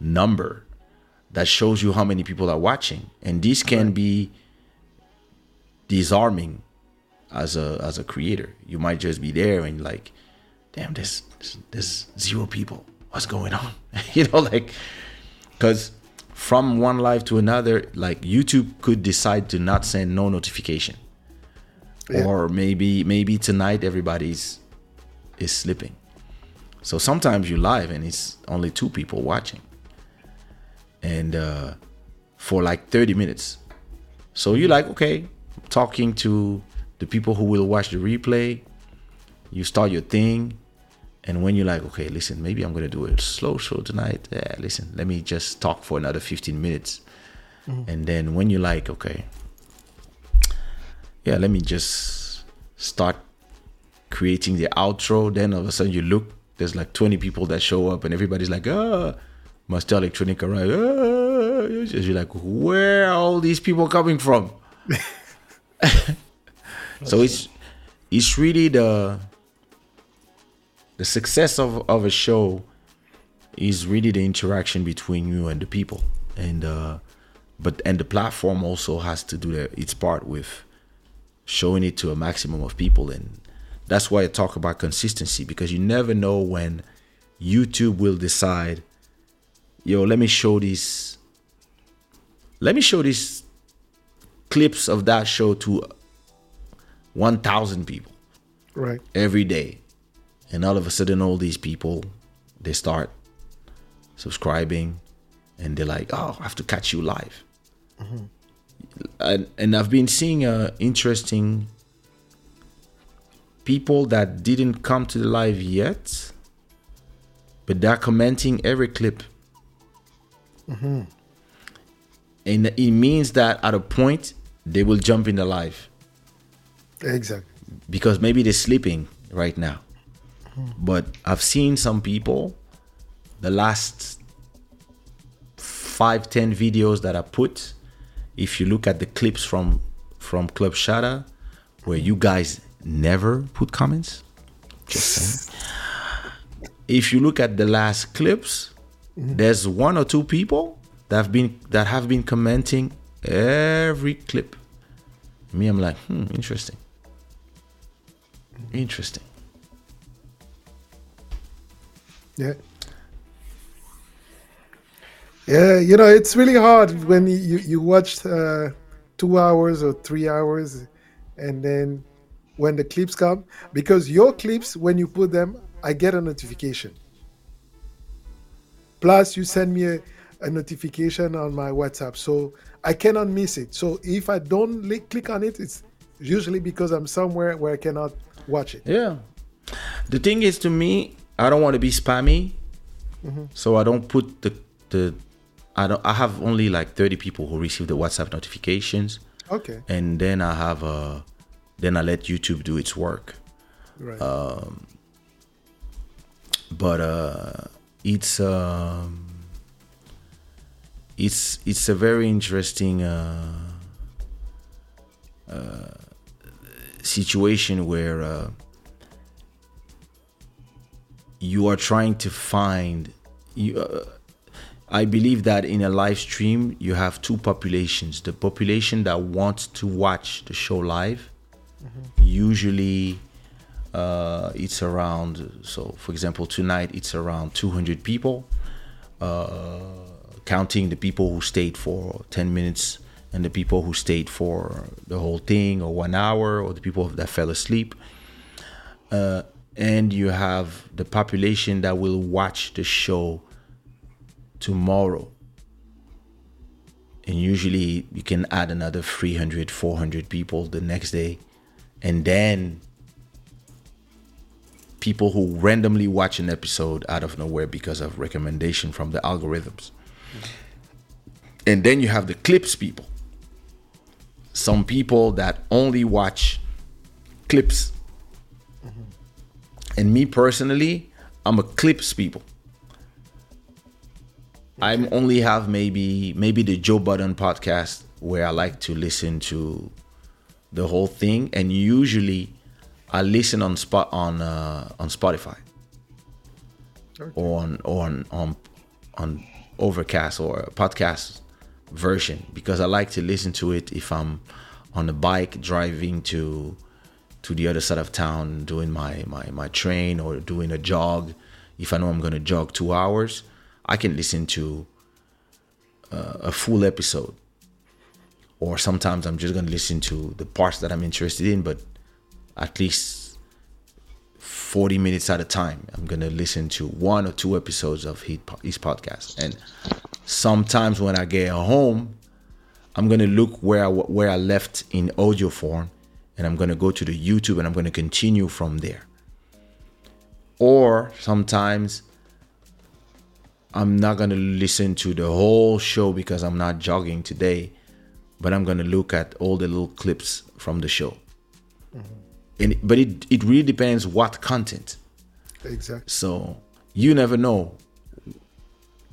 number that shows you how many people are watching. And this can be disarming as a as a creator. You might just be there and like, damn, there's there's zero people. What's going on? *laughs* you know, like because from one live to another, like YouTube could decide to not send no notification Yeah. or maybe maybe tonight everybody's is sleeping. So sometimes you live and it's only two people watching. And uh for like 30 minutes. So you're like okay talking to the people who will watch the replay you start your thing and when you're like okay listen maybe i'm gonna do a slow show tonight yeah listen let me just talk for another 15 minutes. And then when you're like okay yeah, let me just start creating the outro. Then all of a sudden you look, there's like 20 people that show up and everybody's like, ah, Master Electronic arrived. Ah. You're like, where are all these people coming from? *laughs* so it's it's really the the success of, of a show is really the interaction between you and the people. And uh but and the platform also has to do the, its part with showing it to a maximum of people and that's why I talk about consistency because you never know when YouTube will decide yo let me show these let me show these clips of that show to 1000 people Right. every day. And all of a sudden all these people they start subscribing and they're like oh i have to catch you live. And, and i've been seeing uh, interesting people that didn't come to the live yet but they're commenting every clip. Mm-hmm. And it means that at a point they will jump in the live. Exactly. because maybe they're sleeping right now. Mm-hmm. But I've seen some people, the last five, ten videos that I put, if you look at the clips from from Club Shada, where mm-hmm. you guys never put comments, just saying. If you look at the last clips, there's one or two people that have been that have been commenting every clip. Me, I'm like, hmm, interesting. Interesting. Yeah. Yeah, you know, it's really hard when you you, you watch uh, two hours or three hours, and then when the clips come, because your clips when you put them, I get a notification. Plus, you send me a, a notification on my WhatsApp, so I cannot miss it. So if I don't li- click on it, it's usually because I'm somewhere where I cannot watch it. Yeah. The thing is, to me, I don't want to be spammy, mm-hmm. so I don't put the the. I don't. I have only like thirty people who receive the WhatsApp notifications, Okay, and then I have a. Then I let YouTube do its work. right. but uh it's um it's it's a very interesting uh, uh situation where uh you are trying to find you uh, I believe that in a live stream you have two populations the population that wants to watch the show live usually uh, it's around so for example tonight it's around 200 people uh, counting the people who stayed for 10 minutes and the people who stayed for the whole thing or one hour or the people that fell asleep. Uh, and you have the population that will watch the show tomorrow. And usually you can add another 300 400 people the next day and then people who randomly watch an episode out of nowhere because of recommendation from the algorithms. And then you have the clips people. Some people that only watch clips. Mm-hmm. And me personally i'm a clips people. I only have maybe maybe the joe budden podcast where i like to listen to the whole thing and usually i listen on spot on uh, on spotify. Or on or on on on overcast or podcast version because i like to listen to it if i'm on a bike driving to to the other side of town doing my my my train or doing a jog. If i know i'm going to jog two hours i can listen to uh, a full episode or sometimes i'm just going to listen to the parts that i'm interested in but at least 40 minutes at a time i'm going to listen to one or two episodes of his podcast. And sometimes when i get home i'm going to look where I, where i left in audio form and i'm going to go to the youtube and i'm going to continue from there. Or sometimes i'm not going to listen to the whole show because i'm not jogging today but i'm to look at all the little clips from the show and but it, it really depends what content exactly. so you never know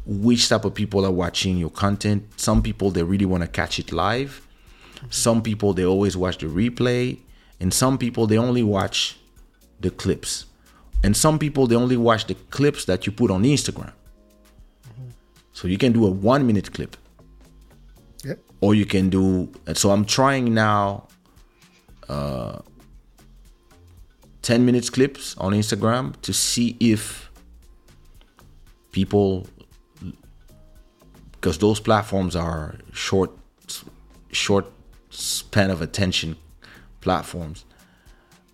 which type of people are watching your content. Some people they really want to catch it live. Some people they always watch the replay, and some people they only watch the clips. And some people they only watch the clips that you put on Instagram. So you can do a 1 minute clip. Or you can do. And so i'm trying now uh 10 minutes clips on instagram to see if people because those platforms are short short span of attention platforms.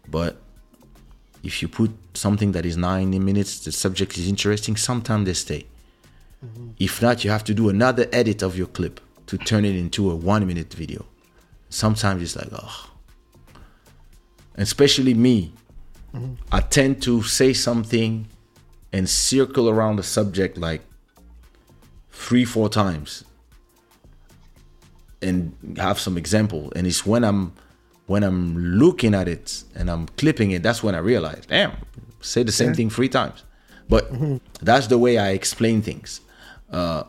But if you put something that is 90 minutes the subject is interesting sometimes they stay. If not, you have to do another edit of your clip to turn it into a one minute video. Sometimes it's like, oh. Especially me, I tend to say something and circle around the subject like three, four times and have some example. And it's when I'm when I'm looking at it and I'm clipping it, that's when I realize, damn, say the same thing three times. But that's the way I explain things. Uh,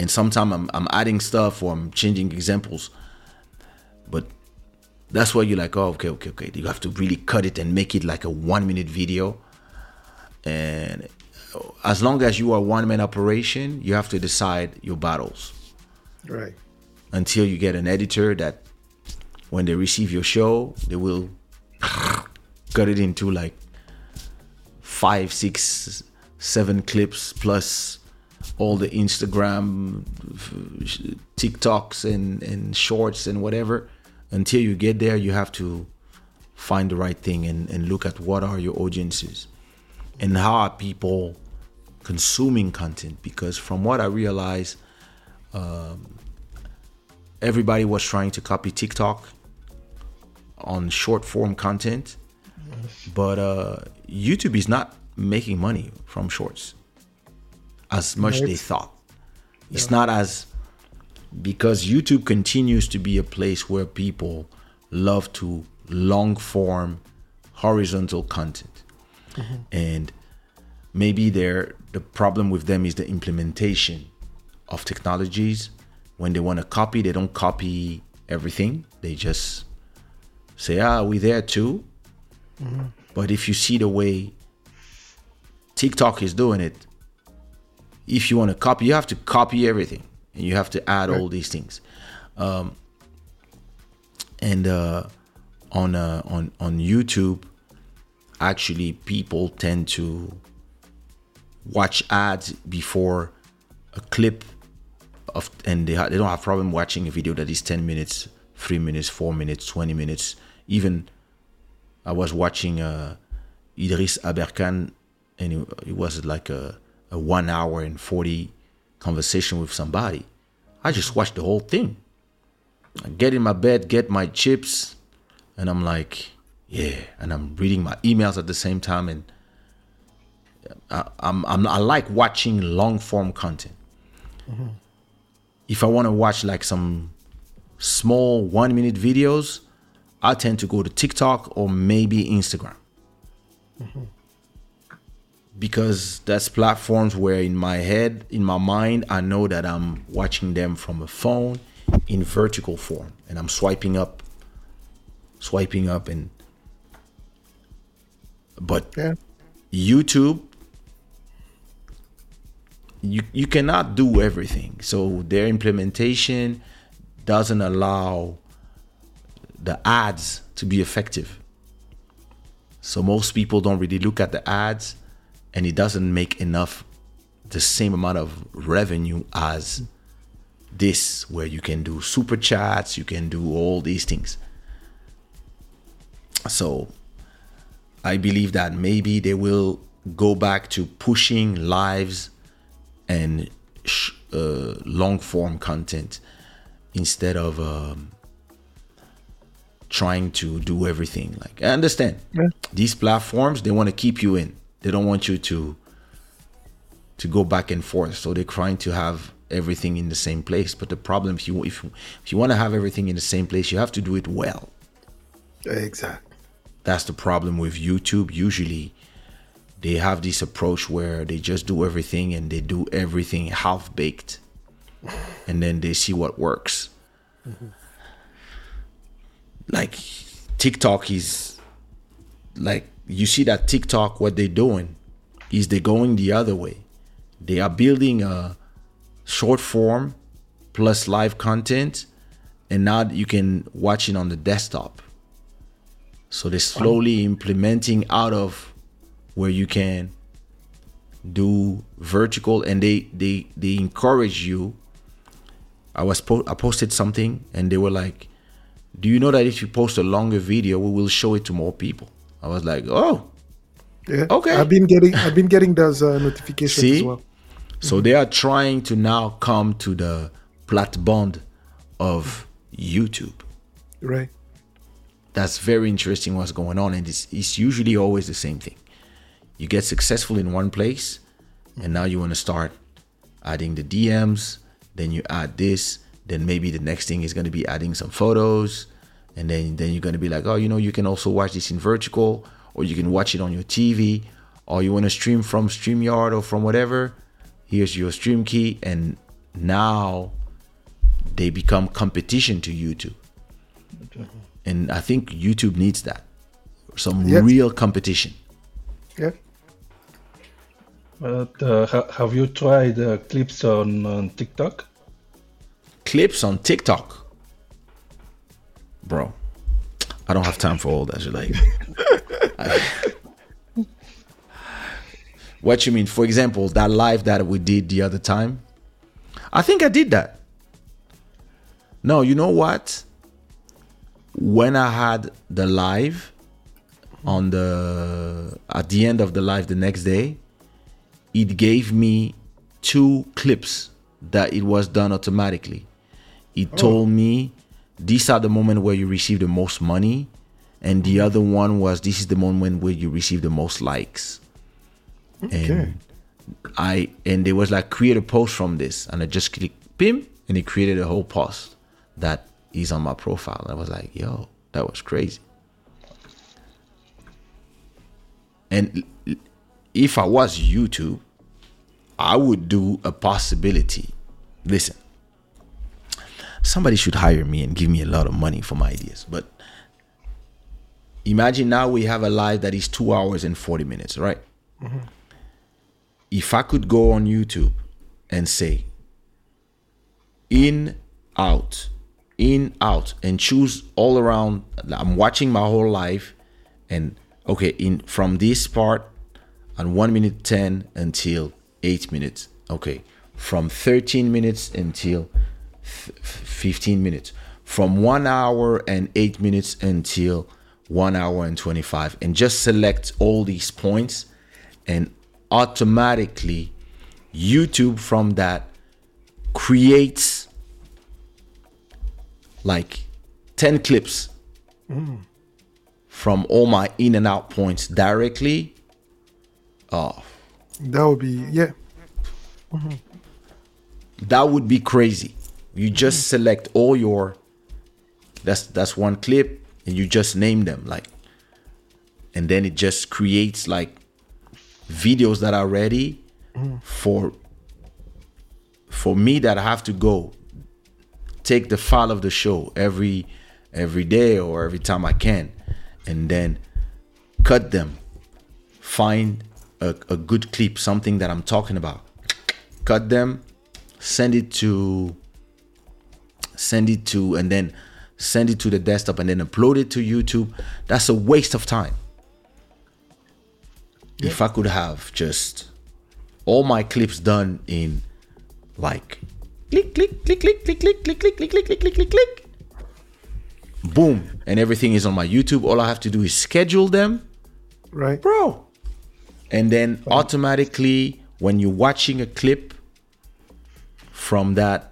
and sometimes I'm, I'm adding stuff or I'm changing examples. But that's why you're like, oh, okay, okay, okay. You have to really cut it and make it like a one minute video. And as long as you are one man operation, you have to decide your battles Right. until you get an editor that when they receive your show, they will *laughs* cut it into like five, six, seven clips plus all the Instagram, TikToks, and and shorts and whatever. Until you get there, you have to find the right thing and, and look at what are your audiences and how are people consuming content. Because from what I realized, um, everybody was trying to copy TikTok on short form content, but uh, YouTube is not making money from shorts as much they thought. It's not as because YouTube continues to be a place where people love to long form horizontal content. And maybe they're, the problem with them is the implementation of technologies. When they want to copy, they don't copy everything. They just say, ah, we there too. But if you see the way TikTok is doing it, if you want to copy, you have to copy everything and you have to add all these things. Um, and uh, on uh, on on YouTube, actually, people tend to watch ads before a clip of, and they ha- they don't have problem watching a video that is ten minutes, three minutes, four minutes, twenty minutes. Even I was watching uh, Idriss Aberkane, and it, it was like a, a one hour and forty conversation with somebody. I just watched the whole thing. I get in my bed, get my chips, and I'm like, yeah. And I'm reading my emails at the same time, and I, I'm, I'm I like watching long form content. If I want to watch like some small one minute videos, I tend to go to TikTok or maybe Instagram. Because that's platforms where in my head, in my mind, I know that I'm watching them from a phone in vertical form and I'm swiping up, swiping up and but Yeah. YouTube you you cannot do everything. So their implementation doesn't allow the ads to be effective. So most people don't really look at the ads and it doesn't make enough the same amount of revenue as this where you can do super chats, you can do all these things. So I believe that maybe they will go back to pushing lives and sh- uh, long form content instead of um, trying to do everything. Like I understand Yeah. these platforms, they want to keep you in. They don't want you to to go back and forth. So they're trying to have everything in the same place. But the problem, if you if you, if you want to have everything in the same place, you have to do it well Exactly. that's the problem with YouTube. Usually, they have this approach where they just do everything and they do everything half baked, and then they see what works. Mm-hmm. Like TikTok is like you see that TikTok what they're doing is they're going the other way. They are building a short form plus live content, and now you can watch it on the desktop. So they're slowly implementing out of where you can do vertical and they they they encourage you. I was po- I posted something and they were like, "Do you know that if you post a longer video, we will show it to more people?" I was like, "Oh, Yeah. Okay. I've been getting I've been getting those uh, notifications See? as well. So they are trying to now come to the plate-bande of YouTube. Right. That's very interesting what's going on. And it's, it's usually always the same thing. You get successful in one place, and now you want to start adding the DMs, then you add this, then maybe the next thing is going to be adding some photos, and then, then you're going to be like, oh, you know, you can also watch this in vertical, or you can watch it on your TV, or you want to stream from StreamYard or from whatever. Here's your stream key, and now they become competition to YouTube. And I think YouTube needs that. Some Yes. real competition. Yeah. But uh, ha- have you tried uh, clips on, on TikTok? Clips on TikTok. Bro, I don't have time for all that. shit. Like, I- What you mean? For example, that live that we did the other time. I think I did that. No, you know what? When I had the live on the at the end of the live the next day, it gave me two clips that it was done automatically. It oh. told me these are the moment where you receive the most money, and the mm-hmm. other one was this is the moment where you receive the most likes. Okay. And I and there was like create a post from this, and I just clicked pim, and it created a whole post that is on my profile. I was like, yo, that was crazy. And if I was YouTube, I would do a possibility. Listen, somebody should hire me and give me a lot of money for my ideas. But imagine now we have a live that is two hours and 40 minutes, right? Mm-hmm. If I could go on YouTube and say, in, out, in, out, and choose all around, I'm watching my whole life, and okay, in from this part on 1 minute 10 until 8 minutes. Okay. From 13 minutes until 15 minutes. From 1 hour and 8 minutes until 1 hour and 25. And just select all these points and automatically YouTube from that creates like 10 clips from all my in and out points directly. Oh, That would be yeah. that would be crazy. You just mm. select all your that's that's one clip and you just name them like and then it just creates like videos that are ready mm. for for me that I have to go take the file of the show every every day or every time I can and then cut them find a, a good clip something that I'm talking about cut them send it to send it to and then send it to the desktop and then upload it to YouTube that's a waste of time if I could have just all my clips done in like click click click click click click click click click click click click click click boom and everything is on my YouTube all I have to do is schedule them Right. bro and then automatically when you're watching a clip from that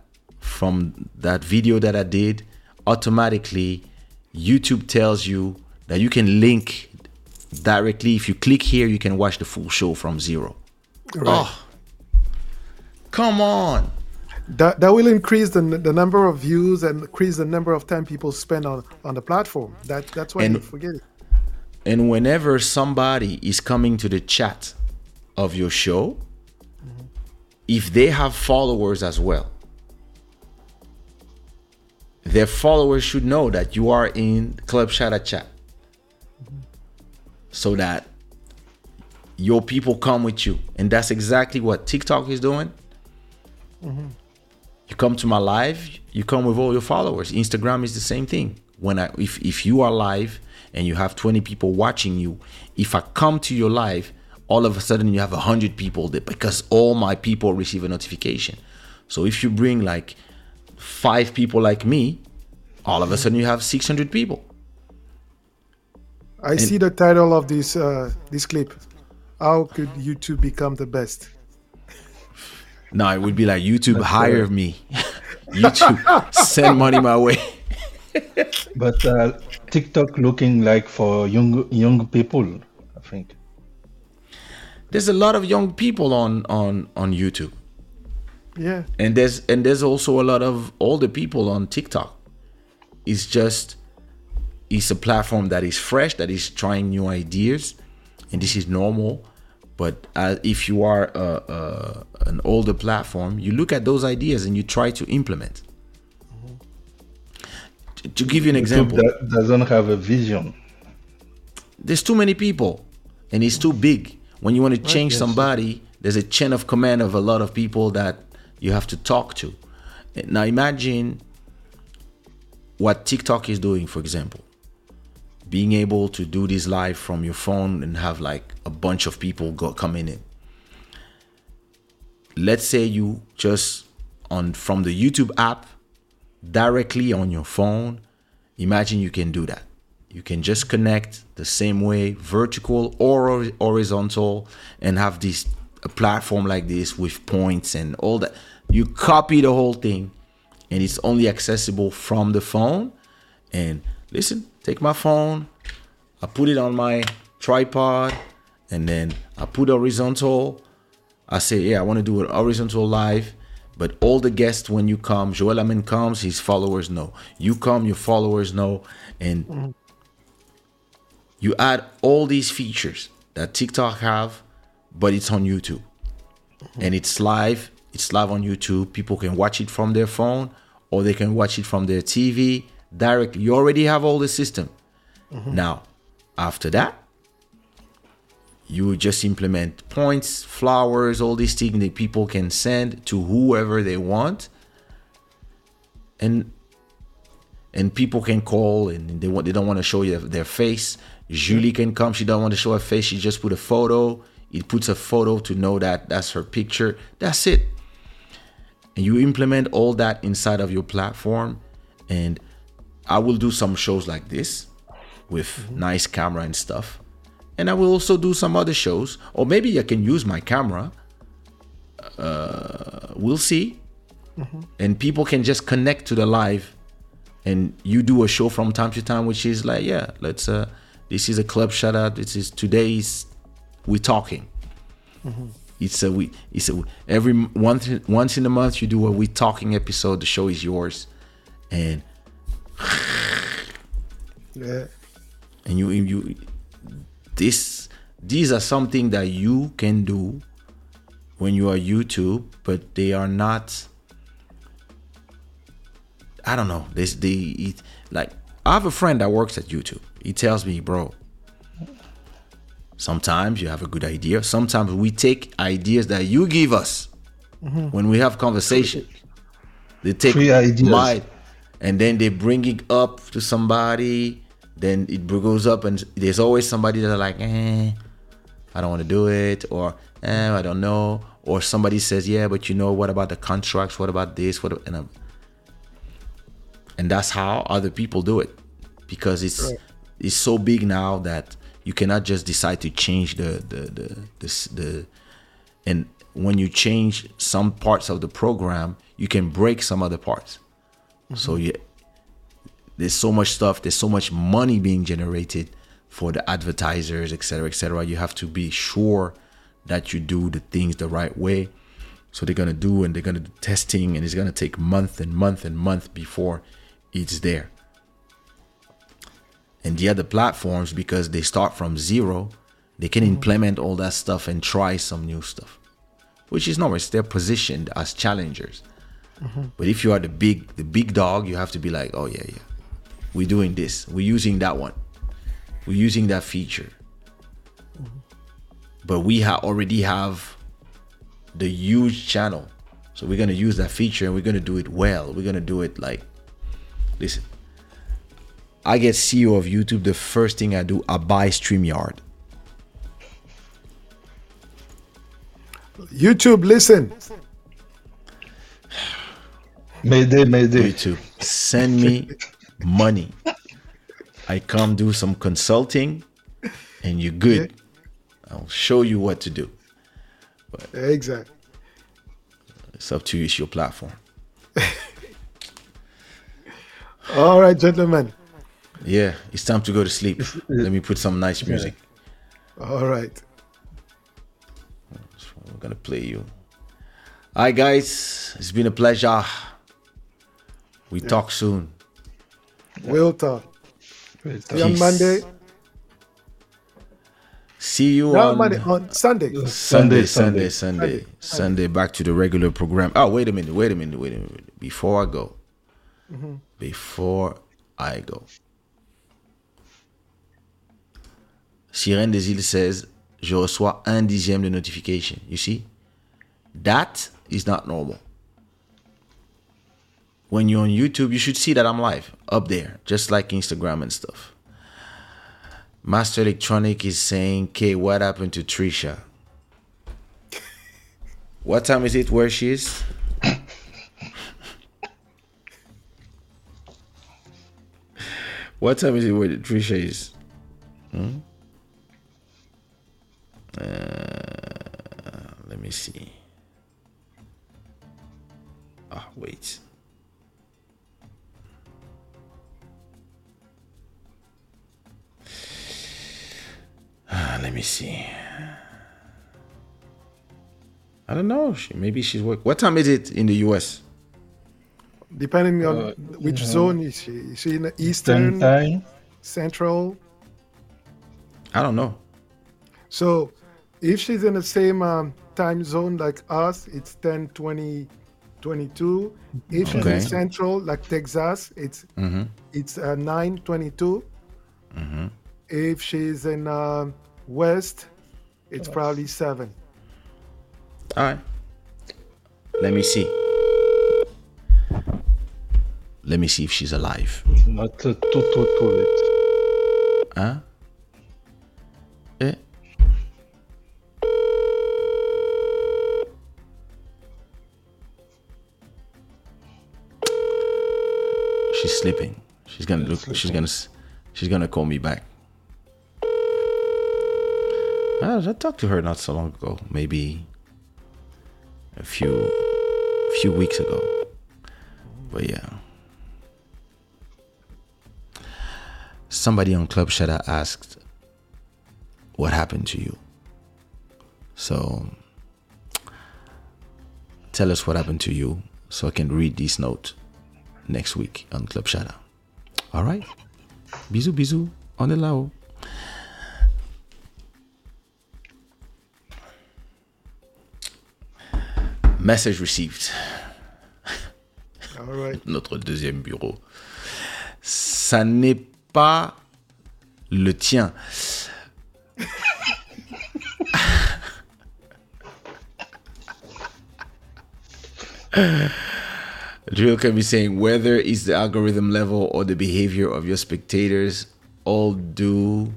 from that video that i did automatically youtube tells you that you can link directly if you click here you can watch the full show from zero Right. oh come on That that will increase the the number of views and increase the number of time people spend on on the platform. That that's why And- you forget it. And whenever somebody is coming to the chat of your show, mm-hmm. if they have followers as well, their followers should know that you are in Club Shada Chat. Mm-hmm. So that your people come with you. And that's exactly what TikTok is doing. Mm-hmm. You come to my live, you come with all your followers. Instagram is the same thing. When I if if you are live and you have 20 people watching you, if I come to your live, all of a sudden you have a 100 people there because all my people receive a notification. So if you bring like 5 people like me, all of a sudden you have 600 people. I see the title of this uh, this clip. How could YouTube become the best? No, it would be like YouTube hire me. *laughs* YouTube send money my way. *laughs* But uh, TikTok looking like for young young people, I think. There's a lot of young people on on on YouTube. Yeah. and there's and there's also a lot of older people on TikTok. It's just it's a platform that is fresh, that is trying new ideas, and this is normal. But uh, if you are a, a, an older platform, you look at those ideas and you try to implement. To, to give you an YouTube example, that doesn't have a vision. there's too many people and it's too big when you want to change somebody there's a chain of command of a lot of people that you have to talk to now imagine what tiktok is doing for example being able to do this live from your phone and have like a bunch of people go coming in let's say you just on from the YouTube app directly on your phone. Imagine you can do that. You can just connect the same way, vertical or horizontal, and have this a platform like this with points and all that. You copy the whole thing, and it's only accessible from the phone. And listen, take my phone, I put it on my tripod, and then I put horizontal. I say, yeah, I want to do an horizontal live. But all the guests, when you come, Joel Amin comes, his followers know. You come, your followers know. And mm. you add all these features that TikTok have, but it's on YouTube. Mm-hmm. And it's live. It's live on YouTube. People can watch it from their phone or they can watch it from their TV directly. You already have all the system. Mm-hmm. Now, after that, you just implement points, flowers, all these things that people can send to whoever they want. And and people can call and they want they don't want to show you their face. Julie can come, she don't want to show her face, she just put a photo. It puts a photo to know that that's her picture. That's it. And you implement all that inside of your platform and I will do some shows like this with nice camera and stuff. And I will also do some other shows, or maybe I can use my camera. Uh, we'll see. And people can just connect to the live, and you do a show from time to time, which is like, yeah, let's. Uh, this is a Club Shada. This is today's. We're talking. It's a we. It's a every once once in a month you do a we talking episode. The show is yours, and Yeah. and you you this these are something that you can do when you are YouTube, but they are not. I don't know. This they it, like I have a friend that works at YouTube. He tells me, bro. Sometimes you have a good idea. Sometimes we take ideas that you give us when we have conversation. They take Free ideas. my and then they bring it up to somebody. Then it goes up, and there's always somebody that are like, eh, I don't want to do it, or eh, I don't know, or somebody says, yeah, but you know, what about the contracts? What about this? What? And I'm, and that's how other people do it, because it's Right. it's so big now that you cannot just decide to change the the the the, and when you change some parts of the program, you can break some other parts. Mm-hmm. So you, there's so much stuff, there's so much money being generated for the advertisers, etc cetera, et cetera. You have to be sure that you do the things the right way. So they're gonna do and they're gonna do testing and it's gonna take month and month and month before it's there. And the other platforms, because they start from zero, they can mm. implement all that stuff and try some new stuff. Which is normal. They're positioned as challengers. Mm-hmm. But if you are the big the big dog, you have to be like, oh yeah, yeah. We're doing this. We're using that one. We're using that feature. Mm-hmm. But we ha- already have the huge channel. So we're gonna use that feature and we're gonna do it well. We're gonna do it like listen. I get CEO of YouTube, the first thing I do, I buy StreamYard. YouTube, listen. Mayday, Mayday. YouTube. Send me money. I come do some consulting and you're good. I'll show you what to do. But Exactly. It's up to you, it's your platform. *laughs* All right, gentlemen. Yeah, it's time to go to sleep. Let me put some nice music. All right. We're gonna play you. All right, guys, it's been a pleasure. We talk soon. We'll talk. Wait, See you on Monday. See you No, on Monday, on Sunday. Sunday, Sunday, Sunday, Sunday, Sunday. Sunday. Back to the regular program. Oh, wait a minute, wait a minute, wait a minute. Before I go, mm-hmm. before I go, Sirène des Îles says, je reçois un dixième de notification. You see, that is not normal. When you're on YouTube, you should see that I'm live up there, just like Instagram and stuff. Master Electronic is saying, "K, what happened to Trisha? What time is it where she is? *laughs* what time is it where Trisha is? Hmm? Uh, let me see. Ah, wait. Ah, let me see. I don't know. She, maybe she's work. What time is it in the US? Depending on Uh, which yeah. zone is she? Is she in the Eastern eastern, time. central? I don't know. So if she's in the same um, time zone like us, it's 10, 20, 22. If she's in central like Texas, it's Mm-hmm. it's uh, 9, 22. Mm-hmm. If she's in um west, it's probably 7. All right. Let me see. Let me see if she's alive. Not uh, too too too late. Huh? Eh? Sleeping. She's gonna look. She's gonna. She's gonna call me back. I, I talked to her not so long ago. Maybe a few, few weeks ago. But yeah. somebody on Club Shada asked, What happened to you? So tell us what happened to you so I can read this note next week on Club Shada. All right? Bisous, bisous. On est là-haut. Message received. All right. *laughs* notre deuxième bureau. Ça n'est pas le tien. *laughs* Drill can be saying whether it's the algorithm level or the behavior of your spectators, all do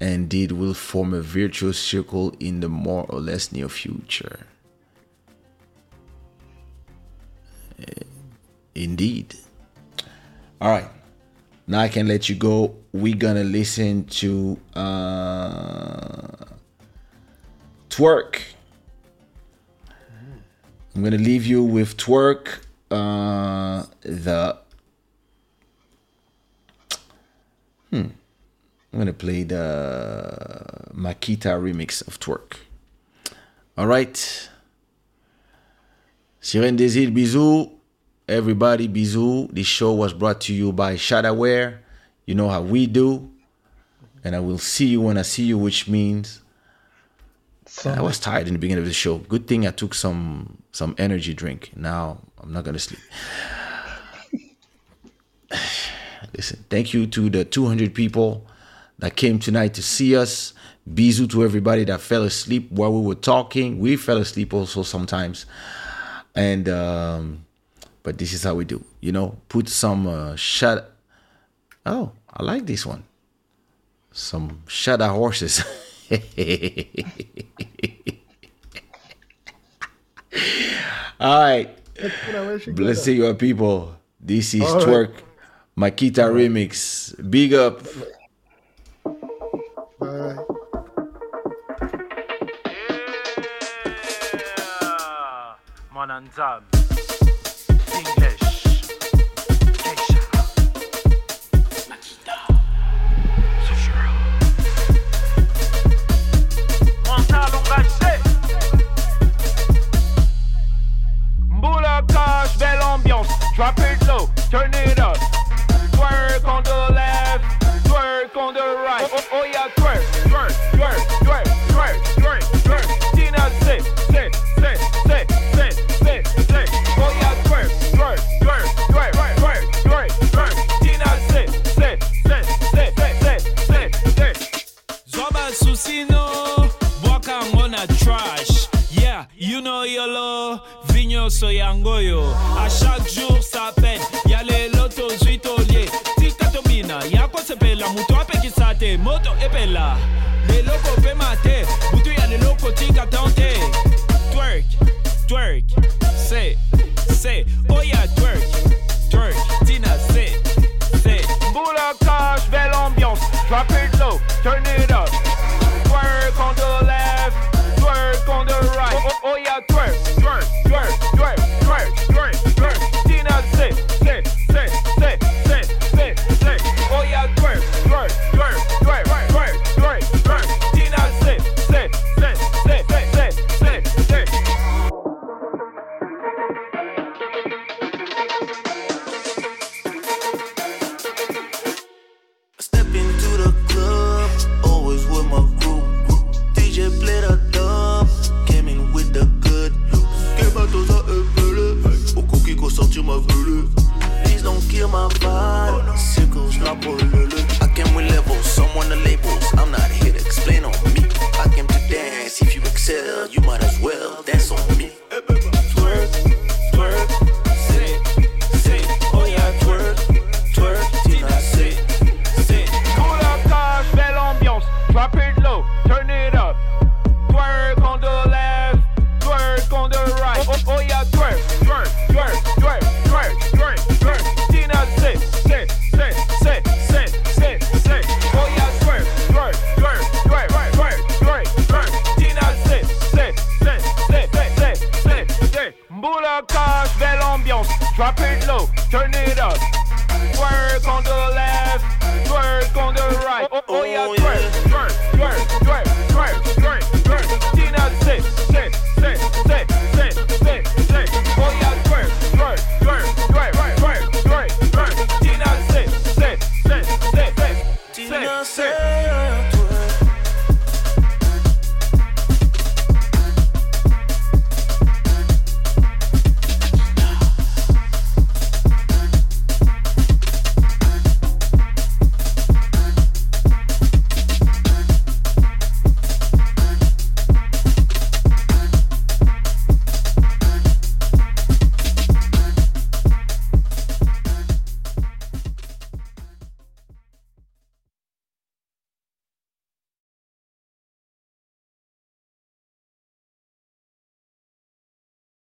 and did will form a virtuous circle in the more or less near future. Indeed. All right. Now I can let you go. We're gonna listen to uh, twerk. I'm gonna leave you with twerk. Uh, the hmm. I'm gonna play the Makita remix of twerk. All right. Sirène des îles, bisous. Everybody, bisous. This show was brought to you by Shadawear. You know how we do. And I will see you when I see you, which means I was tired in the beginning of the show. Good thing I took some some energy drink. Now I'm not gonna sleep. Listen, thank you to the 200 people that came tonight to see us. Bisous to everybody that fell asleep while we were talking. We fell asleep also sometimes. And um, but this is how we do. You know, put some uh, shut. Oh, I like this one. Some shut horses. *laughs* All right. Bless you, people. This is All right. Twerk Makita Remix. Big up. Bye. Mon Anzam. English. Drop it low, turn it up. Twerk on the left, twerk on the right. Oh, oh, oh yeah, nyonso yango a chaque jour sa peine. Ya lelo tozwi tolie tika tobina ya kosepela moto apekisa te moto epela lelo kopema te butu ya lelo kotika tan te twerk twerk. Se se oya oh twerk twerk. Tina se se mbula cash belle ambiance. Drop it low turn it